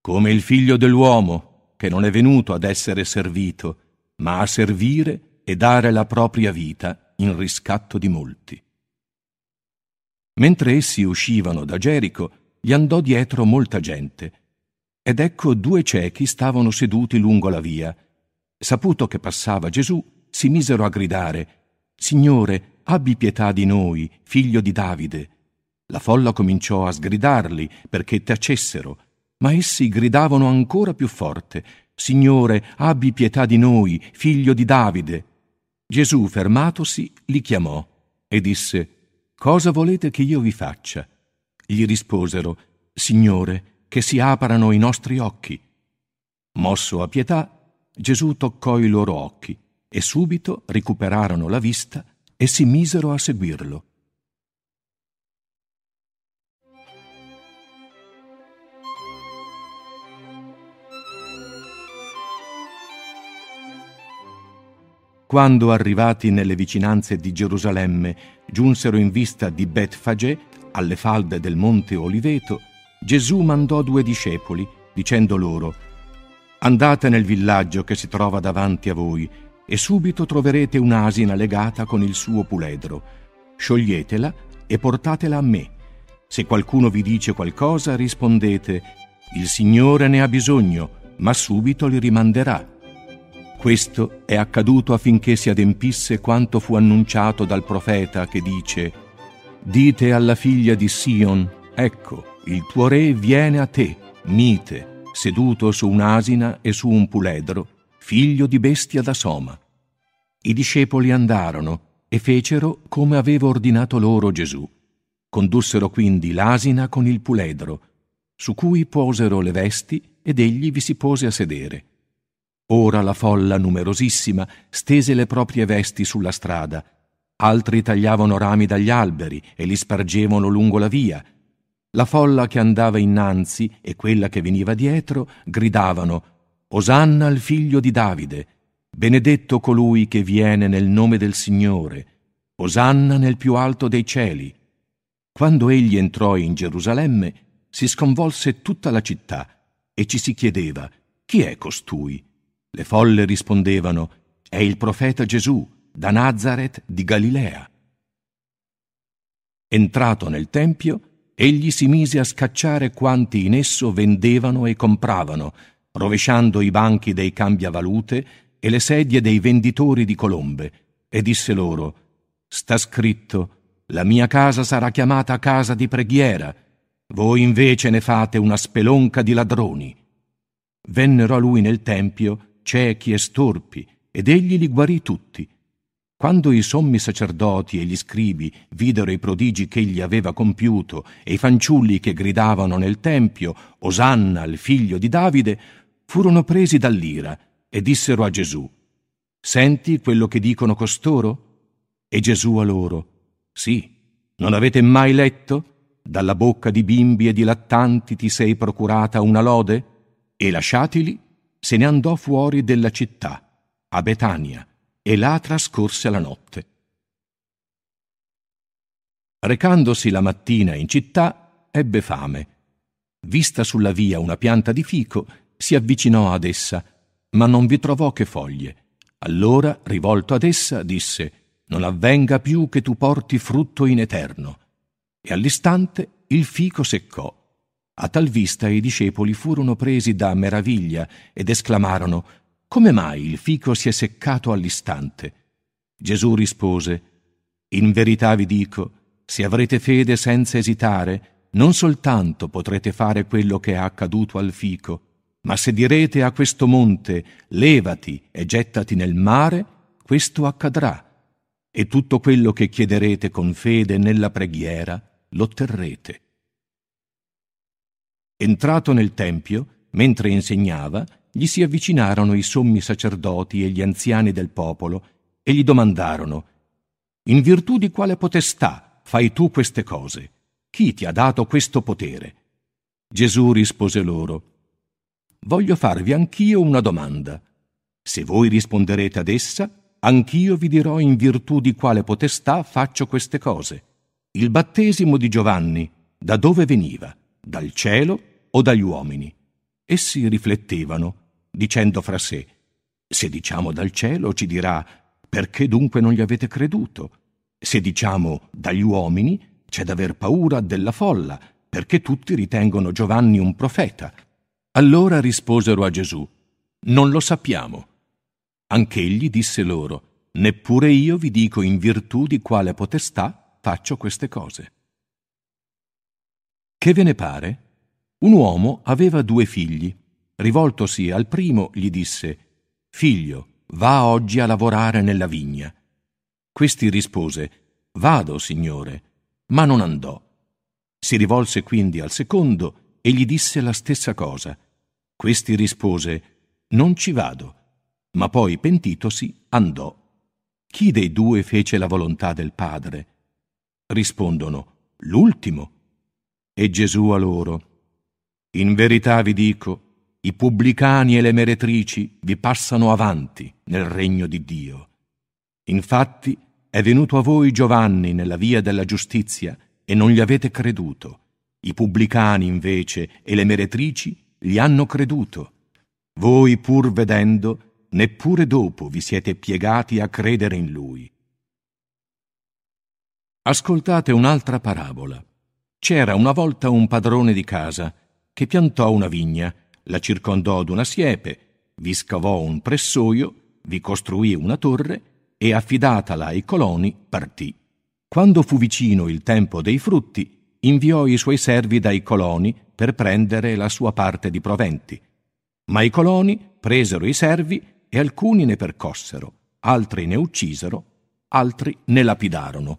come il figlio dell'uomo, che non è venuto ad essere servito, ma a servire e dare la propria vita in riscatto di molti. Mentre essi uscivano da Gerico, gli andò dietro molta gente, ed ecco due ciechi stavano seduti lungo la via. Saputo che passava Gesù, si misero a gridare Signore, abbi pietà di noi, figlio di Davide. La folla cominciò a sgridarli perché tacessero, ma essi gridavano ancora più forte Signore, abbi pietà di noi, figlio di Davide. Gesù, fermatosi, li chiamò e disse Cosa volete che io vi faccia? Gli risposero Signore, che si aprano i nostri occhi. Mosso a pietà, Gesù toccò i loro occhi e subito recuperarono la vista e si misero a seguirlo. Quando arrivati nelle vicinanze di Gerusalemme giunsero in vista di Betfage, alle falde del monte Oliveto, Gesù mandò due discepoli, dicendo loro, Andate nel villaggio che si trova davanti a voi, e subito troverete un'asina legata con il suo puledro. Scioglietela e portatela a me. Se qualcuno vi dice qualcosa, rispondete, il Signore ne ha bisogno, ma subito li rimanderà. Questo è accaduto affinché si adempisse quanto fu annunciato dal profeta che dice, Dite alla figlia di Sion, ecco, il tuo re viene a te, mite, seduto su un'asina e su un puledro, figlio di bestia da soma. I discepoli andarono e fecero come aveva ordinato loro Gesù. Condussero quindi l'asina con il puledro, su cui posero le vesti ed egli vi si pose a sedere. Ora la folla numerosissima stese le proprie vesti sulla strada, altri tagliavano rami dagli alberi e li spargevano lungo la via. La folla che andava innanzi e quella che veniva dietro gridavano Osanna al figlio di Davide, benedetto colui che viene nel nome del Signore, Osanna nel più alto dei cieli. Quando egli entrò in Gerusalemme, si sconvolse tutta la città e ci si chiedeva, chi è costui? Le folle rispondevano, è il profeta Gesù, da Nazaret di Galilea. Entrato nel Tempio, egli si mise a scacciare quanti in esso vendevano e compravano, rovesciando i banchi dei cambiavalute e le sedie dei venditori di colombe, e disse loro, Sta scritto, la mia casa sarà chiamata casa di preghiera, voi invece ne fate una spelonca di ladroni. Vennero a lui nel tempio ciechi e storpi, ed egli li guarì tutti. Quando i sommi sacerdoti e gli scribi videro i prodigi che egli aveva compiuto e i fanciulli che gridavano nel tempio, Osanna al figlio di Davide, furono presi dall'ira e dissero a Gesù, Senti quello che dicono costoro? E Gesù a loro, sì, non avete mai letto? Dalla bocca di bimbi e di lattanti ti sei procurata una lode? E lasciatili, se ne andò fuori della città, a Betania, e là trascorse la notte. Recandosi la mattina in città, ebbe fame. Vista sulla via una pianta di fico, si avvicinò ad essa, ma non vi trovò che foglie. Allora, rivolto ad essa, disse Non avvenga più che tu porti frutto in eterno. E all'istante il fico seccò. A tal vista i discepoli furono presi da meraviglia ed esclamarono Come mai il fico si è seccato all'istante? Gesù rispose In verità vi dico, se avrete fede senza esitare, non soltanto potrete fare quello che è accaduto al fico, ma se direte a questo monte, levati e gettati nel mare, questo accadrà. E tutto quello che chiederete con fede nella preghiera, l'otterrete. Entrato nel Tempio, mentre insegnava, gli si avvicinarono i sommi sacerdoti e gli anziani del popolo e gli domandarono, In virtù di quale potestà fai tu queste cose? Chi ti ha dato questo potere? Gesù rispose loro, Voglio farvi anch'io una domanda. Se voi risponderete ad essa, anch'io vi dirò in virtù di quale potestà faccio queste cose. Il battesimo di Giovanni, da dove veniva? Dal cielo o dagli uomini? Essi riflettevano, dicendo fra sé, se diciamo dal cielo ci dirà, perché dunque non gli avete creduto? Se diciamo dagli uomini, c'è da aver paura della folla, perché tutti ritengono Giovanni un profeta. Allora risposero a Gesù, Non lo sappiamo. Anch'egli disse loro, Neppure io vi dico in virtù di quale potestà faccio queste cose. Che ve ne pare? Un uomo aveva due figli. Rivoltosi al primo gli disse, Figlio, va oggi a lavorare nella vigna. Questi rispose, Vado, signore, ma non andò. Si rivolse quindi al secondo e gli disse la stessa cosa. Questi rispose, Non ci vado, ma poi pentitosi andò. Chi dei due fece la volontà del Padre? Rispondono, L'ultimo. E Gesù a loro, In verità vi dico, i pubblicani e le meretrici vi passano avanti nel regno di Dio. Infatti, è venuto a voi Giovanni nella via della giustizia e non gli avete creduto. I pubblicani invece e le meretrici gli hanno creduto. Voi pur vedendo, neppure dopo vi siete piegati a credere in lui. Ascoltate un'altra parabola. C'era una volta un padrone di casa che piantò una vigna, la circondò d'una siepe, vi scavò un pressoio, vi costruì una torre e affidatala ai coloni partì. Quando fu vicino il tempo dei frutti, inviò i suoi servi dai coloni per prendere la sua parte di proventi. Ma i coloni presero i servi e alcuni ne percossero, altri ne uccisero, altri ne lapidarono.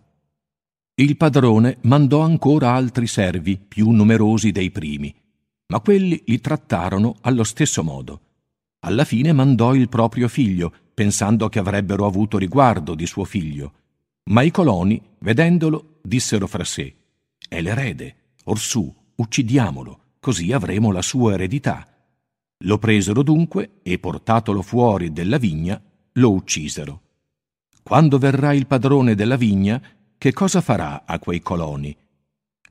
Il padrone mandò ancora altri servi più numerosi dei primi, ma quelli li trattarono allo stesso modo. Alla fine mandò il proprio figlio, pensando che avrebbero avuto riguardo di suo figlio. Ma i coloni, vedendolo, dissero fra sé, È l'erede, orsù, uccidiamolo, così avremo la sua eredità. Lo presero dunque e, portatolo fuori della vigna, lo uccisero. Quando verrà il padrone della vigna, che cosa farà a quei coloni?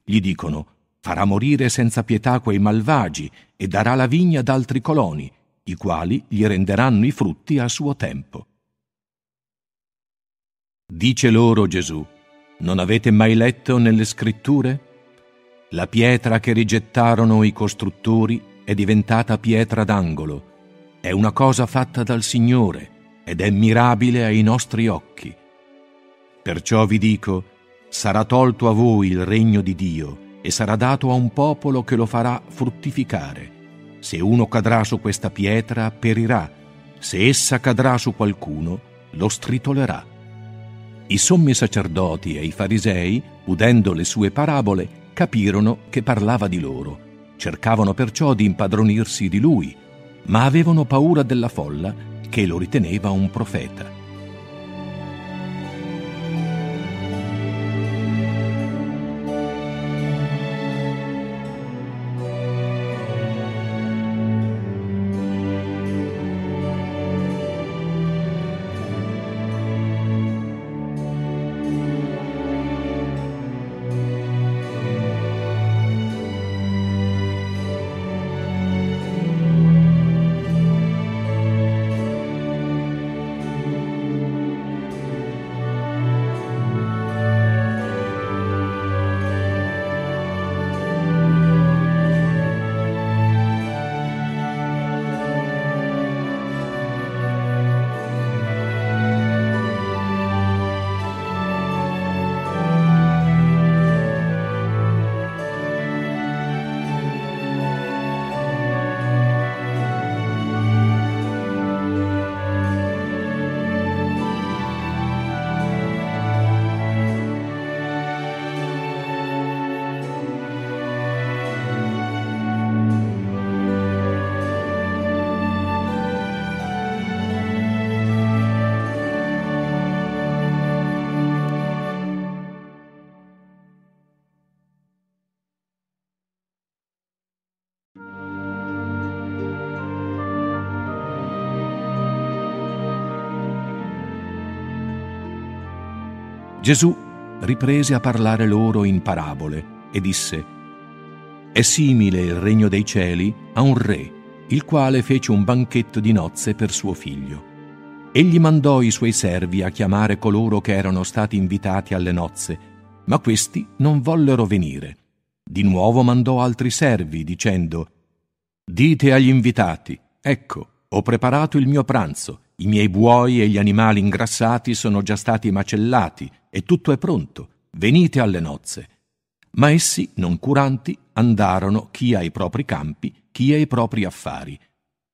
Gli dicono, farà morire senza pietà quei malvagi e darà la vigna ad altri coloni, i quali gli renderanno i frutti a suo tempo. Dice loro Gesù, non avete mai letto nelle scritture? La pietra che rigettarono i costruttori è diventata pietra d'angolo. È una cosa fatta dal Signore ed è mirabile ai nostri occhi. Perciò vi dico, sarà tolto a voi il regno di Dio e sarà dato a un popolo che lo farà fruttificare se uno cadrà su questa pietra, perirà. Se essa cadrà su qualcuno, lo stritolerà. I sommi sacerdoti e i farisei, udendo le sue parabole, capirono che parlava di loro. Cercavano perciò di impadronirsi di lui, ma avevano paura della folla che lo riteneva un profeta. Gesù riprese a parlare loro in parabole e disse, È simile il regno dei cieli a un re, il quale fece un banchetto di nozze per suo figlio. Egli mandò i suoi servi a chiamare coloro che erano stati invitati alle nozze, ma questi non vollero venire. Di nuovo mandò altri servi, dicendo, Dite agli invitati, ecco, ho preparato il mio pranzo, i miei buoi e gli animali ingrassati sono già stati macellati e tutto è pronto, venite alle nozze. Ma essi, non curanti, andarono chi ai propri campi, chi ai propri affari.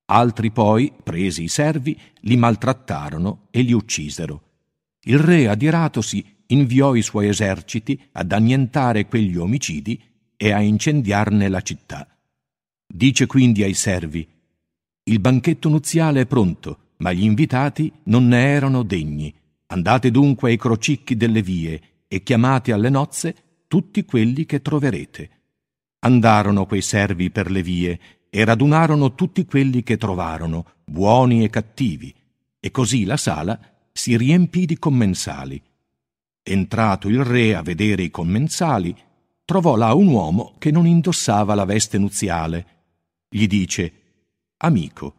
Altri poi, presi i servi, li maltrattarono e li uccisero. Il re, adiratosi, inviò i suoi eserciti ad annientare quegli omicidi e a incendiarne la città. Dice quindi ai servi, il banchetto nuziale è pronto, ma gli invitati non ne erano degni. Andate dunque ai crocicchi delle vie e chiamate alle nozze tutti quelli che troverete. Andarono quei servi per le vie e radunarono tutti quelli che trovarono, buoni e cattivi, e così la sala si riempì di commensali. Entrato il re a vedere i commensali, trovò là un uomo che non indossava la veste nuziale. Gli dice, Amico,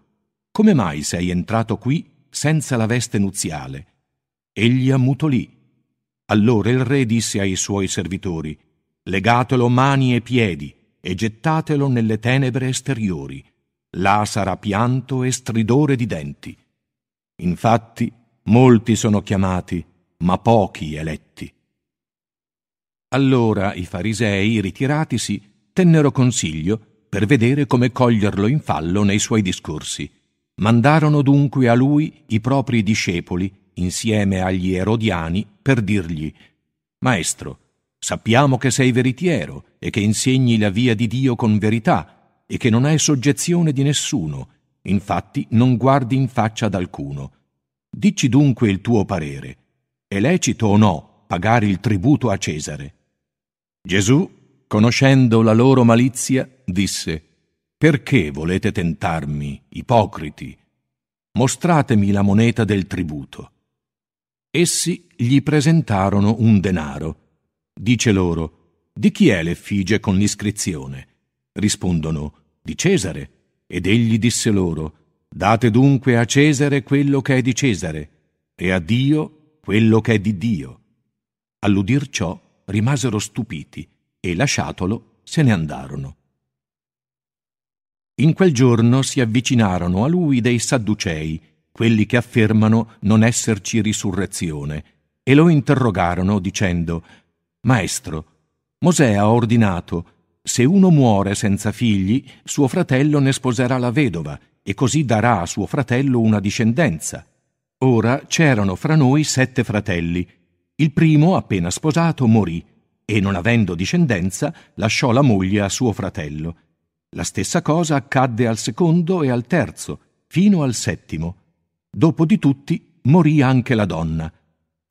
come mai sei entrato qui senza la veste nuziale? Egli ammutolì. Allora il re disse ai suoi servitori, Legatelo mani e piedi e gettatelo nelle tenebre esteriori. Là sarà pianto e stridore di denti. Infatti, molti sono chiamati, ma pochi eletti. Allora i farisei, ritiratisi, tennero consiglio per vedere come coglierlo in fallo nei suoi discorsi. Mandarono dunque a lui i propri discepoli, insieme agli erodiani, per dirgli Maestro, sappiamo che sei veritiero e che insegni la via di Dio con verità e che non hai soggezione di nessuno, infatti non guardi in faccia ad alcuno. Dici dunque il tuo parere. È lecito o no pagare il tributo a Cesare? Gesù Conoscendo la loro malizia, disse, Perché volete tentarmi, ipocriti? Mostratemi la moneta del tributo. Essi gli presentarono un denaro. Dice loro, Di chi è l'effigie con l'iscrizione? Rispondono, Di Cesare. Ed egli disse loro, Date dunque a Cesare quello che è di Cesare, e a Dio quello che è di Dio. All'udir ciò rimasero stupiti e lasciatolo se ne andarono. In quel giorno si avvicinarono a lui dei Sadducei, quelli che affermano non esserci risurrezione, e lo interrogarono dicendo Maestro, Mosè ha ordinato se uno muore senza figli, suo fratello ne sposerà la vedova e così darà a suo fratello una discendenza. Ora c'erano fra noi sette fratelli. Il primo, appena sposato, morì e non avendo discendenza lasciò la moglie a suo fratello. La stessa cosa accadde al secondo e al terzo, fino al settimo. Dopo di tutti morì anche la donna.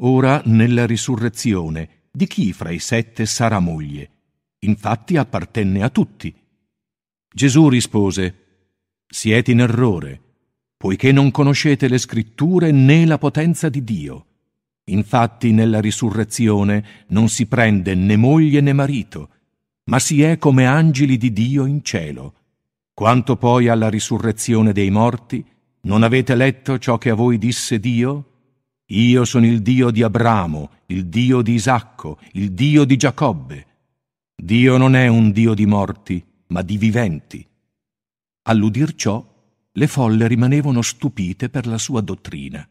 Ora, nella risurrezione, di chi fra i sette sarà moglie? Infatti appartenne a tutti. Gesù rispose, Siete in errore, poiché non conoscete le scritture né la potenza di Dio. Infatti nella risurrezione non si prende né moglie né marito, ma si è come angeli di Dio in cielo. Quanto poi alla risurrezione dei morti, non avete letto ciò che a voi disse Dio? Io sono il Dio di Abramo, il Dio di Isacco, il Dio di Giacobbe. Dio non è un Dio di morti, ma di viventi. All'udir ciò, le folle rimanevano stupite per la sua dottrina.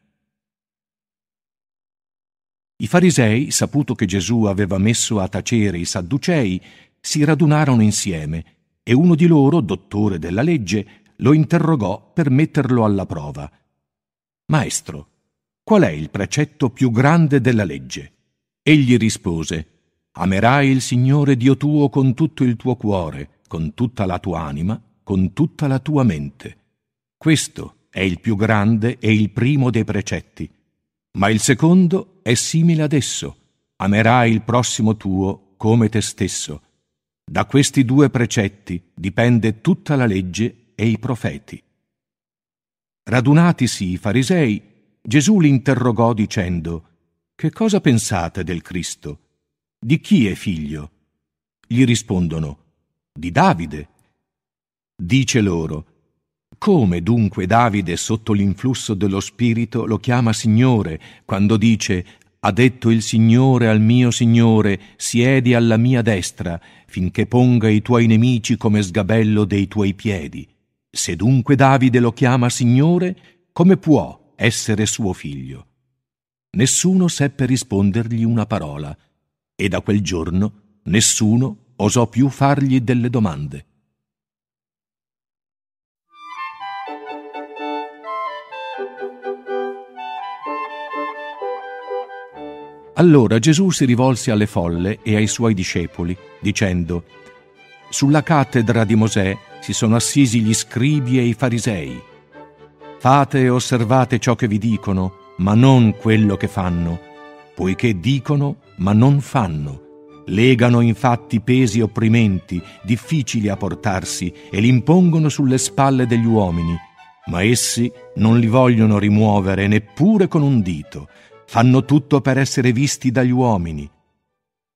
I farisei, saputo che Gesù aveva messo a tacere i sadducei, si radunarono insieme e uno di loro, dottore della legge, lo interrogò per metterlo alla prova. Maestro, qual è il precetto più grande della legge? Egli rispose, Amerai il Signore Dio tuo con tutto il tuo cuore, con tutta la tua anima, con tutta la tua mente. Questo è il più grande e il primo dei precetti. Ma il secondo è simile ad esso. Amerai il prossimo tuo come te stesso. Da questi due precetti dipende tutta la legge e i profeti. Radunatisi i farisei, Gesù li interrogò dicendo, che cosa pensate del Cristo? Di chi è figlio? Gli rispondono, di Davide. Dice loro, come dunque Davide sotto l'influsso dello Spirito lo chiama Signore quando dice ha detto il Signore al mio Signore, siedi alla mia destra, finché ponga i tuoi nemici come sgabello dei tuoi piedi. Se dunque Davide lo chiama Signore, come può essere suo figlio? Nessuno seppe rispondergli una parola, e da quel giorno nessuno osò più fargli delle domande. Allora Gesù si rivolse alle folle e ai suoi discepoli, dicendo, Sulla cattedra di Mosè si sono assisi gli scribi e i farisei. Fate e osservate ciò che vi dicono, ma non quello che fanno, poiché dicono, ma non fanno. Legano infatti pesi opprimenti, difficili a portarsi, e li impongono sulle spalle degli uomini, ma essi non li vogliono rimuovere neppure con un dito, fanno tutto per essere visti dagli uomini.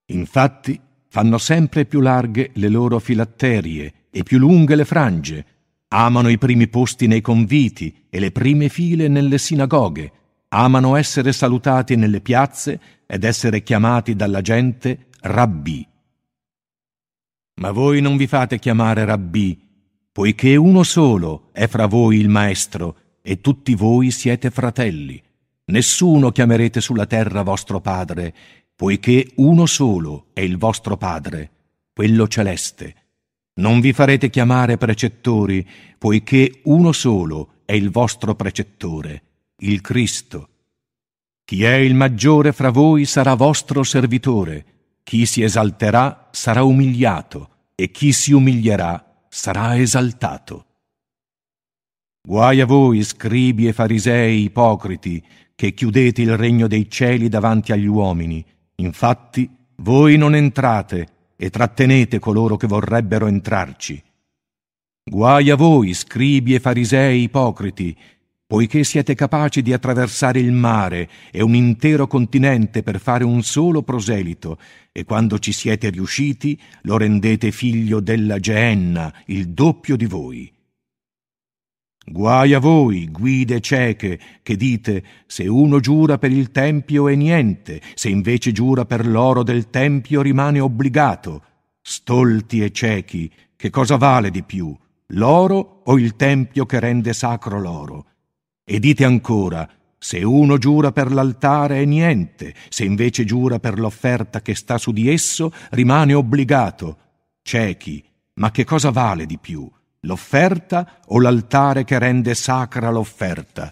Infatti fanno sempre più larghe le loro filatterie e più lunghe le frange, amano i primi posti nei conviti e le prime file nelle sinagoghe, amano essere salutati nelle piazze ed essere chiamati dalla gente rabbì. Ma voi non vi fate chiamare rabbì, poiché uno solo è fra voi il Maestro, e tutti voi siete fratelli. Nessuno chiamerete sulla terra vostro Padre, poiché uno solo è il vostro Padre, quello celeste. Non vi farete chiamare precettori, poiché uno solo è il vostro precettore, il Cristo. Chi è il maggiore fra voi sarà vostro servitore, chi si esalterà sarà umiliato, e chi si umilierà sarà esaltato. Guai a voi, scribi e farisei ipocriti, che chiudete il regno dei cieli davanti agli uomini. Infatti, voi non entrate e trattenete coloro che vorrebbero entrarci. Guai a voi, scribi e farisei ipocriti, poiché siete capaci di attraversare il mare e un intero continente per fare un solo proselito, e quando ci siete riusciti lo rendete figlio della Geenna, il doppio di voi. Guai a voi, guide cieche, che dite se uno giura per il Tempio è niente, se invece giura per l'oro del Tempio rimane obbligato. Stolti e ciechi, che cosa vale di più, l'oro o il Tempio che rende sacro l'oro? E dite ancora, se uno giura per l'altare è niente, se invece giura per l'offerta che sta su di esso rimane obbligato. Ciechi, ma che cosa vale di più? L'offerta o l'altare che rende sacra l'offerta.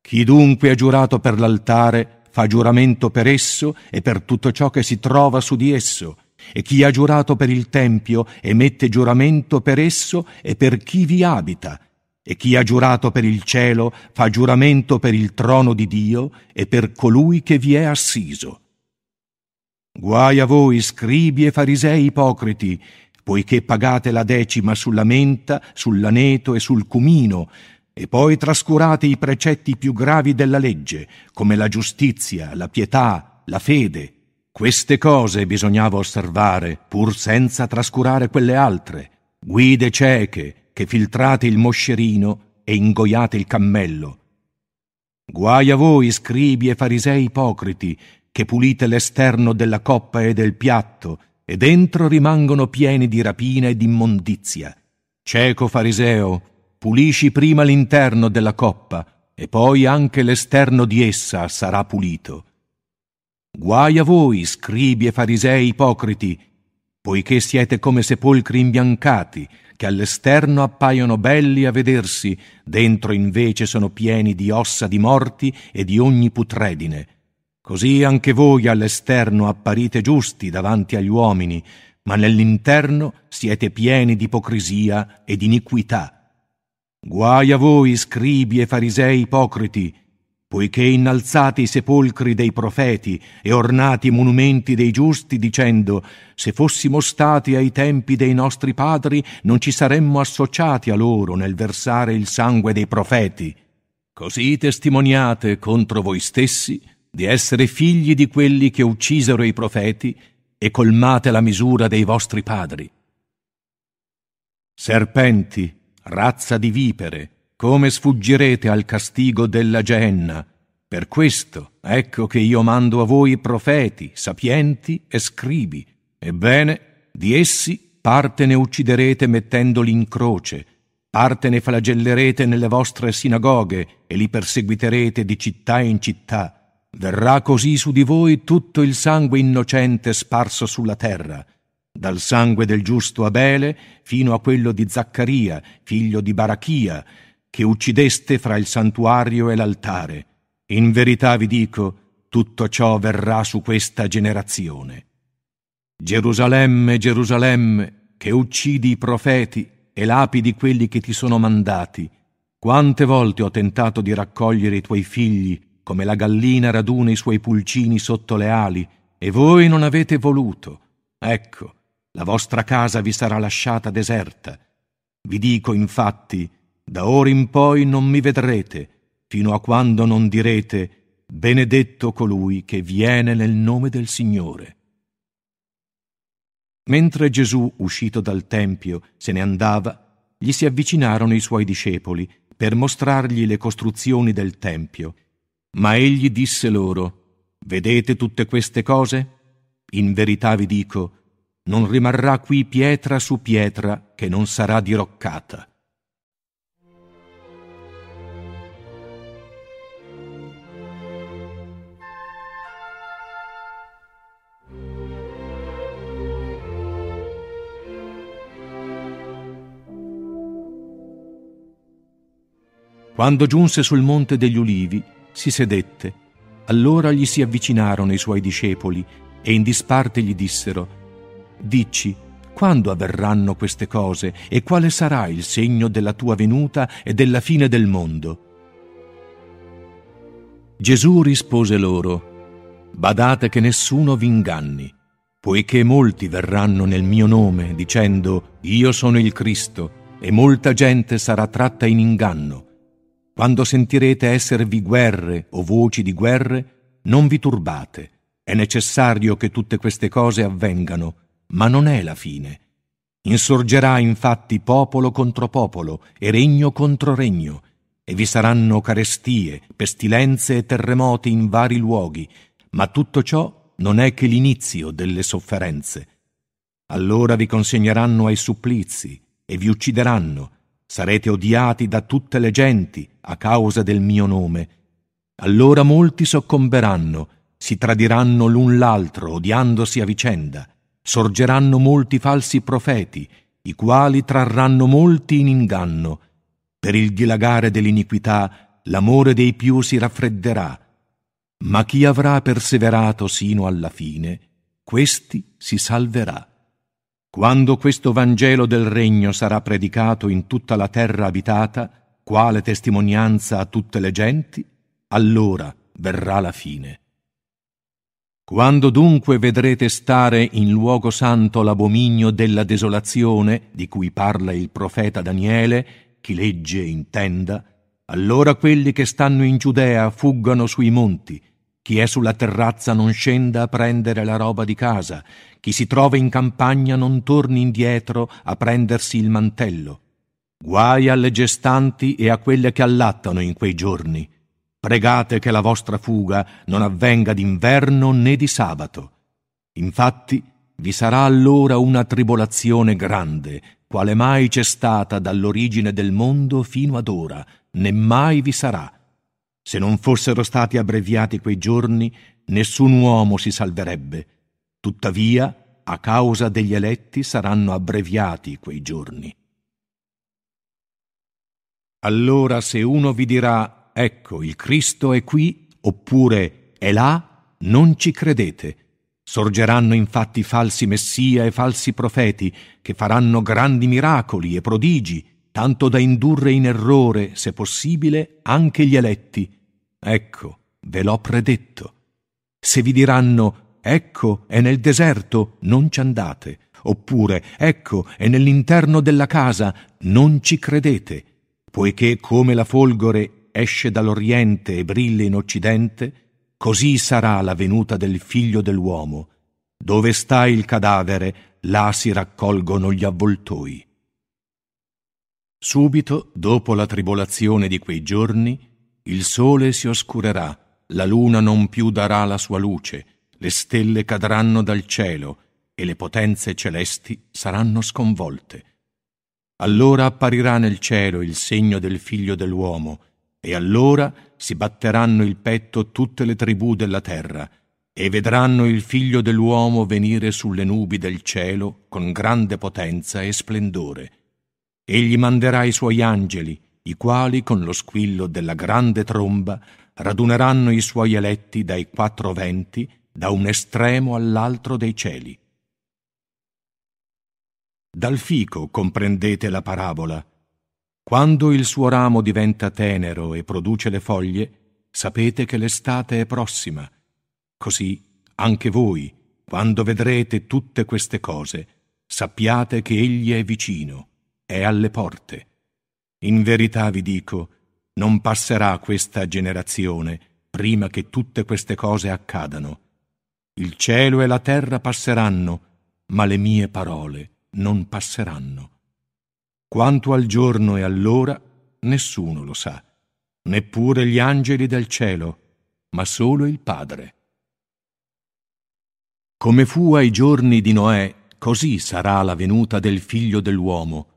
Chi dunque ha giurato per l'altare fa giuramento per esso e per tutto ciò che si trova su di esso, e chi ha giurato per il Tempio emette giuramento per esso e per chi vi abita, e chi ha giurato per il cielo fa giuramento per il trono di Dio e per colui che vi è assiso. Guai a voi, scribi e farisei ipocriti, poiché pagate la decima sulla menta, sull'aneto e sul cumino, e poi trascurate i precetti più gravi della legge, come la giustizia, la pietà, la fede. Queste cose bisognava osservare, pur senza trascurare quelle altre, guide cieche, che filtrate il moscerino e ingoiate il cammello. Guai a voi, scribi e farisei ipocriti, che pulite l'esterno della coppa e del piatto, e dentro rimangono pieni di rapina e d'immondizia. Cieco fariseo, pulisci prima l'interno della coppa, e poi anche l'esterno di essa sarà pulito. Guai a voi, scribi e farisei ipocriti, poiché siete come sepolcri imbiancati, che all'esterno appaiono belli a vedersi, dentro invece sono pieni di ossa di morti e di ogni putredine. Così anche voi all'esterno apparite giusti davanti agli uomini, ma nell'interno siete pieni di ipocrisia e di iniquità. Guai a voi, scribi e farisei ipocriti, poiché innalzate i sepolcri dei profeti e ornati i monumenti dei giusti, dicendo se fossimo stati ai tempi dei nostri padri non ci saremmo associati a loro nel versare il sangue dei profeti. Così testimoniate contro voi stessi di essere figli di quelli che uccisero i profeti e colmate la misura dei vostri padri. Serpenti, razza di vipere, come sfuggirete al castigo della Geenna? Per questo ecco che io mando a voi profeti, sapienti e scribi. Ebbene, di essi parte ne ucciderete mettendoli in croce, parte ne flagellerete nelle vostre sinagoghe e li perseguiterete di città in città. Verrà così su di voi tutto il sangue innocente sparso sulla terra, dal sangue del giusto Abele fino a quello di Zaccaria, figlio di Barachia, che uccideste fra il santuario e l'altare. In verità vi dico, tutto ciò verrà su questa generazione. Gerusalemme, Gerusalemme, che uccidi i profeti e lapidi quelli che ti sono mandati, quante volte ho tentato di raccogliere i tuoi figli, come la gallina raduna i suoi pulcini sotto le ali, e voi non avete voluto. Ecco, la vostra casa vi sarà lasciata deserta. Vi dico infatti, da ora in poi non mi vedrete, fino a quando non direte benedetto colui che viene nel nome del Signore. Mentre Gesù, uscito dal Tempio, se ne andava, gli si avvicinarono i suoi discepoli per mostrargli le costruzioni del Tempio. Ma egli disse loro, Vedete tutte queste cose? In verità vi dico, non rimarrà qui pietra su pietra che non sarà diroccata. Quando giunse sul monte degli ulivi, si sedette. Allora gli si avvicinarono i suoi discepoli e in disparte gli dissero, Dici, quando avverranno queste cose e quale sarà il segno della tua venuta e della fine del mondo? Gesù rispose loro, Badate che nessuno vi inganni, poiché molti verranno nel mio nome dicendo, Io sono il Cristo, e molta gente sarà tratta in inganno. Quando sentirete esservi guerre o voci di guerre, non vi turbate. È necessario che tutte queste cose avvengano, ma non è la fine. Insorgerà infatti popolo contro popolo e regno contro regno, e vi saranno carestie, pestilenze e terremoti in vari luoghi, ma tutto ciò non è che l'inizio delle sofferenze. Allora vi consegneranno ai supplizi e vi uccideranno, sarete odiati da tutte le genti a causa del mio nome. Allora molti soccomberanno, si tradiranno l'un l'altro, odiandosi a vicenda. Sorgeranno molti falsi profeti, i quali trarranno molti in inganno. Per il dilagare dell'iniquità l'amore dei più si raffredderà. Ma chi avrà perseverato sino alla fine, questi si salverà. Quando questo Vangelo del Regno sarà predicato in tutta la terra abitata, quale testimonianza a tutte le genti, allora verrà la fine. Quando dunque vedrete stare in luogo santo l'abominio della desolazione, di cui parla il profeta Daniele, chi legge intenda, allora quelli che stanno in Giudea fuggano sui monti, chi è sulla terrazza non scenda a prendere la roba di casa, chi si trova in campagna non torni indietro a prendersi il mantello. Guai alle gestanti e a quelle che allattano in quei giorni. Pregate che la vostra fuga non avvenga d'inverno né di sabato. Infatti vi sarà allora una tribolazione grande, quale mai c'è stata dall'origine del mondo fino ad ora, né mai vi sarà se non fossero stati abbreviati quei giorni, nessun uomo si salverebbe. Tuttavia, a causa degli eletti saranno abbreviati quei giorni. Allora se uno vi dirà, ecco, il Cristo è qui, oppure è là, non ci credete. Sorgeranno infatti falsi messia e falsi profeti, che faranno grandi miracoli e prodigi, tanto da indurre in errore, se possibile, anche gli eletti. Ecco, ve l'ho predetto. Se vi diranno, ecco, è nel deserto, non ci andate, oppure, ecco, è nell'interno della casa, non ci credete, poiché come la folgore esce dall'Oriente e brilla in Occidente, così sarà la venuta del figlio dell'uomo. Dove sta il cadavere, là si raccolgono gli avvoltoi. Subito, dopo la tribolazione di quei giorni, il sole si oscurerà, la luna non più darà la sua luce, le stelle cadranno dal cielo e le potenze celesti saranno sconvolte. Allora apparirà nel cielo il segno del figlio dell'uomo, e allora si batteranno il petto tutte le tribù della terra, e vedranno il figlio dell'uomo venire sulle nubi del cielo con grande potenza e splendore. Egli manderà i suoi angeli, i quali con lo squillo della grande tromba raduneranno i suoi eletti dai quattro venti, da un estremo all'altro dei cieli. Dal fico comprendete la parabola. Quando il suo ramo diventa tenero e produce le foglie, sapete che l'estate è prossima. Così anche voi, quando vedrete tutte queste cose, sappiate che Egli è vicino, è alle porte. In verità vi dico, non passerà questa generazione prima che tutte queste cose accadano. Il cielo e la terra passeranno, ma le mie parole non passeranno. Quanto al giorno e all'ora, nessuno lo sa, neppure gli angeli del cielo, ma solo il Padre. Come fu ai giorni di Noè, così sarà la venuta del figlio dell'uomo.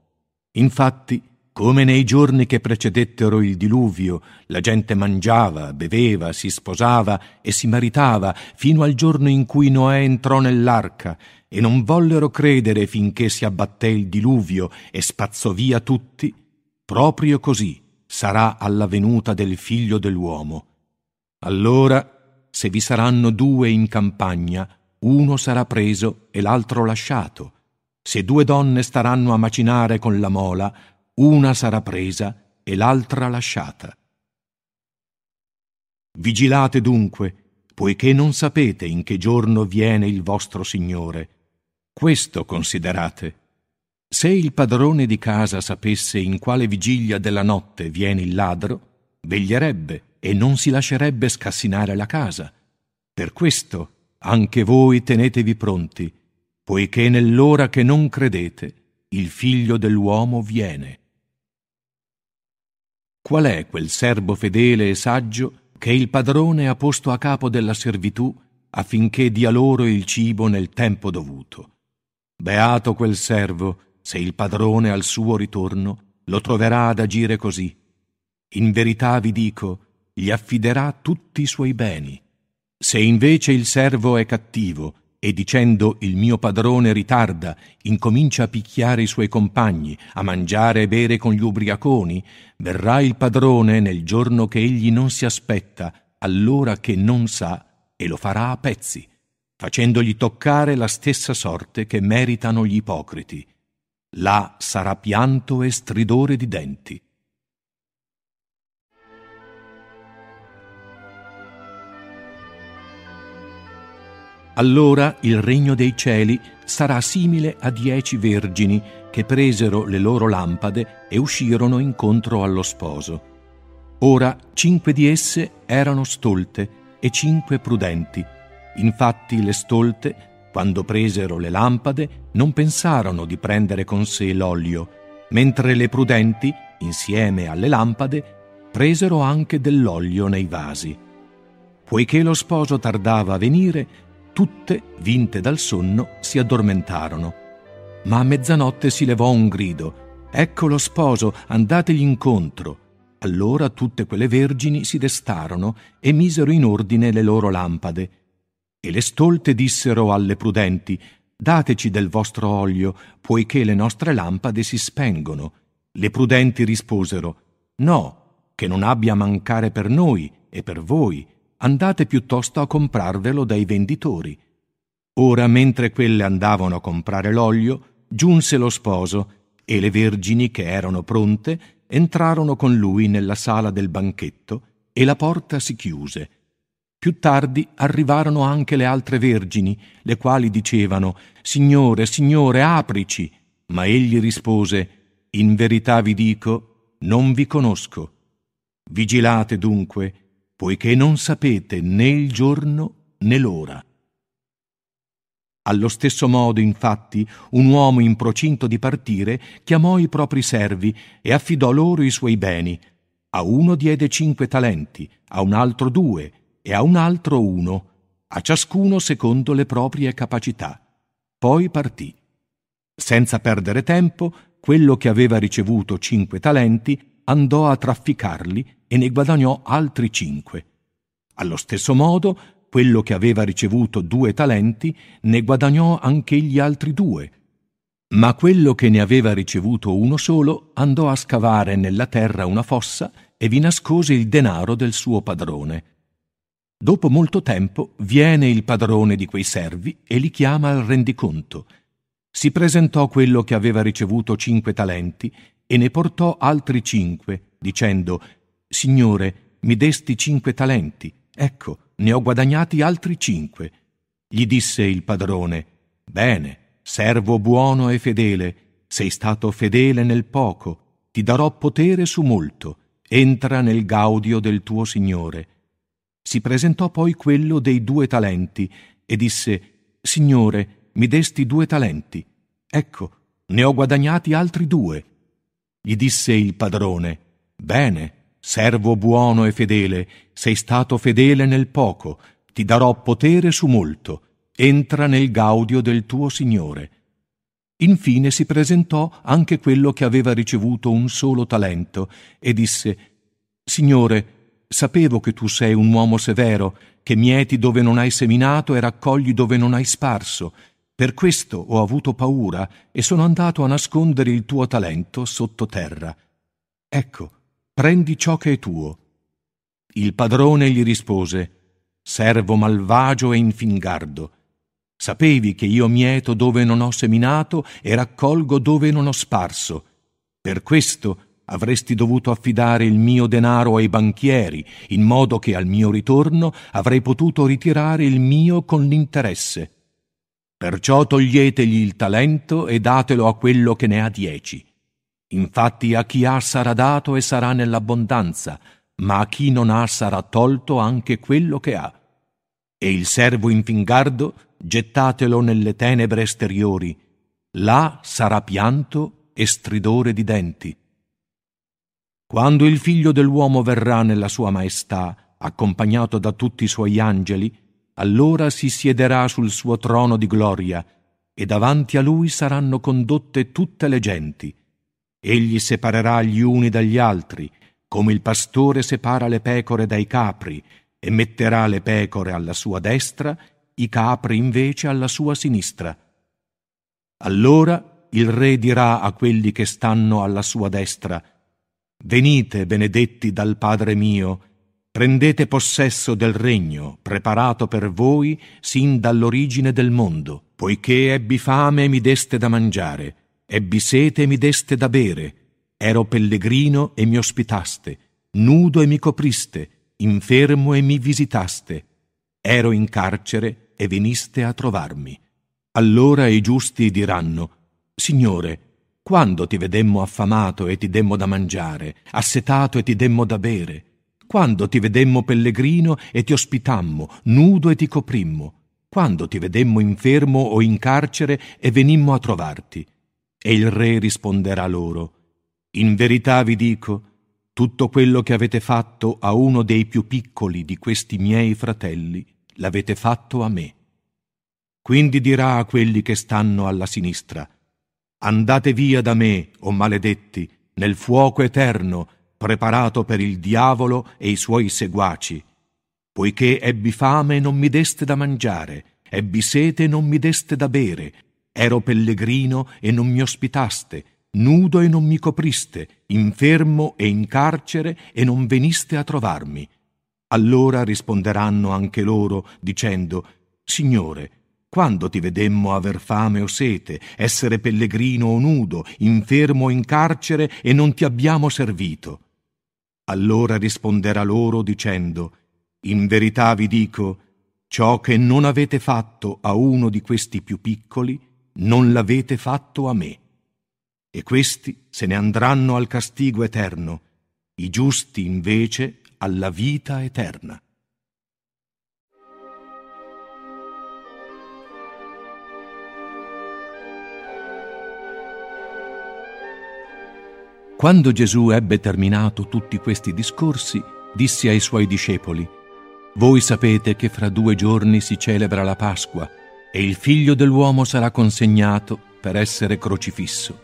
Infatti, come nei giorni che precedettero il diluvio, la gente mangiava, beveva, si sposava e si maritava fino al giorno in cui Noè entrò nell'arca e non vollero credere finché si abbatté il diluvio e spazzò via tutti, proprio così sarà alla venuta del figlio dell'uomo. Allora, se vi saranno due in campagna, uno sarà preso e l'altro lasciato. Se due donne staranno a macinare con la mola, una sarà presa e l'altra lasciata. Vigilate dunque, poiché non sapete in che giorno viene il vostro Signore. Questo considerate. Se il padrone di casa sapesse in quale vigilia della notte viene il ladro, veglierebbe e non si lascerebbe scassinare la casa. Per questo anche voi tenetevi pronti, poiché nell'ora che non credete il figlio dell'uomo viene. Qual è quel servo fedele e saggio che il padrone ha posto a capo della servitù affinché dia loro il cibo nel tempo dovuto? Beato quel servo, se il padrone al suo ritorno lo troverà ad agire così. In verità vi dico, gli affiderà tutti i suoi beni. Se invece il servo è cattivo e dicendo il mio padrone ritarda, incomincia a picchiare i suoi compagni, a mangiare e bere con gli ubriaconi, verrà il padrone nel giorno che egli non si aspetta, allora che non sa, e lo farà a pezzi, facendogli toccare la stessa sorte che meritano gli ipocriti. Là sarà pianto e stridore di denti. Allora il regno dei cieli sarà simile a dieci vergini che presero le loro lampade e uscirono incontro allo sposo. Ora cinque di esse erano stolte e cinque prudenti. Infatti le stolte, quando presero le lampade, non pensarono di prendere con sé l'olio, mentre le prudenti, insieme alle lampade, presero anche dell'olio nei vasi. Poiché lo sposo tardava a venire, Tutte, vinte dal sonno, si addormentarono. Ma a mezzanotte si levò un grido. Ecco lo sposo, andategli incontro. Allora tutte quelle vergini si destarono e misero in ordine le loro lampade. E le stolte dissero alle prudenti, Dateci del vostro olio, poiché le nostre lampade si spengono. Le prudenti risposero, No, che non abbia a mancare per noi e per voi andate piuttosto a comprarvelo dai venditori. Ora, mentre quelle andavano a comprare l'olio, giunse lo sposo e le vergini che erano pronte entrarono con lui nella sala del banchetto e la porta si chiuse. Più tardi arrivarono anche le altre vergini, le quali dicevano Signore, Signore, aprici. Ma egli rispose In verità vi dico, non vi conosco. Vigilate dunque, poiché non sapete né il giorno né l'ora. Allo stesso modo, infatti, un uomo in procinto di partire chiamò i propri servi e affidò loro i suoi beni. A uno diede cinque talenti, a un altro due e a un altro uno, a ciascuno secondo le proprie capacità. Poi partì. Senza perdere tempo, quello che aveva ricevuto cinque talenti andò a trafficarli e ne guadagnò altri cinque. Allo stesso modo, quello che aveva ricevuto due talenti ne guadagnò anche gli altri due. Ma quello che ne aveva ricevuto uno solo andò a scavare nella terra una fossa e vi nascose il denaro del suo padrone. Dopo molto tempo viene il padrone di quei servi e li chiama al rendiconto. Si presentò quello che aveva ricevuto cinque talenti e ne portò altri cinque, dicendo Signore, mi desti cinque talenti, ecco, ne ho guadagnati altri cinque. Gli disse il padrone Bene, servo buono e fedele, sei stato fedele nel poco, ti darò potere su molto, entra nel gaudio del tuo Signore. Si presentò poi quello dei due talenti e disse Signore, mi desti due talenti. Ecco, ne ho guadagnati altri due. Gli disse il padrone Bene, servo buono e fedele, sei stato fedele nel poco, ti darò potere su molto, entra nel gaudio del tuo Signore. Infine si presentò anche quello che aveva ricevuto un solo talento e disse Signore, sapevo che tu sei un uomo severo, che mieti dove non hai seminato e raccogli dove non hai sparso. Per questo ho avuto paura e sono andato a nascondere il tuo talento sottoterra. Ecco, prendi ciò che è tuo. Il padrone gli rispose, Servo malvagio e infingardo. Sapevi che io mieto dove non ho seminato e raccolgo dove non ho sparso. Per questo avresti dovuto affidare il mio denaro ai banchieri, in modo che al mio ritorno avrei potuto ritirare il mio con l'interesse. Perciò toglietegli il talento e datelo a quello che ne ha dieci. Infatti a chi ha sarà dato e sarà nell'abbondanza, ma a chi non ha sarà tolto anche quello che ha. E il servo infingardo gettatelo nelle tenebre esteriori, là sarà pianto e stridore di denti. Quando il figlio dell'uomo verrà nella sua maestà, accompagnato da tutti i suoi angeli, allora si siederà sul suo trono di gloria, e davanti a lui saranno condotte tutte le genti. Egli separerà gli uni dagli altri, come il pastore separa le pecore dai capri, e metterà le pecore alla sua destra, i capri invece alla sua sinistra. Allora il re dirà a quelli che stanno alla sua destra, Venite, benedetti dal Padre mio, prendete possesso del regno preparato per voi sin dall'origine del mondo, poiché ebbi fame e mi deste da mangiare, ebbi sete e mi deste da bere, ero pellegrino e mi ospitaste, nudo e mi copriste, infermo e mi visitaste, ero in carcere e veniste a trovarmi. Allora i giusti diranno, Signore, quando ti vedemmo affamato e ti demmo da mangiare, assetato e ti demmo da bere? Quando ti vedemmo pellegrino e ti ospitammo, nudo e ti coprimmo? Quando ti vedemmo infermo o in carcere e venimmo a trovarti? E il re risponderà loro, In verità vi dico, tutto quello che avete fatto a uno dei più piccoli di questi miei fratelli, l'avete fatto a me. Quindi dirà a quelli che stanno alla sinistra, Andate via da me, o maledetti, nel fuoco eterno, preparato per il diavolo e i suoi seguaci. Poiché ebbi fame e non mi deste da mangiare, ebbi sete e non mi deste da bere, ero pellegrino e non mi ospitaste, nudo e non mi copriste, infermo e in carcere e non veniste a trovarmi. Allora risponderanno anche loro, dicendo, Signore, quando ti vedemmo aver fame o sete, essere pellegrino o nudo, infermo o in carcere e non ti abbiamo servito? Allora risponderà loro dicendo, In verità vi dico, ciò che non avete fatto a uno di questi più piccoli, non l'avete fatto a me. E questi se ne andranno al castigo eterno, i giusti invece alla vita eterna. Quando Gesù ebbe terminato tutti questi discorsi, disse ai suoi discepoli, Voi sapete che fra due giorni si celebra la Pasqua e il figlio dell'uomo sarà consegnato per essere crocifisso.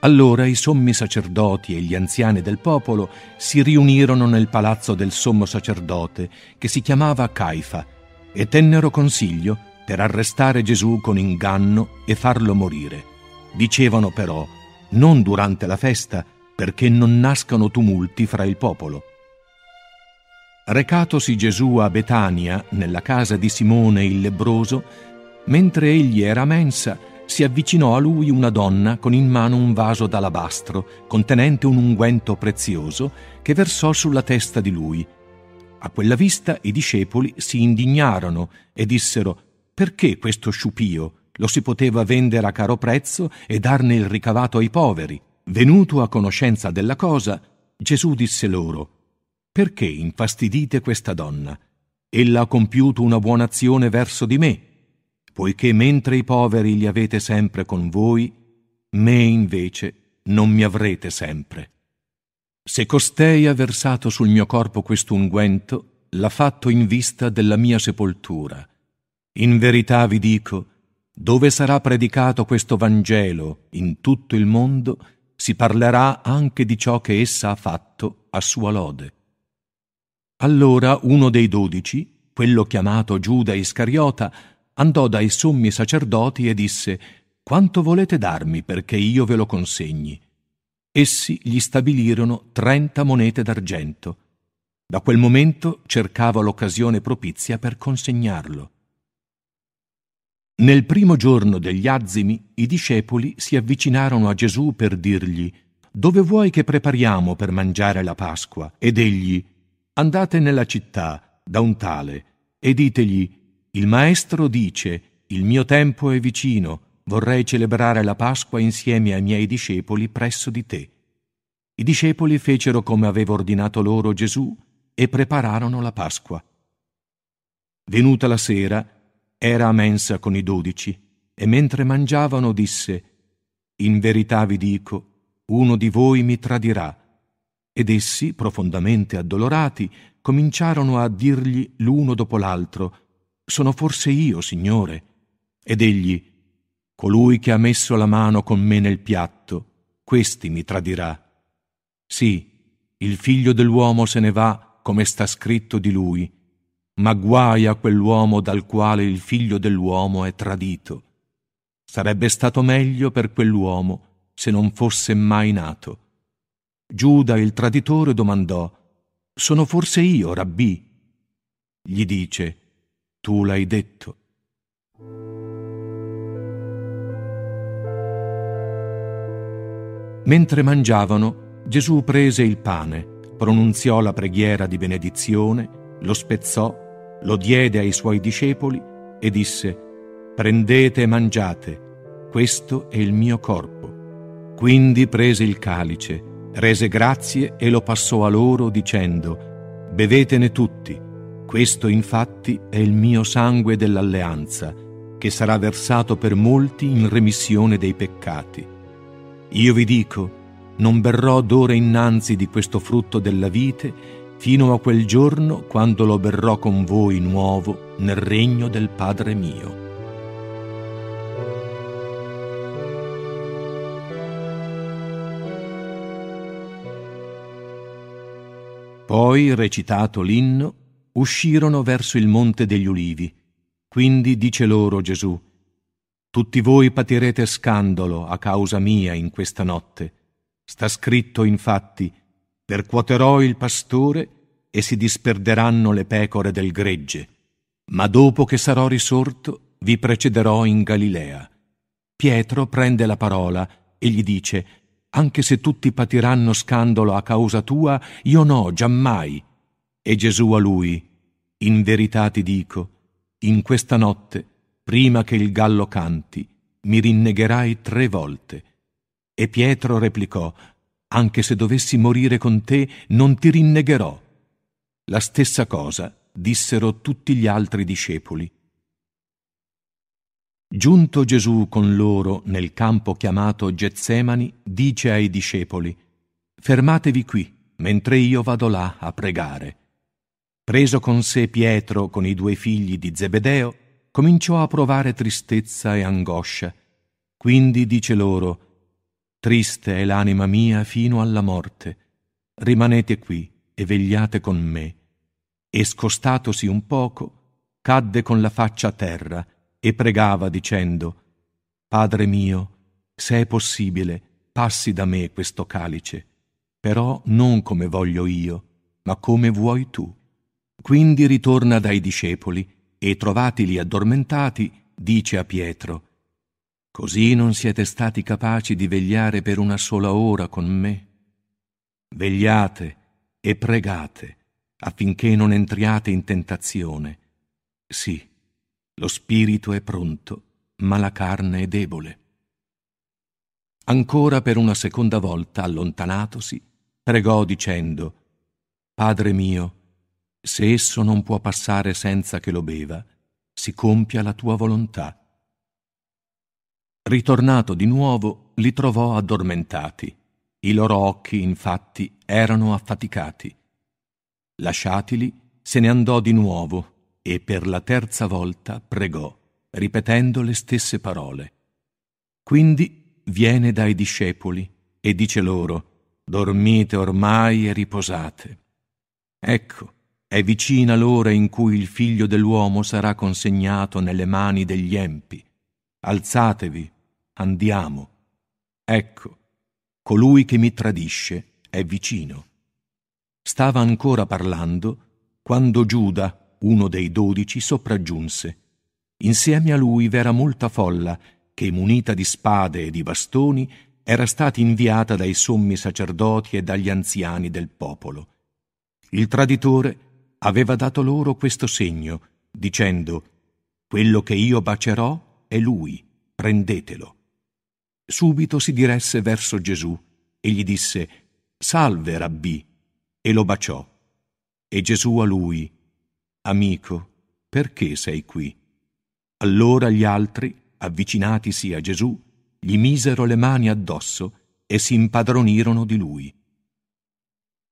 Allora i sommi sacerdoti e gli anziani del popolo si riunirono nel palazzo del sommo sacerdote, che si chiamava Caifa, e tennero consiglio per arrestare Gesù con inganno e farlo morire. Dicevano però, non durante la festa, perché non nascano tumulti fra il popolo. Recatosi Gesù a Betania, nella casa di Simone il lebroso, mentre egli era mensa, si avvicinò a lui una donna con in mano un vaso d'alabastro contenente un unguento prezioso che versò sulla testa di lui. A quella vista i discepoli si indignarono e dissero perché questo sciupio lo si poteva vendere a caro prezzo e darne il ricavato ai poveri. Venuto a conoscenza della cosa, Gesù disse loro, Perché infastidite questa donna? Ella ha compiuto una buona azione verso di me, poiché mentre i poveri li avete sempre con voi, me invece non mi avrete sempre. Se costei ha versato sul mio corpo quest'unguento, l'ha fatto in vista della mia sepoltura. In verità vi dico, dove sarà predicato questo Vangelo in tutto il mondo, si parlerà anche di ciò che essa ha fatto a sua lode. Allora uno dei dodici, quello chiamato Giuda Iscariota, andò dai sommi sacerdoti e disse Quanto volete darmi perché io ve lo consegni? Essi gli stabilirono trenta monete d'argento. Da quel momento cercava l'occasione propizia per consegnarlo. Nel primo giorno degli azimi i discepoli si avvicinarono a Gesù per dirgli Dove vuoi che prepariamo per mangiare la Pasqua? Ed egli Andate nella città da un tale e ditegli Il Maestro dice Il mio tempo è vicino, vorrei celebrare la Pasqua insieme ai miei discepoli presso di te. I discepoli fecero come aveva ordinato loro Gesù e prepararono la Pasqua. Venuta la sera, era a mensa con i dodici e mentre mangiavano disse, In verità vi dico, uno di voi mi tradirà. Ed essi, profondamente addolorati, cominciarono a dirgli l'uno dopo l'altro, Sono forse io, Signore? Ed egli, Colui che ha messo la mano con me nel piatto, questi mi tradirà. Sì, il figlio dell'uomo se ne va, come sta scritto di lui, ma guai a quell'uomo dal quale il figlio dell'uomo è tradito. Sarebbe stato meglio per quell'uomo se non fosse mai nato. Giuda il traditore domandò, Sono forse io, rabbì? Gli dice, Tu l'hai detto. Mentre mangiavano, Gesù prese il pane, pronunziò la preghiera di benedizione, lo spezzò lo diede ai suoi discepoli e disse, Prendete e mangiate, questo è il mio corpo. Quindi prese il calice, rese grazie e lo passò a loro dicendo, Bevetene tutti, questo infatti è il mio sangue dell'alleanza, che sarà versato per molti in remissione dei peccati. Io vi dico, non berrò d'ora innanzi di questo frutto della vite, fino a quel giorno quando lo berrò con voi nuovo nel regno del Padre mio. Poi, recitato l'inno, uscirono verso il monte degli ulivi. Quindi dice loro Gesù, Tutti voi patirete scandalo a causa mia in questa notte. Sta scritto infatti, percuoterò il pastore e si disperderanno le pecore del gregge, ma dopo che sarò risorto vi precederò in Galilea. Pietro prende la parola e gli dice, anche se tutti patiranno scandalo a causa tua, io no, giammai. E Gesù a lui, in verità ti dico, in questa notte, prima che il gallo canti, mi rinnegherai tre volte. E Pietro replicò, anche se dovessi morire con te, non ti rinnegherò. la stessa cosa dissero tutti gli altri discepoli. Giunto Gesù con loro nel campo chiamato Getsemani, dice ai discepoli, Fermatevi qui, mentre io vado là a pregare. Preso con sé Pietro con i due figli di Zebedeo, cominciò a provare tristezza e angoscia. Quindi dice loro, Triste è l'anima mia fino alla morte. Rimanete qui e vegliate con me. E scostatosi un poco, cadde con la faccia a terra e pregava dicendo, Padre mio, se è possibile, passi da me questo calice, però non come voglio io, ma come vuoi tu. Quindi ritorna dai discepoli e trovatili addormentati, dice a Pietro, Così non siete stati capaci di vegliare per una sola ora con me? Vegliate e pregate affinché non entriate in tentazione. Sì, lo spirito è pronto, ma la carne è debole. Ancora per una seconda volta, allontanatosi, pregò dicendo, Padre mio, se esso non può passare senza che lo beva, si compia la tua volontà. Ritornato di nuovo, li trovò addormentati. I loro occhi, infatti, erano affaticati. Lasciatili, se ne andò di nuovo e per la terza volta pregò, ripetendo le stesse parole. Quindi viene dai discepoli e dice loro, Dormite ormai e riposate. Ecco, è vicina l'ora in cui il figlio dell'uomo sarà consegnato nelle mani degli empi. Alzatevi, andiamo. Ecco, colui che mi tradisce è vicino. Stava ancora parlando quando Giuda, uno dei dodici, sopraggiunse. Insieme a lui v'era molta folla che, munita di spade e di bastoni, era stata inviata dai sommi sacerdoti e dagli anziani del popolo. Il traditore aveva dato loro questo segno, dicendo Quello che io bacerò è lui, prendetelo. Subito si diresse verso Gesù e gli disse Salve, rabbì, e lo baciò. E Gesù a lui Amico, perché sei qui? Allora gli altri, avvicinatisi a Gesù, gli misero le mani addosso e si impadronirono di lui.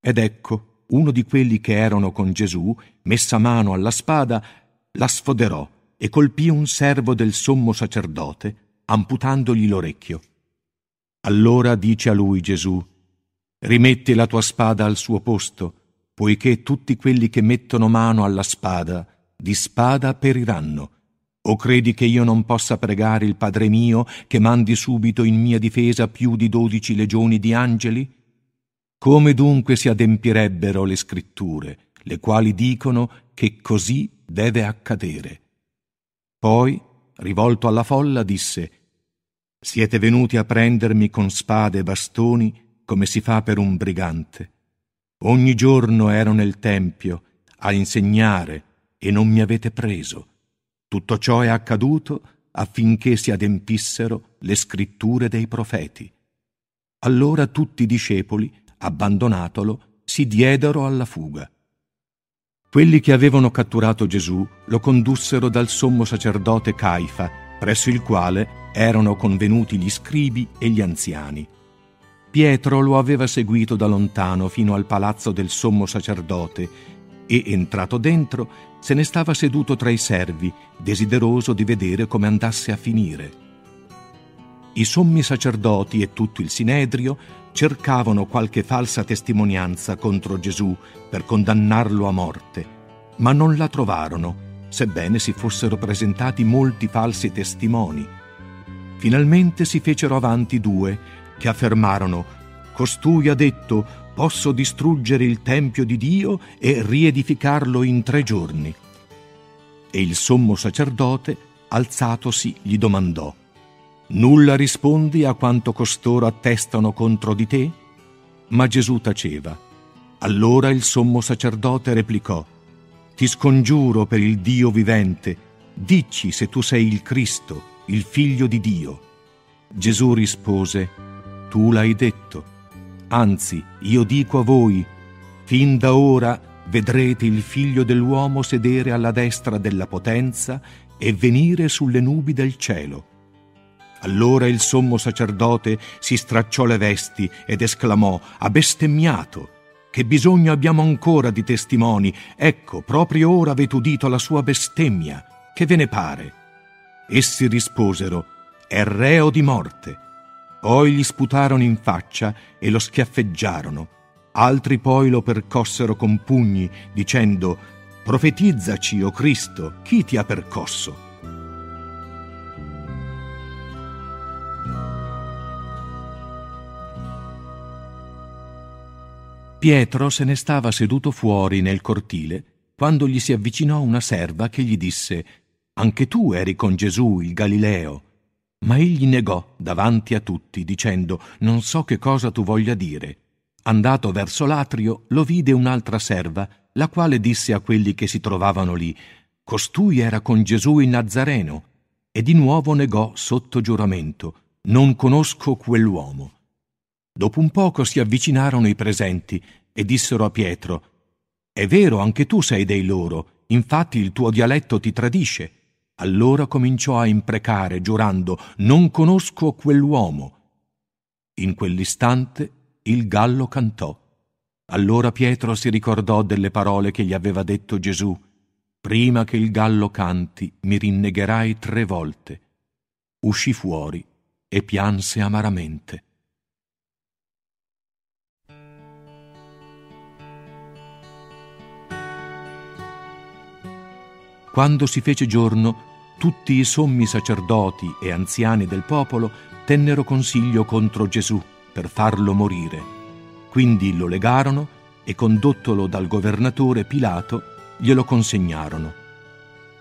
Ed ecco, uno di quelli che erano con Gesù, messa mano alla spada, la sfoderò e colpì un servo del sommo sacerdote, amputandogli l'orecchio. Allora dice a lui Gesù, Rimetti la tua spada al suo posto, poiché tutti quelli che mettono mano alla spada, di spada periranno. O credi che io non possa pregare il Padre mio che mandi subito in mia difesa più di dodici legioni di angeli? Come dunque si adempirebbero le scritture, le quali dicono che così deve accadere? Poi, rivolto alla folla, disse Siete venuti a prendermi con spade e bastoni come si fa per un brigante. Ogni giorno ero nel Tempio a insegnare e non mi avete preso. Tutto ciò è accaduto affinché si adempissero le scritture dei profeti. Allora tutti i discepoli, abbandonatolo, si diedero alla fuga. Quelli che avevano catturato Gesù lo condussero dal sommo sacerdote Caifa, presso il quale erano convenuti gli scribi e gli anziani. Pietro lo aveva seguito da lontano fino al palazzo del sommo sacerdote e, entrato dentro, se ne stava seduto tra i servi, desideroso di vedere come andasse a finire. I sommi sacerdoti e tutto il sinedrio cercavano qualche falsa testimonianza contro Gesù per condannarlo a morte, ma non la trovarono, sebbene si fossero presentati molti falsi testimoni. Finalmente si fecero avanti due che affermarono Costui ha detto posso distruggere il Tempio di Dio e riedificarlo in tre giorni. E il sommo sacerdote, alzatosi, gli domandò Nulla rispondi a quanto costoro attestano contro di te? Ma Gesù taceva. Allora il sommo sacerdote replicò, Ti scongiuro per il Dio vivente, dici se tu sei il Cristo, il figlio di Dio. Gesù rispose, Tu l'hai detto. Anzi, io dico a voi, fin da ora vedrete il figlio dell'uomo sedere alla destra della potenza e venire sulle nubi del cielo. Allora il sommo sacerdote si stracciò le vesti ed esclamò, ha bestemmiato. Che bisogno abbiamo ancora di testimoni? Ecco, proprio ora avete udito la sua bestemmia. Che ve ne pare? Essi risposero, è reo di morte. Poi gli sputarono in faccia e lo schiaffeggiarono. Altri poi lo percossero con pugni, dicendo, Profetizzaci, o Cristo, chi ti ha percosso? Pietro se ne stava seduto fuori nel cortile quando gli si avvicinò una serva che gli disse Anche tu eri con Gesù il Galileo. Ma egli negò davanti a tutti, dicendo Non so che cosa tu voglia dire. Andato verso l'atrio, lo vide un'altra serva, la quale disse a quelli che si trovavano lì Costui era con Gesù il Nazareno. E di nuovo negò sotto giuramento Non conosco quell'uomo. Dopo un poco si avvicinarono i presenti e dissero a Pietro, È vero, anche tu sei dei loro, infatti il tuo dialetto ti tradisce. Allora cominciò a imprecare, giurando, Non conosco quell'uomo. In quell'istante il gallo cantò. Allora Pietro si ricordò delle parole che gli aveva detto Gesù, Prima che il gallo canti, mi rinnegherai tre volte. Uscì fuori e pianse amaramente. Quando si fece giorno, tutti i sommi sacerdoti e anziani del popolo tennero consiglio contro Gesù per farlo morire. Quindi lo legarono e condottolo dal governatore Pilato glielo consegnarono.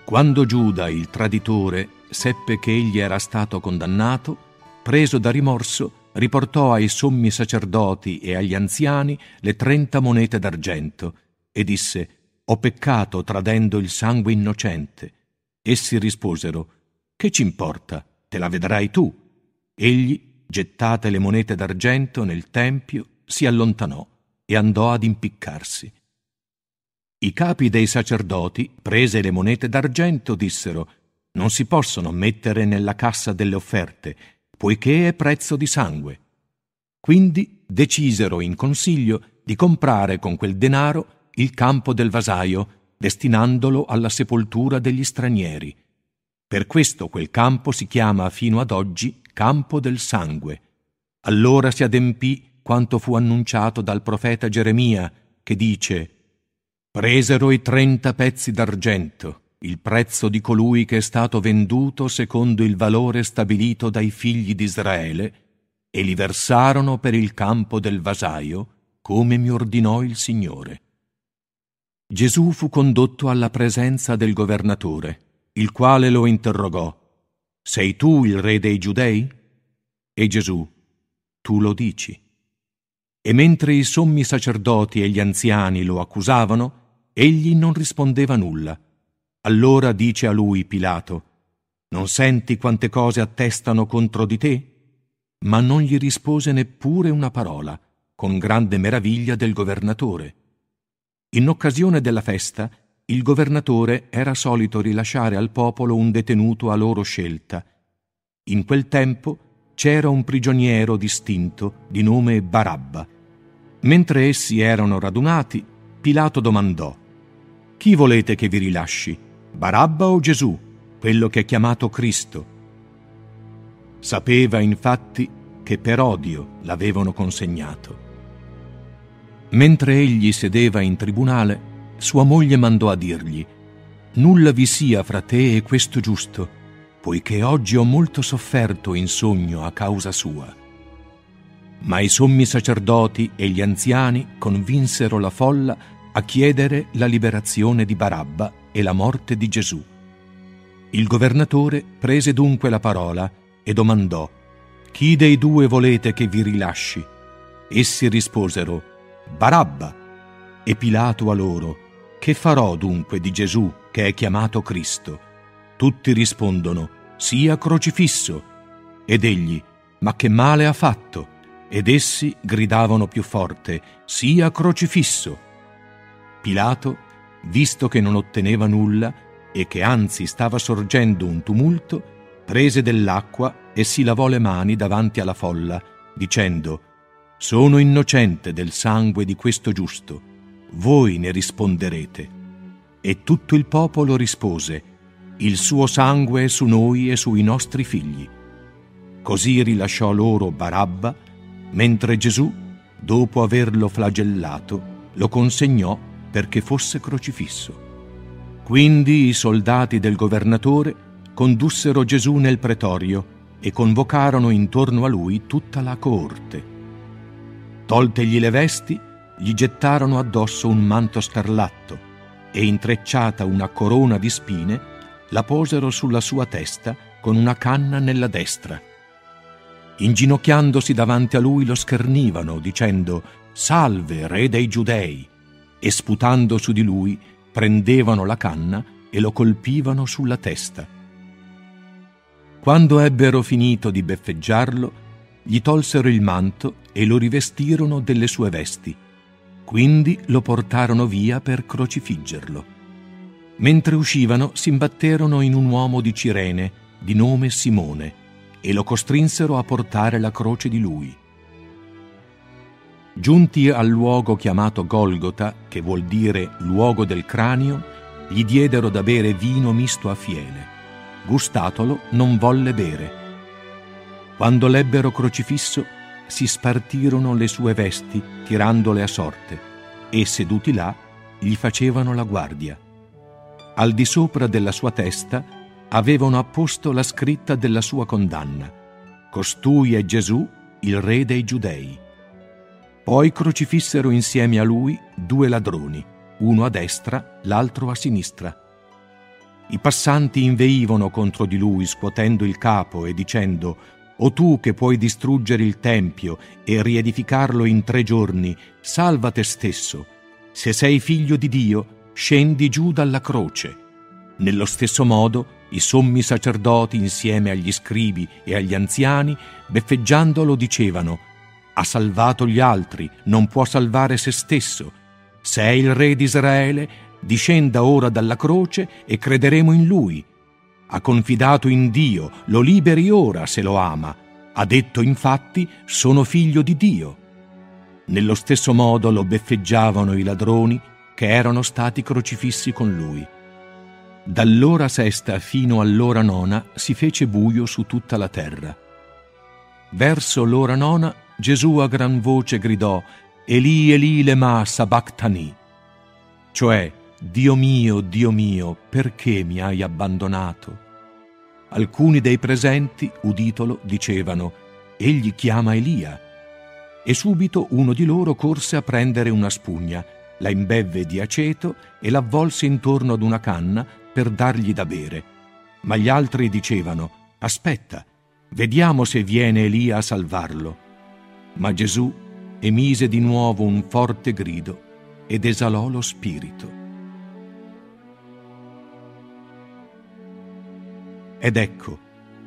Quando Giuda, il traditore, seppe che egli era stato condannato, preso da rimorso, riportò ai sommi sacerdoti e agli anziani le trenta monete d'argento e disse ho peccato tradendo il sangue innocente. Essi risposero, Che ci importa? Te la vedrai tu. Egli, gettate le monete d'argento nel tempio, si allontanò e andò ad impiccarsi. I capi dei sacerdoti, prese le monete d'argento, dissero, Non si possono mettere nella cassa delle offerte, poiché è prezzo di sangue. Quindi decisero in consiglio di comprare con quel denaro il campo del vasaio, destinandolo alla sepoltura degli stranieri. Per questo quel campo si chiama fino ad oggi campo del sangue. Allora si adempì quanto fu annunciato dal profeta Geremia, che dice Presero i trenta pezzi d'argento, il prezzo di colui che è stato venduto secondo il valore stabilito dai figli di Israele, e li versarono per il campo del vasaio, come mi ordinò il Signore. Gesù fu condotto alla presenza del governatore, il quale lo interrogò, Sei tu il re dei giudei? E Gesù, tu lo dici. E mentre i sommi sacerdoti e gli anziani lo accusavano, egli non rispondeva nulla. Allora dice a lui Pilato, Non senti quante cose attestano contro di te? Ma non gli rispose neppure una parola, con grande meraviglia del governatore. In occasione della festa, il governatore era solito rilasciare al popolo un detenuto a loro scelta. In quel tempo c'era un prigioniero distinto di nome Barabba. Mentre essi erano radunati, Pilato domandò, Chi volete che vi rilasci, Barabba o Gesù, quello che è chiamato Cristo? Sapeva infatti che per odio l'avevano consegnato. Mentre egli sedeva in tribunale, sua moglie mandò a dirgli, Nulla vi sia fra te e questo giusto, poiché oggi ho molto sofferto in sogno a causa sua. Ma i sommi sacerdoti e gli anziani convinsero la folla a chiedere la liberazione di Barabba e la morte di Gesù. Il governatore prese dunque la parola e domandò, Chi dei due volete che vi rilasci? Essi risposero, Barabba. E Pilato a loro, Che farò dunque di Gesù che è chiamato Cristo? Tutti rispondono, Sia crocifisso. Ed egli, Ma che male ha fatto? Ed essi gridavano più forte, Sia crocifisso. Pilato, visto che non otteneva nulla e che anzi stava sorgendo un tumulto, prese dell'acqua e si lavò le mani davanti alla folla, dicendo, Sono innocente del sangue di questo giusto, voi ne risponderete. E tutto il popolo rispose, Il suo sangue è su noi e sui nostri figli. Così rilasciò loro Barabba, mentre Gesù, dopo averlo flagellato, lo consegnò perché fosse crocifisso. Quindi i soldati del governatore condussero Gesù nel pretorio e convocarono intorno a lui tutta la coorte. Toltegli le vesti, gli gettarono addosso un manto scarlatto e intrecciata una corona di spine, la posero sulla sua testa con una canna nella destra. Inginocchiandosi davanti a lui lo schernivano, dicendo Salve, re dei giudei! e sputando su di lui prendevano la canna e lo colpivano sulla testa. Quando ebbero finito di beffeggiarlo, gli tolsero il manto e lo rivestirono delle sue vesti. Quindi lo portarono via per crocifiggerlo. Mentre uscivano si imbatterono in un uomo di Cirene, di nome Simone, e lo costrinsero a portare la croce di lui. Giunti al luogo chiamato Golgota, che vuol dire luogo del cranio, gli diedero da bere vino misto a fiele. Gustatolo non volle bere. Quando l'ebbero crocifisso, si spartirono le sue vesti, tirandole a sorte, e seduti là, gli facevano la guardia. Al di sopra della sua testa avevano apposto la scritta della sua condanna. Costui è Gesù, il re dei giudei. Poi crocifissero insieme a lui due ladroni, uno a destra, l'altro a sinistra. I passanti inveivano contro di lui scuotendo il capo e dicendo O tu che puoi distruggere il Tempio e riedificarlo in tre giorni, salva te stesso. Se sei figlio di Dio, scendi giù dalla croce. Nello stesso modo, i sommi sacerdoti insieme agli scribi e agli anziani, beffeggiandolo, dicevano ha salvato gli altri, non può salvare se stesso. Se è il Re di Israele, discenda ora dalla croce e crederemo in lui. Ha confidato in Dio, lo liberi ora se lo ama. Ha detto infatti, sono figlio di Dio. Nello stesso modo lo beffeggiavano i ladroni che erano stati crocifissi con lui. Dall'ora sesta fino all'ora nona si fece buio su tutta la terra. Verso l'ora nona Gesù a gran voce gridò Eli Eli lema sabachthani, cioè Dio mio, Dio mio, perché mi hai abbandonato? Alcuni dei presenti, uditolo, dicevano Egli chiama Elia. E subito uno di loro corse a prendere una spugna, la imbevve di aceto e l'avvolse intorno ad una canna per dargli da bere. Ma gli altri dicevano Aspetta, vediamo se viene Elia a salvarlo. Ma Gesù emise di nuovo un forte grido ed esalò lo spirito. Ed ecco,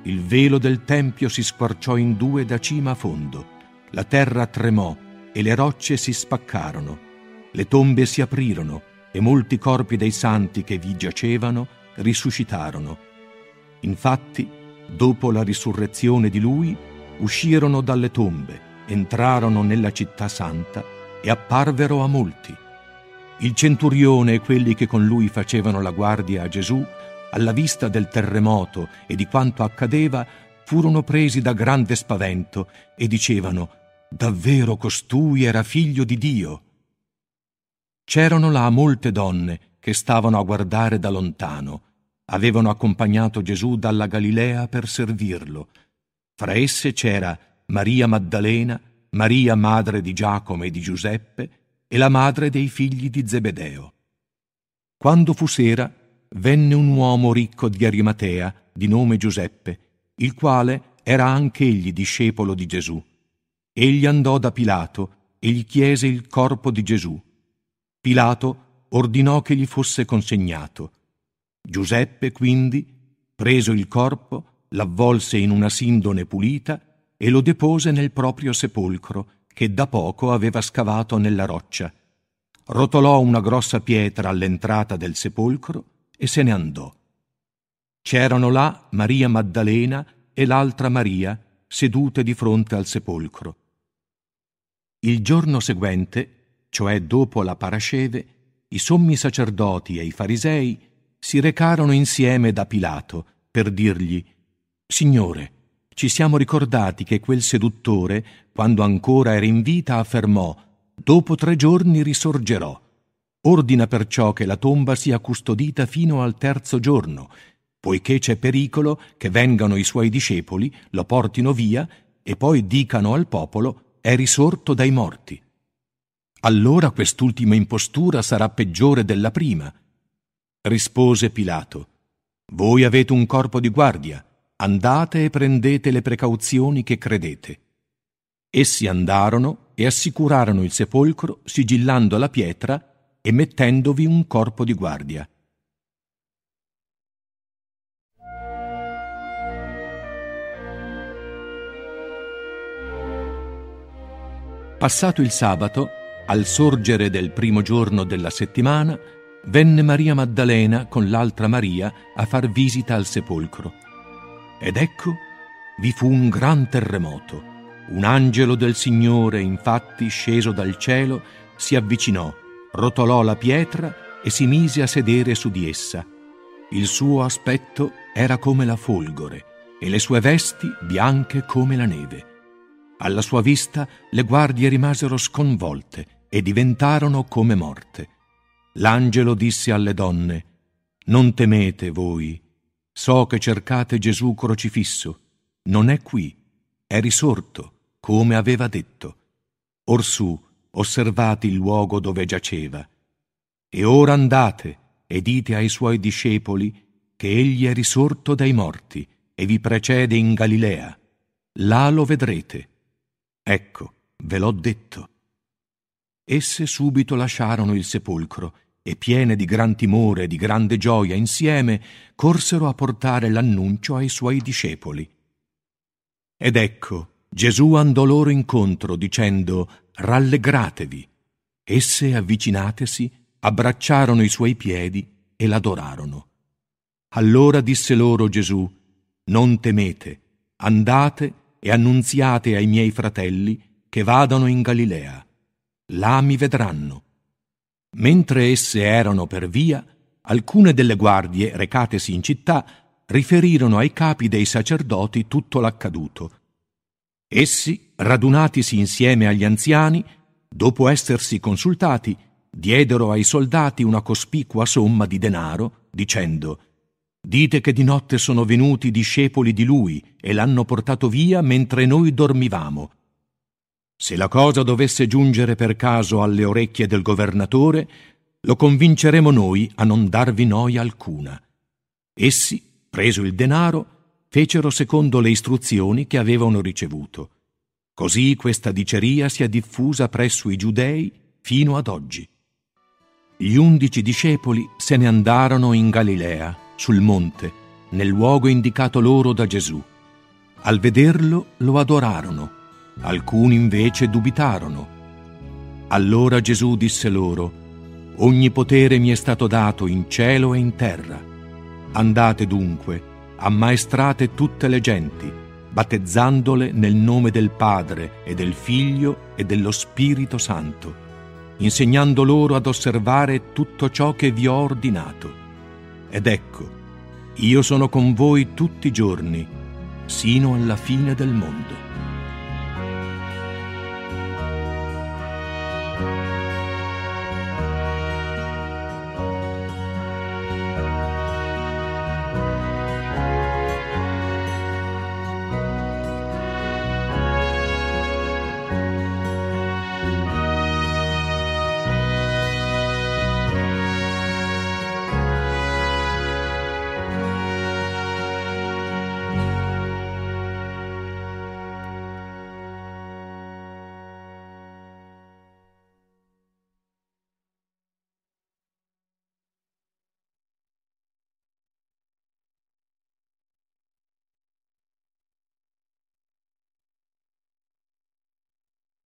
il velo del Tempio si squarciò in due da cima a fondo, la terra tremò e le rocce si spaccarono, le tombe si aprirono e molti corpi dei santi che vi giacevano risuscitarono. Infatti, dopo la risurrezione di lui, uscirono dalle tombe entrarono nella città santa e apparvero a molti. Il centurione e quelli che con lui facevano la guardia a Gesù, alla vista del terremoto e di quanto accadeva, furono presi da grande spavento e dicevano Davvero costui era figlio di Dio. C'erano là molte donne che stavano a guardare da lontano. Avevano accompagnato Gesù dalla Galilea per servirlo. Fra esse c'era Maria Maddalena, Maria madre di Giacomo e di Giuseppe e la madre dei figli di Zebedeo. Quando fu sera, venne un uomo ricco di Arimatea, di nome Giuseppe, il quale era anch'egli discepolo di Gesù. Egli andò da Pilato e gli chiese il corpo di Gesù. Pilato ordinò che gli fosse consegnato. Giuseppe quindi, preso il corpo, l'avvolse in una sindone pulita e lo depose nel proprio sepolcro, che da poco aveva scavato nella roccia. rotolò una grossa pietra all'entrata del sepolcro e se ne andò. C'erano là Maria Maddalena e l'altra Maria sedute di fronte al sepolcro. Il giorno seguente, cioè dopo la parasceve, i sommi sacerdoti e i farisei si recarono insieme da Pilato per dirgli Signore, ci siamo ricordati che quel seduttore, quando ancora era in vita, affermò Dopo tre giorni risorgerò. Ordina perciò che la tomba sia custodita fino al terzo giorno, poiché c'è pericolo che vengano i suoi discepoli, lo portino via e poi dicano al popolo è risorto dai morti. Allora quest'ultima impostura sarà peggiore della prima. Rispose Pilato, Voi avete un corpo di guardia, andate e prendete le precauzioni che credete. Essi andarono e assicurarono il sepolcro sigillando la pietra e mettendovi un corpo di guardia. Passato il sabato, al sorgere del primo giorno della settimana, venne Maria Maddalena con l'altra Maria a far visita al sepolcro. Ed ecco, vi fu un gran terremoto un angelo del Signore, infatti, sceso dal cielo, si avvicinò, rotolò la pietra e si mise a sedere su di essa. Il suo aspetto era come la folgore e le sue vesti bianche come la neve. Alla sua vista le guardie rimasero sconvolte e diventarono come morte. L'angelo disse alle donne, Non temete voi, so che cercate Gesù crocifisso, non è qui, è risorto come aveva detto. Orsù, osservate il luogo dove giaceva. E ora andate e dite ai suoi discepoli che egli è risorto dai morti e vi precede in Galilea. Là lo vedrete. Ecco, ve l'ho detto. Esse subito lasciarono il sepolcro e piene di gran timore e di grande gioia insieme corsero a portare l'annuncio ai suoi discepoli. Ed ecco, Gesù andò loro incontro dicendo Rallegratevi. Esse, avvicinatesi, abbracciarono i suoi piedi e l'adorarono. Allora disse loro Gesù, Non temete, andate e annunziate ai miei fratelli che vadano in Galilea. Là mi vedranno. Mentre esse erano per via, alcune delle guardie, recatesi in città, riferirono ai capi dei sacerdoti tutto l'accaduto Essi, radunatisi insieme agli anziani, dopo essersi consultati, diedero ai soldati una cospicua somma di denaro, dicendo Dite che di notte sono venuti discepoli di lui e l'hanno portato via mentre noi dormivamo. Se la cosa dovesse giungere per caso alle orecchie del governatore, lo convinceremo noi a non darvi noia alcuna. Essi, preso il denaro, fecero secondo le istruzioni che avevano ricevuto. Così questa diceria si è diffusa presso i giudei fino ad oggi. Gli undici discepoli se ne andarono in Galilea, sul monte, nel luogo indicato loro da Gesù. Al vederlo lo adorarono, alcuni invece dubitarono. Allora Gesù disse loro, Ogni potere mi è stato dato in cielo e in terra. Andate dunque, ammaestrate tutte le genti, battezzandole nel nome del Padre e del Figlio e dello Spirito Santo, insegnando loro ad osservare tutto ciò che vi ho ordinato. Ed ecco, io sono con voi tutti i giorni, sino alla fine del mondo.